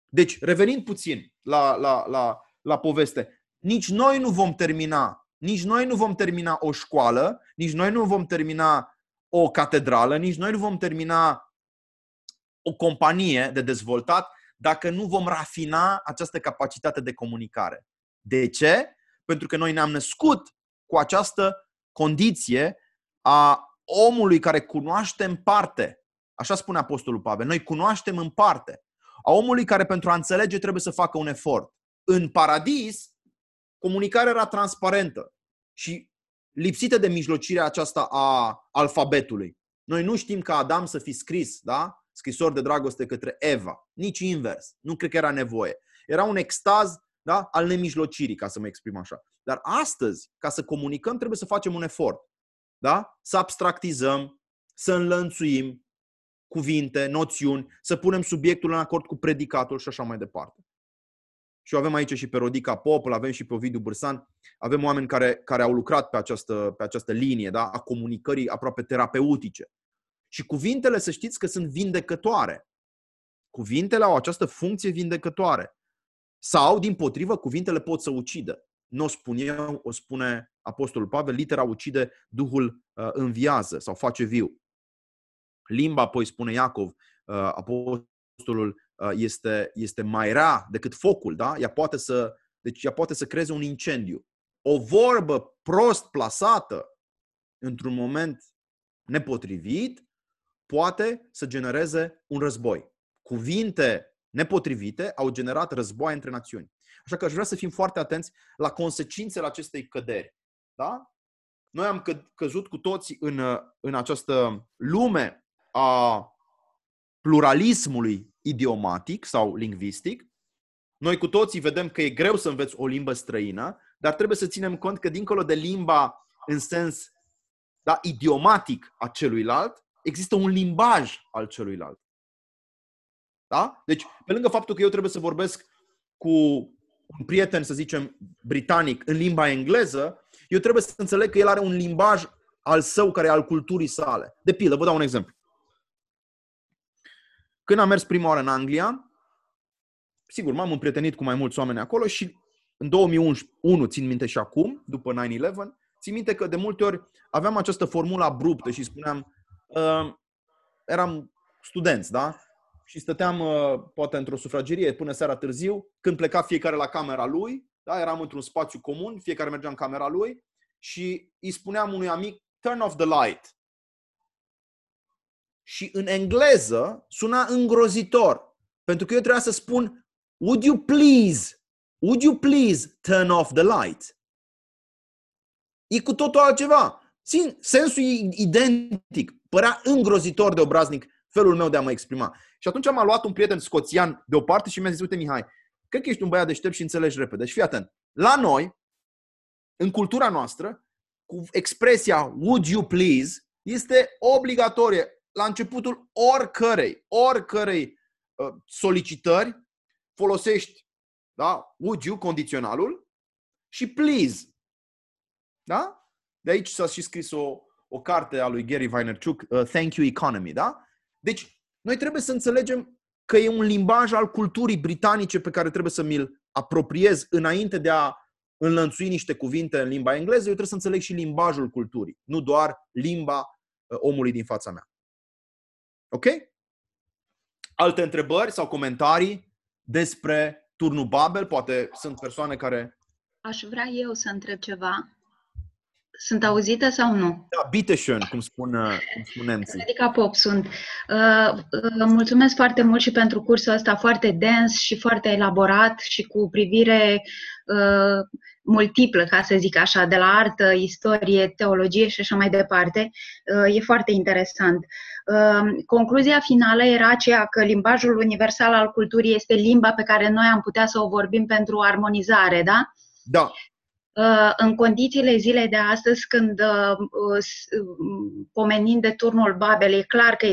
Speaker 2: Deci, revenind puțin la, la, la, la poveste, nici noi nu vom termina, nici noi nu vom termina o școală, nici noi nu vom termina o catedrală, nici noi nu vom termina o companie de dezvoltat dacă nu vom rafina această capacitate de comunicare. De ce? Pentru că noi ne-am născut cu această condiție a omului care cunoaște în parte. Așa spune Apostolul Pavel. Noi cunoaștem în parte. A omului care pentru a înțelege trebuie să facă un efort. În paradis, comunicarea era transparentă și lipsită de mijlocirea aceasta a alfabetului. Noi nu știm ca Adam să fi scris, da? Scrisori de dragoste către Eva. Nici invers. Nu cred că era nevoie. Era un extaz da? al nemijlocirii, ca să mă exprim așa. Dar astăzi, ca să comunicăm, trebuie să facem un efort. Da? Să abstractizăm, să înlănțuim cuvinte, noțiuni, să punem subiectul în acord cu predicatul și așa mai departe. Și avem aici și pe Rodica Pop, îl avem și pe Ovidiu Bârsan. Avem oameni care, care au lucrat pe această, pe această linie da? a comunicării aproape terapeutice. Și cuvintele, să știți că sunt vindecătoare. Cuvintele au această funcție vindecătoare. Sau, din potrivă, cuvintele pot să ucidă. Nu o spun eu, o spune Apostolul Pavel, litera ucide, Duhul uh, înviază sau face viu. Limba, apoi spune Iacov, uh, Apostolul uh, este, este mai rea decât focul, da? Ea poate să, deci ea poate să creeze un incendiu. O vorbă prost plasată într-un moment nepotrivit poate să genereze un război. Cuvinte nepotrivite au generat războaie între națiuni. Așa că aș vrea să fim foarte atenți la consecințele acestei căderi. Da? Noi am căzut cu toții în, în această lume a pluralismului idiomatic sau lingvistic. Noi cu toții vedem că e greu să înveți o limbă străină, dar trebuie să ținem cont că dincolo de limba în sens da, idiomatic a celuilalt, există un limbaj al celuilalt. Da? Deci, pe lângă faptul că eu trebuie să vorbesc cu un prieten, să zicem, britanic în limba engleză, eu trebuie să înțeleg că el are un limbaj al său, care e al culturii sale. De pildă, vă dau un exemplu. Când am mers prima oară în Anglia, sigur, m-am împrietenit cu mai mulți oameni acolo și în 2001, țin minte și acum, după 9-11, țin minte că de multe ori aveam această formulă abruptă și spuneam, uh, eram studenți, da? și stăteam uh, poate într-o sufragerie până seara târziu, când pleca fiecare la camera lui, da, eram într-un spațiu comun, fiecare mergea în camera lui și îi spuneam unui amic, turn off the light. Și în engleză suna îngrozitor, pentru că eu trebuia să spun, would you please, would you please turn off the light? E cu totul altceva. Sensul e identic. Părea îngrozitor de obraznic felul meu de a mă exprima. Și atunci am luat un prieten scoțian deoparte și mi-a zis, uite Mihai, cred că ești un băiat deștept și înțelegi repede. Și fii atent. La noi, în cultura noastră, cu expresia would you please, Este obligatorie la începutul oricărei, oricărei uh, solicitări folosești da? would you, condiționalul și please. Da? De aici s-a și scris o, o carte a lui Gary Vaynerchuk, uh, Thank You Economy. Da? Deci, noi trebuie să înțelegem că e un limbaj al culturii britanice pe care trebuie să mi-l apropiez înainte de a înlănțui niște cuvinte în limba engleză, eu trebuie să înțeleg și limbajul culturii, nu doar limba uh, omului din fața mea. Ok? Alte întrebări sau comentarii despre turnul Babel? Poate sunt persoane care...
Speaker 5: Aș vrea eu să întreb ceva. Sunt auzită sau nu?
Speaker 2: Da, bitte schön, cum spun, cum spun nemții.
Speaker 5: Adică Pop sunt. Uh, uh, mulțumesc foarte mult și pentru cursul ăsta foarte dens și foarte elaborat și cu privire uh, multiplă, ca să zic așa, de la artă, istorie, teologie și așa mai departe. Uh, e foarte interesant. Uh, concluzia finală era aceea că limbajul universal al culturii este limba pe care noi am putea să o vorbim pentru armonizare, da?
Speaker 2: Da.
Speaker 5: Uh, în condițiile zilei de astăzi, când pomenind de turnul Babel, e clar că,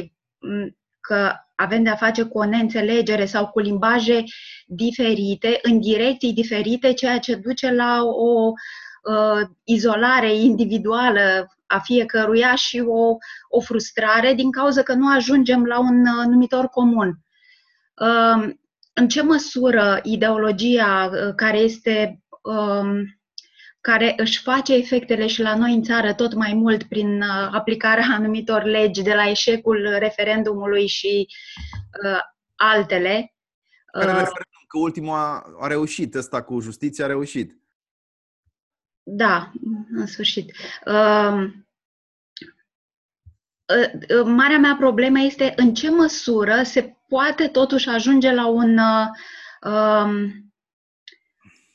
Speaker 5: că avem de-a face cu o neînțelegere sau cu limbaje diferite, în direcții diferite, ceea ce duce la o uh, izolare individuală a fiecăruia și o, o frustrare din cauza că nu ajungem la un uh, numitor comun. Uh, în ce măsură ideologia uh, care este uh, care își face efectele și la noi în țară tot mai mult prin uh, aplicarea anumitor legi de la eșecul referendumului și uh, altele.
Speaker 2: Care uh, referendum? Că ultimul a, a reușit, ăsta cu justiția a reușit.
Speaker 5: Da, în sfârșit. Uh, uh, marea mea problemă este în ce măsură se poate totuși ajunge la un uh, um,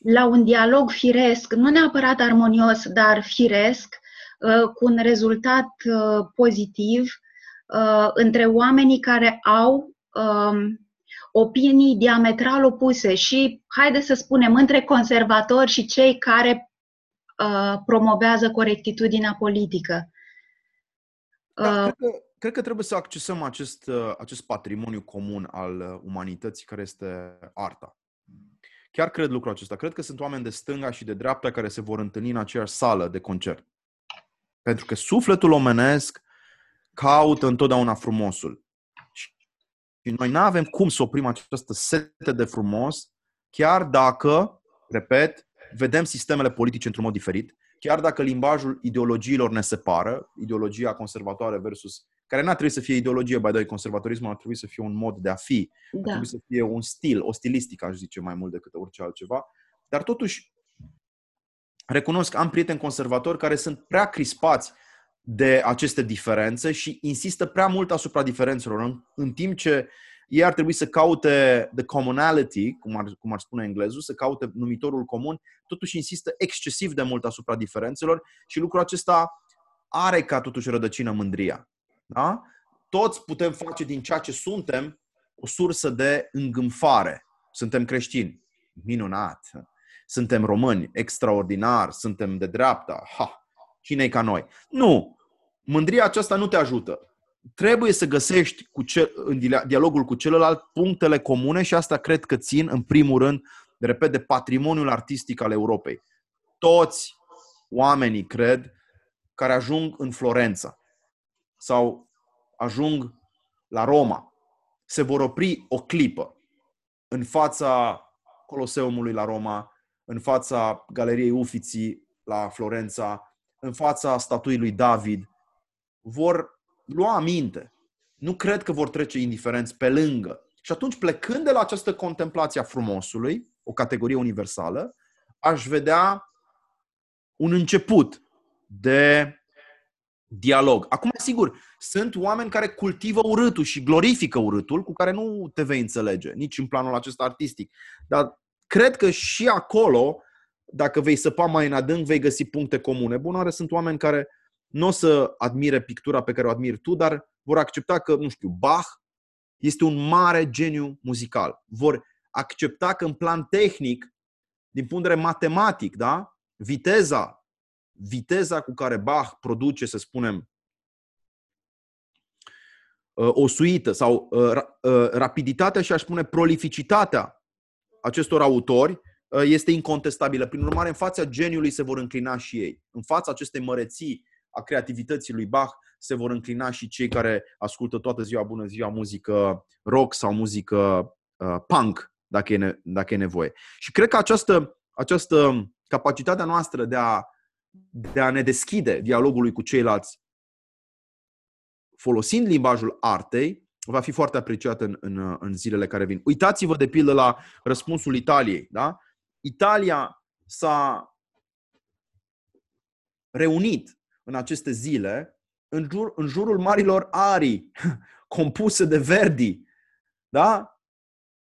Speaker 5: la un dialog firesc, nu neapărat armonios, dar firesc, uh, cu un rezultat uh, pozitiv uh, între oamenii care au um, opinii diametral opuse și, haide să spunem, între conservatori și cei care promovează corectitudinea politică.
Speaker 2: Da, cred, că, cred că trebuie să accesăm acest, acest patrimoniu comun al umanității care este arta. Chiar cred lucrul acesta. Cred că sunt oameni de stânga și de dreapta care se vor întâlni în aceeași sală de concert. Pentru că sufletul omenesc caută întotdeauna frumosul. Și noi nu avem cum să oprim această sete de frumos, chiar dacă, repet, vedem sistemele politice într-un mod diferit, chiar dacă limbajul ideologiilor ne separă, ideologia conservatoare versus care n-ar trebui să fie ideologie, by the way, conservatorismul ar trebui să fie un mod de a fi, da. ar trebui să fie un stil, o stilistică, aș zice, mai mult decât orice altceva. Dar totuși, recunosc, am prieteni conservatori care sunt prea crispați de aceste diferențe și insistă prea mult asupra diferențelor, în, în timp ce ei ar trebui să caute the commonality, cum ar, cum ar spune englezul, să caute numitorul comun, totuși insistă excesiv de mult asupra diferențelor și lucrul acesta are ca totuși rădăcină mândria. Da? Toți putem face din ceea ce suntem o sursă de îngânfare. Suntem creștini. Minunat. Suntem români. Extraordinar. Suntem de dreapta. Ha! cine ca noi? Nu! Mândria aceasta nu te ajută. Trebuie să găsești cu ce, în dialogul cu celălalt punctele comune și asta cred că țin, în primul rând, de repede, patrimoniul artistic al Europei. Toți oamenii, cred, care ajung în Florența sau ajung la Roma, se vor opri o clipă în fața Coloseumului la Roma, în fața Galeriei Ufiții la Florența, în fața statuii lui David, vor lua aminte. Nu cred că vor trece indiferenți pe lângă. Și atunci, plecând de la această contemplație a frumosului, o categorie universală, aș vedea un început de dialog. Acum, sigur, sunt oameni care cultivă urâtul și glorifică urâtul, cu care nu te vei înțelege, nici în planul acesta artistic. Dar cred că și acolo, dacă vei săpa mai în adânc, vei găsi puncte comune. Bun, oare sunt oameni care nu o să admire pictura pe care o admiri tu, dar vor accepta că, nu știu, Bach este un mare geniu muzical. Vor accepta că în plan tehnic, din punct de vedere matematic, da? viteza viteza cu care Bach produce, să spunem, uh, osuită sau uh, uh, rapiditatea și aș spune prolificitatea acestor autori uh, este incontestabilă. Prin urmare, în fața geniului se vor înclina și ei. În fața acestei măreții a creativității lui Bach se vor înclina și cei care ascultă toată ziua bună ziua muzică rock sau muzică uh, punk, dacă e, ne- dacă e nevoie. Și cred că această, această capacitatea noastră de a, de a ne deschide dialogului cu ceilalți folosind limbajul artei, va fi foarte apreciată în, în, în zilele care vin. Uitați-vă de pildă la răspunsul Italiei. Da? Italia s-a reunit în aceste zile în, jur, în jurul marilor arii compuse de Verdi, da?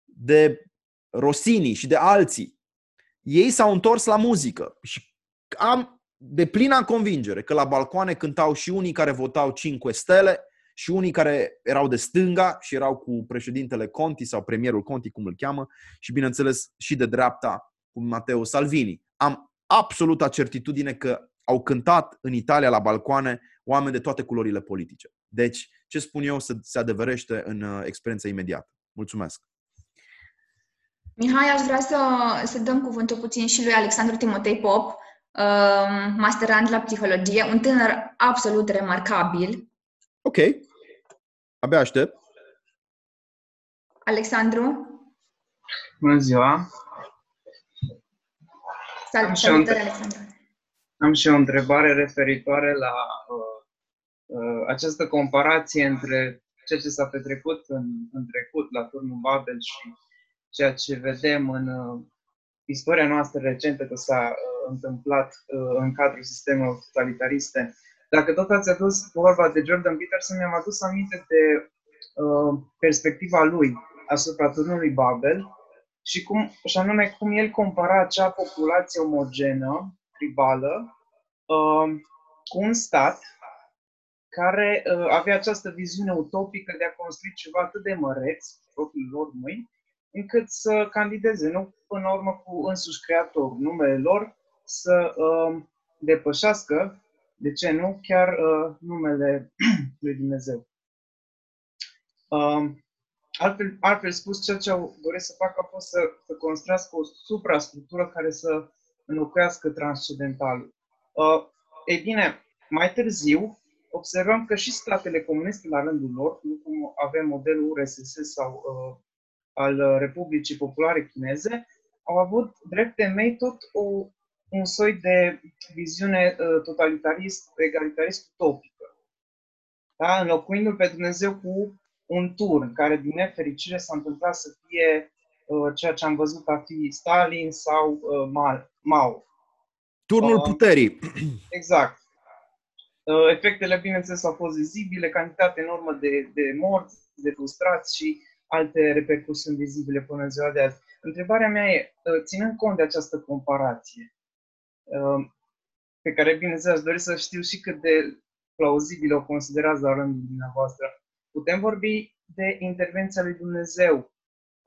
Speaker 2: de Rossini și de alții. Ei s-au întors la muzică și am de plină convingere că la balcoane cântau și unii care votau 5 stele și unii care erau de stânga și erau cu președintele Conti sau premierul Conti, cum îl cheamă, și bineînțeles și de dreapta cu Matteo Salvini. Am absoluta certitudine că au cântat în Italia la balcoane oameni de toate culorile politice. Deci, ce spun eu se, se adeverește în uh, experiența imediată. Mulțumesc!
Speaker 1: Mihai, aș vrea să, să dăm cuvântul puțin și lui Alexandru Timotei Pop, um, masterand la psihologie, un tânăr absolut remarcabil.
Speaker 2: Ok. Abia aștept.
Speaker 1: Alexandru?
Speaker 6: Bună ziua!
Speaker 1: Salut, salutări, Alexandru!
Speaker 6: Am și o întrebare referitoare la uh, uh, această comparație între ceea ce s-a petrecut în, în trecut la turnul Babel și ceea ce vedem în uh, istoria noastră recentă că s-a uh, întâmplat uh, în cadrul sistemelor totalitariste. Dacă tot ați adus vorba de Jordan Peterson, mi-am adus aminte de uh, perspectiva lui asupra turnului Babel și, cum, și anume cum el compara acea populație omogenă tribală uh, cu un stat care uh, avea această viziune utopică de a construi ceva atât de măreț, propriul lor mâini, încât să candideze, nu până la urmă cu însuși creator, numele lor, să uh, depășească, de ce nu, chiar uh, numele lui Dumnezeu. Uh, altfel, altfel spus, ceea ce au doresc să facă a fost să, să construiască o suprastructură care să înlocuiască transcendentalul. Uh, ei bine, mai târziu observăm că și statele comuniste la rândul lor, nu cum avem modelul URSS sau uh, al Republicii Populare Chineze, au avut drept temei tot o, un soi de viziune uh, totalitarist, egalitarist utopică. Da? Înlocuindu-l pe Dumnezeu cu un turn, care din nefericire s-a întâmplat să fie uh, ceea ce am văzut a fi Stalin sau uh, Mao.
Speaker 2: Turnul uh, puterii.
Speaker 6: Exact. Uh, efectele, bineînțeles, au fost vizibile, cantitate enormă de, de morți, de frustrați și alte repercusiuni vizibile până în ziua de azi. Întrebarea mea e, uh, ținând cont de această comparație, uh, pe care, bineînțeles, aș dori să știu și cât de plauzibil o considerați la rândul dumneavoastră, putem vorbi de intervenția lui Dumnezeu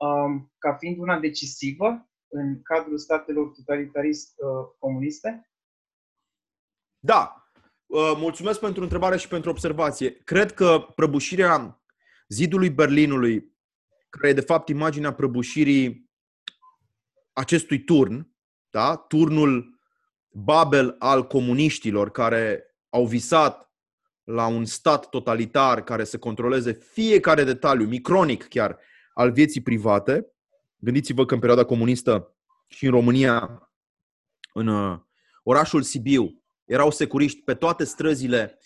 Speaker 6: um, ca fiind una decisivă în cadrul statelor totalitarist uh, comuniste?
Speaker 2: Da. Uh, mulțumesc pentru întrebare și pentru observație. Cred că prăbușirea zidului Berlinului, care e de fapt imaginea prăbușirii acestui turn, da? turnul Babel al comuniștilor care au visat la un stat totalitar care să controleze fiecare detaliu, micronic chiar, al vieții private. Gândiți-vă că în perioada comunistă și în România, în uh, orașul Sibiu, erau securiști pe toate străzile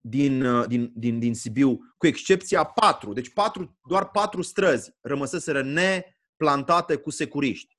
Speaker 2: din, uh, din, din, din Sibiu, cu excepția patru. Deci patru, doar patru străzi rămăseseră neplantate cu securiști.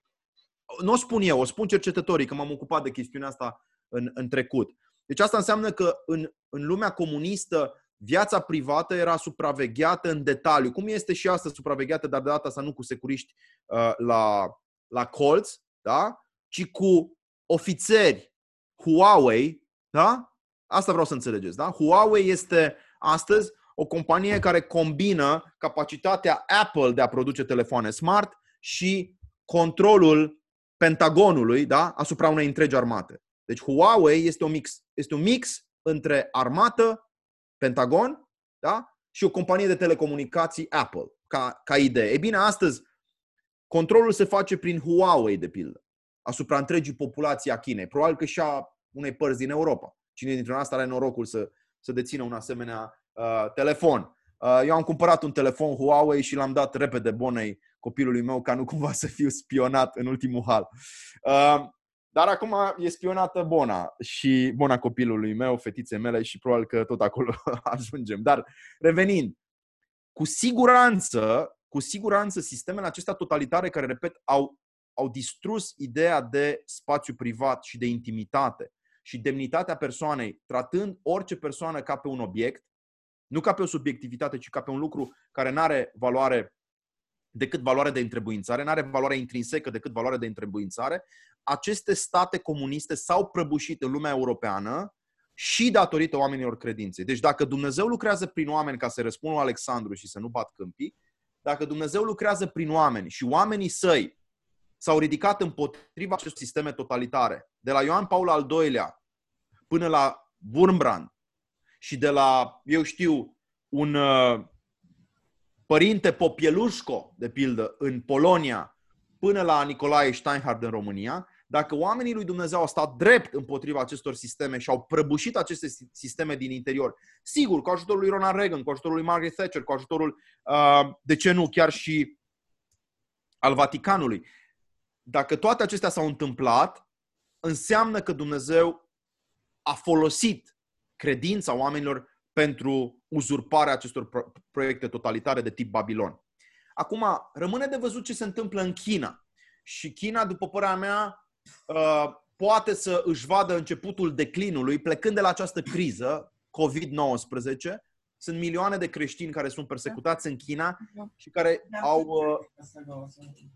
Speaker 2: Nu o spun eu, o spun cercetătorii, că m-am ocupat de chestiunea asta în, în trecut. Deci asta înseamnă că în, în lumea comunistă viața privată era supravegheată în detaliu, cum este și asta supravegheată, dar de data asta nu cu securiști uh, la, la colț, da? ci cu ofițeri Huawei, da? Asta vreau să înțelegeți, da? Huawei este astăzi o companie care combină capacitatea Apple de a produce telefoane smart și controlul Pentagonului da? asupra unei întregi armate. Deci Huawei este un mix, este un mix între armată, Pentagon, da? și o companie de telecomunicații Apple, ca, ca idee. E bine, astăzi controlul se face prin Huawei, de pildă, asupra întregii populații a Chinei. Probabil că și a unei părți din Europa. Cine dintre noi are norocul să, să dețină un asemenea uh, telefon. Uh, eu am cumpărat un telefon Huawei și l-am dat repede bonei copilului meu ca nu cumva să fiu spionat în ultimul hal. Uh, dar acum e spionată Bona și Bona copilului meu, fetițe mele și probabil că tot acolo ajungem. Dar revenind, cu siguranță, cu siguranță sistemele acestea totalitare care, repet, au, au distrus ideea de spațiu privat și de intimitate și demnitatea persoanei, tratând orice persoană ca pe un obiect, nu ca pe o subiectivitate, ci ca pe un lucru care nu are valoare decât valoare de întrebuințare, nu are valoare intrinsecă decât valoare de întrebuințare, aceste state comuniste s-au prăbușit în lumea europeană și datorită oamenilor credinței. Deci dacă Dumnezeu lucrează prin oameni ca să răspundă Alexandru și să nu bat câmpii, dacă Dumnezeu lucrează prin oameni și oamenii săi s-au ridicat împotriva acestor sisteme totalitare, de la Ioan Paul al II-lea până la Wurmbrand și de la, eu știu, un uh, părinte Popielușco, de pildă, în Polonia, până la Nicolae Steinhardt în România, dacă oamenii lui Dumnezeu au stat drept împotriva acestor sisteme și au prăbușit aceste sisteme din interior, sigur, cu ajutorul lui Ronald Reagan, cu ajutorul lui Margaret Thatcher, cu ajutorul, uh, de ce nu, chiar și al Vaticanului, dacă toate acestea s-au întâmplat, înseamnă că Dumnezeu a folosit credința oamenilor pentru uzurparea acestor proiecte totalitare de tip Babilon. Acum, rămâne de văzut ce se întâmplă în China. Și China, după părerea mea, uh, poate să își vadă începutul declinului plecând de la această criză, COVID-19. Sunt milioane de creștini care sunt persecutați în China și care au uh,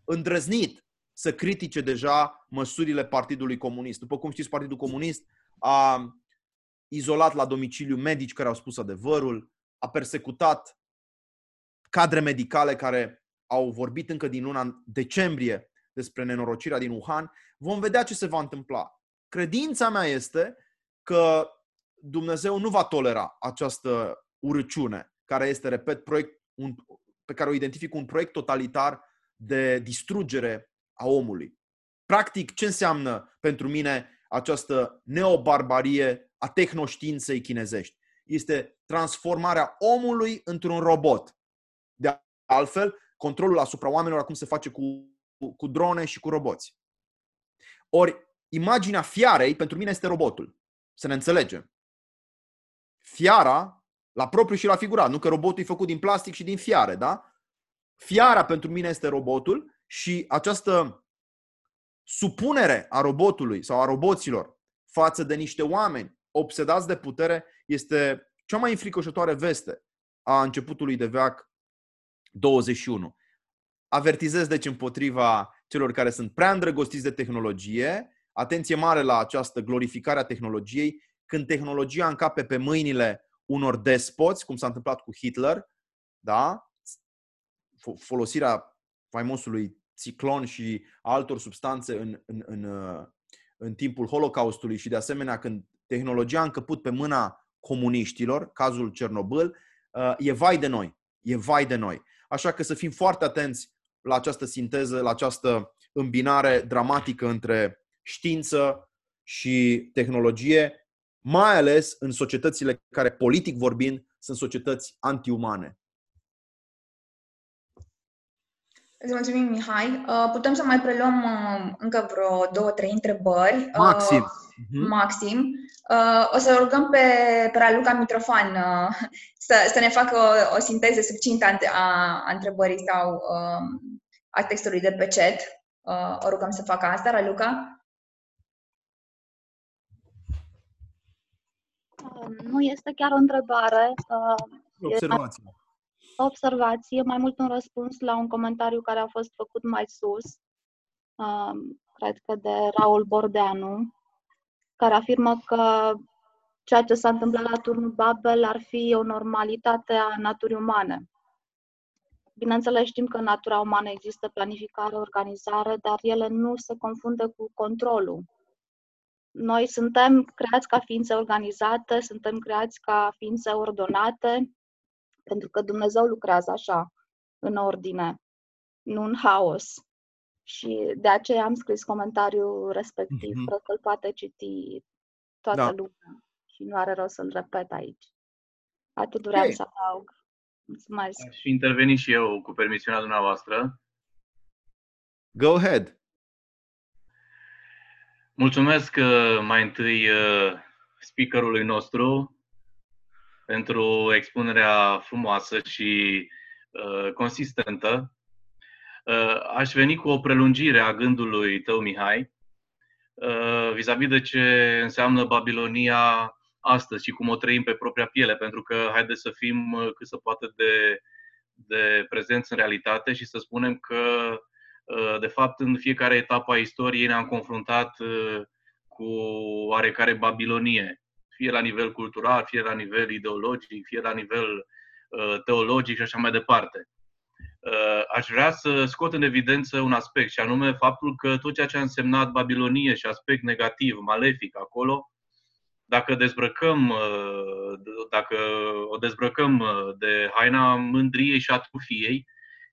Speaker 2: îndrăznit să critique deja măsurile Partidului Comunist. După cum știți, Partidul Comunist a izolat la domiciliu medici care au spus adevărul, a persecutat cadre medicale care au vorbit încă din luna decembrie despre nenorocirea din Wuhan. Vom vedea ce se va întâmpla. Credința mea este că Dumnezeu nu va tolera această urăciune, care este, repet, proiect, un, pe care o identific un proiect totalitar de distrugere a omului. Practic, ce înseamnă pentru mine această neobarbarie a tehnoștiinței chinezești. Este transformarea omului într-un robot. De altfel, controlul asupra oamenilor acum se face cu, cu drone și cu roboți. Ori, imaginea fiarei pentru mine este robotul. Să ne înțelegem. Fiara, la propriu și la figurat, nu că robotul e făcut din plastic și din fiare, da? Fiara pentru mine este robotul și această supunere a robotului sau a roboților față de niște oameni obsedați de putere este cea mai înfricoșătoare veste a începutului de veac 21. Avertizez deci împotriva celor care sunt prea îndrăgostiți de tehnologie, atenție mare la această glorificare a tehnologiei, când tehnologia încape pe mâinile unor despoți, cum s-a întâmplat cu Hitler, da? folosirea faimosului ciclon și altor substanțe în, în, în, uh, în timpul Holocaustului și de asemenea când tehnologia a încăput pe mâna comuniștilor, cazul Cernobâl, uh, e vai de noi. E vai de noi. Așa că să fim foarte atenți la această sinteză, la această îmbinare dramatică între știință și tehnologie, mai ales în societățile care, politic vorbind, sunt societăți antiumane.
Speaker 1: Îți mulțumim, Mihai. Uh, putem să mai preluăm uh, încă vreo două, trei întrebări.
Speaker 2: Maxim.
Speaker 1: Uh, maxim. O să rugăm pe, pe Raluca Mitrofan să, să ne facă o, o sinteză succintă a, a întrebării sau a textului de pe chat. O rugăm să facă asta, Raluca.
Speaker 5: Nu este chiar o întrebare.
Speaker 2: Observație
Speaker 5: observație, mai mult un răspuns la un comentariu care a fost făcut mai sus, um, cred că de Raul Bordeanu, care afirmă că ceea ce s-a întâmplat la turnul Babel ar fi o normalitate a naturii umane. Bineînțeles, știm că în natura umană există planificare, organizare, dar ele nu se confundă cu controlul. Noi suntem creați ca ființe organizate, suntem creați ca ființe ordonate,
Speaker 7: Pentru că Dumnezeu lucrează așa, în ordine, nu în haos. Și de aceea am scris comentariul respectiv. Mm-hmm. Cred că îl poate citi toată da. lumea și nu are rost să-l repet aici. Atât vreau okay. să adaug. Mulțumesc.
Speaker 8: Aș interveni și eu cu permisiunea dumneavoastră.
Speaker 2: Go ahead.
Speaker 8: Mulțumesc uh, mai întâi uh, speakerului nostru pentru expunerea frumoasă și uh, consistentă. Aș veni cu o prelungire a gândului tău, Mihai, vis-a-vis de ce înseamnă Babilonia astăzi și cum o trăim pe propria piele, pentru că haideți să fim cât să poate de, de prezenți în realitate și să spunem că Uh, de fapt, în fiecare etapă a istoriei ne-am confruntat uh, cu oarecare Babilonie, fie la nivel cultural, fie la nivel ideologic, fie la nivel uh, teologic și așa mai departe. Aș vrea să scot în evidență un aspect, și anume faptul că tot ceea ce a însemnat Babilonie și aspect negativ, malefic acolo, dacă dezbrăcăm, dacă o dezbrăcăm de haina mândriei și a trufiei,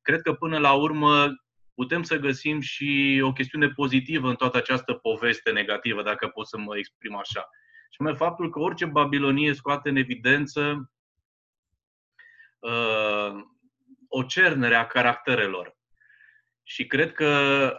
Speaker 8: cred că până la urmă putem să găsim și o chestiune pozitivă în toată această poveste negativă, dacă pot să mă exprim așa. Și mai faptul că orice Babilonie scoate în evidență uh, o cernere a caracterelor. Și cred că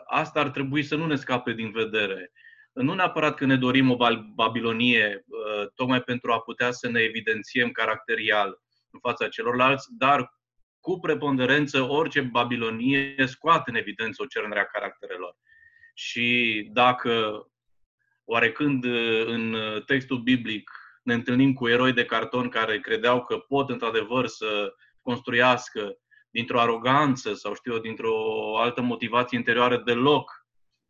Speaker 8: asta ar trebui să nu ne scape din vedere. Nu neapărat că ne dorim o Babilonie uh, tocmai pentru a putea să ne evidențiem caracterial în fața celorlalți, dar cu preponderență orice Babilonie scoate în evidență o cernere a caracterelor. Și dacă oarecând în textul biblic ne întâlnim cu eroi de carton care credeau că pot într-adevăr să construiască dintr-o aroganță sau știu eu, dintr-o altă motivație interioară deloc,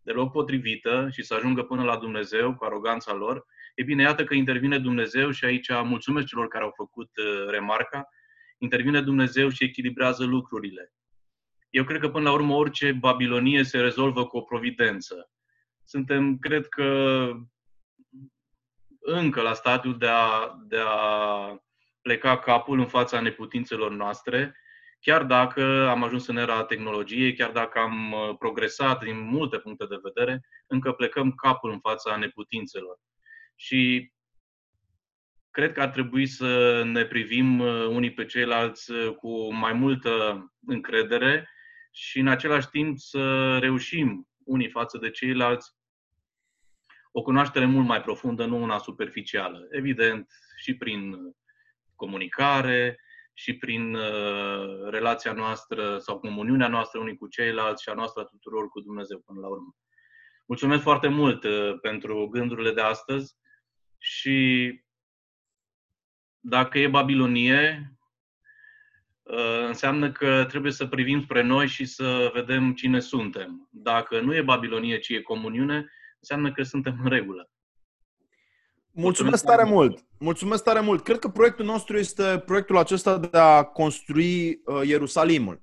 Speaker 8: deloc potrivită și să ajungă până la Dumnezeu cu aroganța lor, e bine, iată că intervine Dumnezeu și aici mulțumesc celor care au făcut uh, remarca, intervine Dumnezeu și echilibrează lucrurile. Eu cred că până la urmă orice Babilonie se rezolvă cu o providență. Suntem, cred că, încă la stadiul de a, de a pleca capul în fața neputințelor noastre, chiar dacă am ajuns în era tehnologiei, chiar dacă am uh, progresat din multe puncte de vedere, încă plecăm capul în fața neputințelor. Și cred că ar trebui să ne privim uh, unii pe ceilalți uh, cu mai multă încredere și în același timp să reușim unii față de ceilalți o cunoaștere mult mai profundă, nu una superficială. Evident, și prin comunicare, și prin uh, relația noastră sau comuniunea noastră unii cu ceilalți și a noastră tuturor cu Dumnezeu până la urmă. Mulțumesc foarte mult pentru gândurile de astăzi și dacă e Babilonie, uh, înseamnă că trebuie să privim spre noi și să vedem cine suntem. Dacă nu e Babilonie, ci e comuniune, înseamnă că suntem în regulă.
Speaker 2: Mulțumesc tare mult! Mulțumesc tare mult! Cred că proiectul nostru este proiectul acesta de a construi uh, Ierusalimul,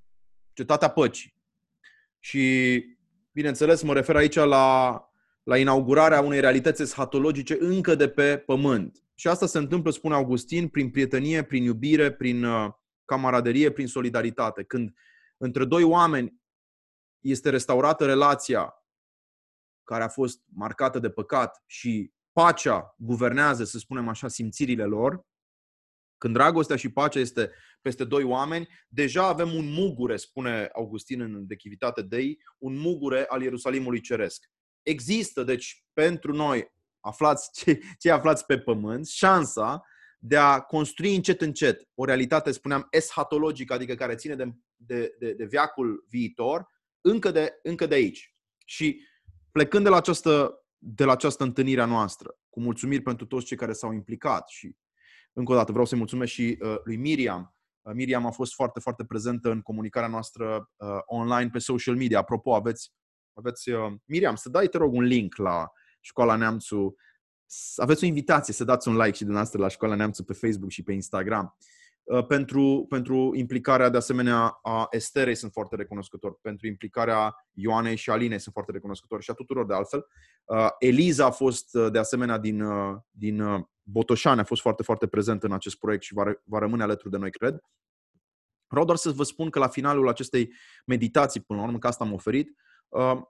Speaker 2: cetatea păcii. Și, bineînțeles, mă refer aici la, la inaugurarea unei realități eschatologice încă de pe pământ. Și asta se întâmplă, spune Augustin, prin prietenie, prin iubire, prin uh, camaraderie, prin solidaritate. Când între doi oameni este restaurată relația care a fost marcată de păcat și pacea guvernează, să spunem așa, simțirile lor, când dragostea și pacea este peste doi oameni, deja avem un mugure, spune Augustin în Dechivitate Dei, un mugure al Ierusalimului Ceresc. Există, deci, pentru noi, aflați, cei, cei aflați pe pământ, șansa de a construi încet încet o realitate, spuneam, eschatologică, adică care ține de, de, de, de viacul viitor, încă de, încă de aici. Și plecând de la această, de la această întâlnire a noastră, cu mulțumiri pentru toți cei care s-au implicat și încă o dată vreau să-i mulțumesc și uh, lui Miriam. Uh, Miriam a fost foarte, foarte prezentă în comunicarea noastră uh, online pe social media. Apropo, aveți, aveți uh, Miriam, să dai, te rog, un link la Școala Neamțu. Aveți o invitație să dați un like și dumneavoastră la Școala Neamțu pe Facebook și pe Instagram. Uh, pentru, pentru implicarea de asemenea a Esterei sunt foarte recunoscător, pentru implicarea Ioanei și Alinei sunt foarte recunoscător și a tuturor de altfel. Uh, Eliza a fost uh, de asemenea din, din Botoșani, a fost foarte, foarte prezent în acest proiect și va, va rămâne alături de noi, cred. Vreau doar să vă spun că la finalul acestei meditații, până la urmă, că asta am oferit, uh,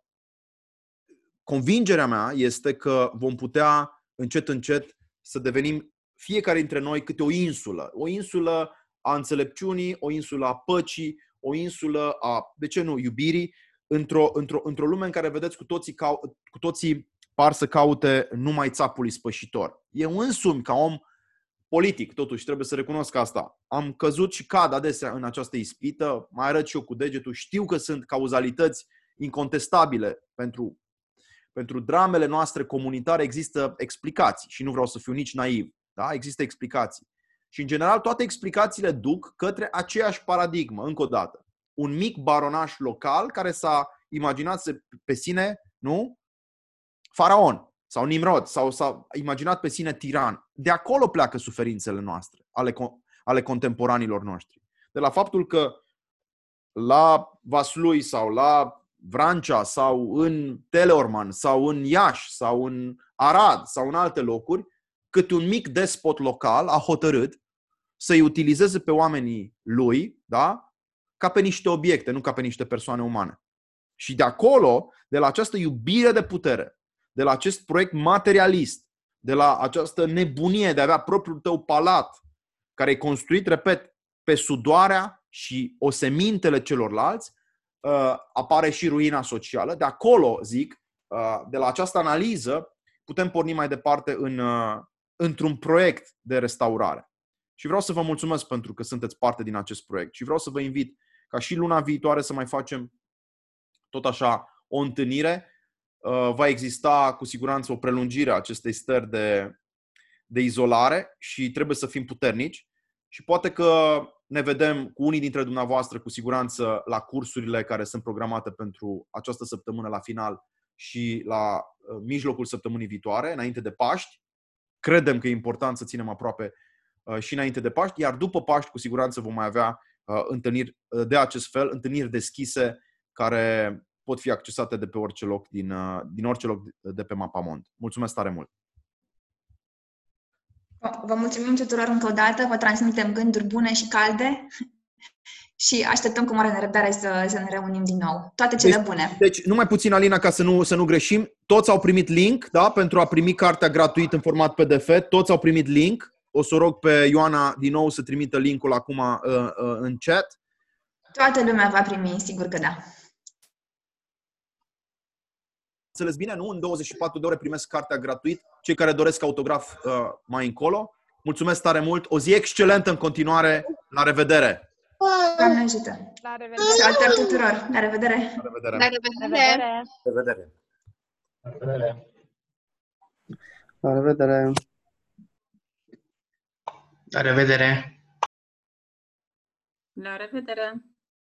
Speaker 2: convingerea mea este că vom putea încet, încet să devenim fiecare dintre noi câte o insulă. O insulă a înțelepciunii, o insulă a păcii, o insulă a, de ce nu, iubirii, într-o, într-o, într-o lume în care, vedeți, cu toții, cau, cu toții par să caute numai țapul ispășitor. Eu însumi, ca om politic, totuși, trebuie să recunosc asta. Am căzut și cad adesea în această ispită, mai arăt și eu cu degetul, știu că sunt cauzalități incontestabile pentru, pentru dramele noastre comunitare, există explicații și nu vreau să fiu nici naiv. Da? Există explicații. Și, în general, toate explicațiile duc către aceeași paradigmă, încă o dată. Un mic baronaș local care s-a imaginat pe sine, nu? Faraon sau Nimrod sau s-a imaginat pe sine tiran. De acolo pleacă suferințele noastre, ale, ale contemporanilor noștri. De la faptul că la Vaslui sau la Vrancea sau în Teleorman sau în Iași sau în Arad sau în alte locuri, cât un mic despot local a hotărât să-i utilizeze pe oamenii lui, da? Ca pe niște obiecte, nu ca pe niște persoane umane. Și de acolo, de la această iubire de putere, de la acest proiect materialist, de la această nebunie de a avea propriul tău palat, care e construit, repet, pe sudoarea și osemintele celorlalți, uh, apare și ruina socială. De acolo, zic, uh, de la această analiză, putem porni mai departe în, uh, într-un proiect de restaurare. Și vreau să vă mulțumesc pentru că sunteți parte din acest proiect și vreau să vă invit ca și luna viitoare să mai facem tot așa o întâlnire. Uh, va exista cu siguranță o prelungire a acestei stări de, de izolare și trebuie să fim puternici și poate că ne vedem cu unii dintre dumneavoastră cu siguranță la cursurile care sunt programate pentru această săptămână la final și la uh, mijlocul săptămânii viitoare, înainte de Paști. Credem că e important să ținem aproape Uh, și înainte de Paști, iar după Paști cu siguranță vom mai avea uh, întâlniri uh, de acest fel, întâlniri deschise care pot fi accesate de pe orice loc din, din orice loc de pe Mapamond. Mulțumesc tare mult!
Speaker 1: Vă mulțumim tuturor încă o dată, vă transmitem gânduri bune și calde și așteptăm cu mare nerăbdare să, să ne reunim din nou. Toate cele
Speaker 2: deci,
Speaker 1: bune!
Speaker 2: Deci, numai puțin, Alina, ca să nu, să nu greșim, toți au primit link da, pentru a primi cartea gratuit în format PDF, toți au primit link o să rog pe Ioana din nou să trimită linkul acum uh, uh, în chat.
Speaker 1: Toată lumea va primi, sigur că da.
Speaker 2: Înțeles bine, nu? În 24 de ore primesc cartea gratuit. Cei care doresc autograf uh, mai încolo. Mulțumesc tare mult. O zi excelentă în continuare. La revedere!
Speaker 1: Doamne ajută! La revedere! Salutări tuturor! La revedere!
Speaker 2: La revedere!
Speaker 5: La revedere!
Speaker 2: La revedere!
Speaker 9: La revedere! La revedere!
Speaker 10: La revedere!
Speaker 7: La revedere!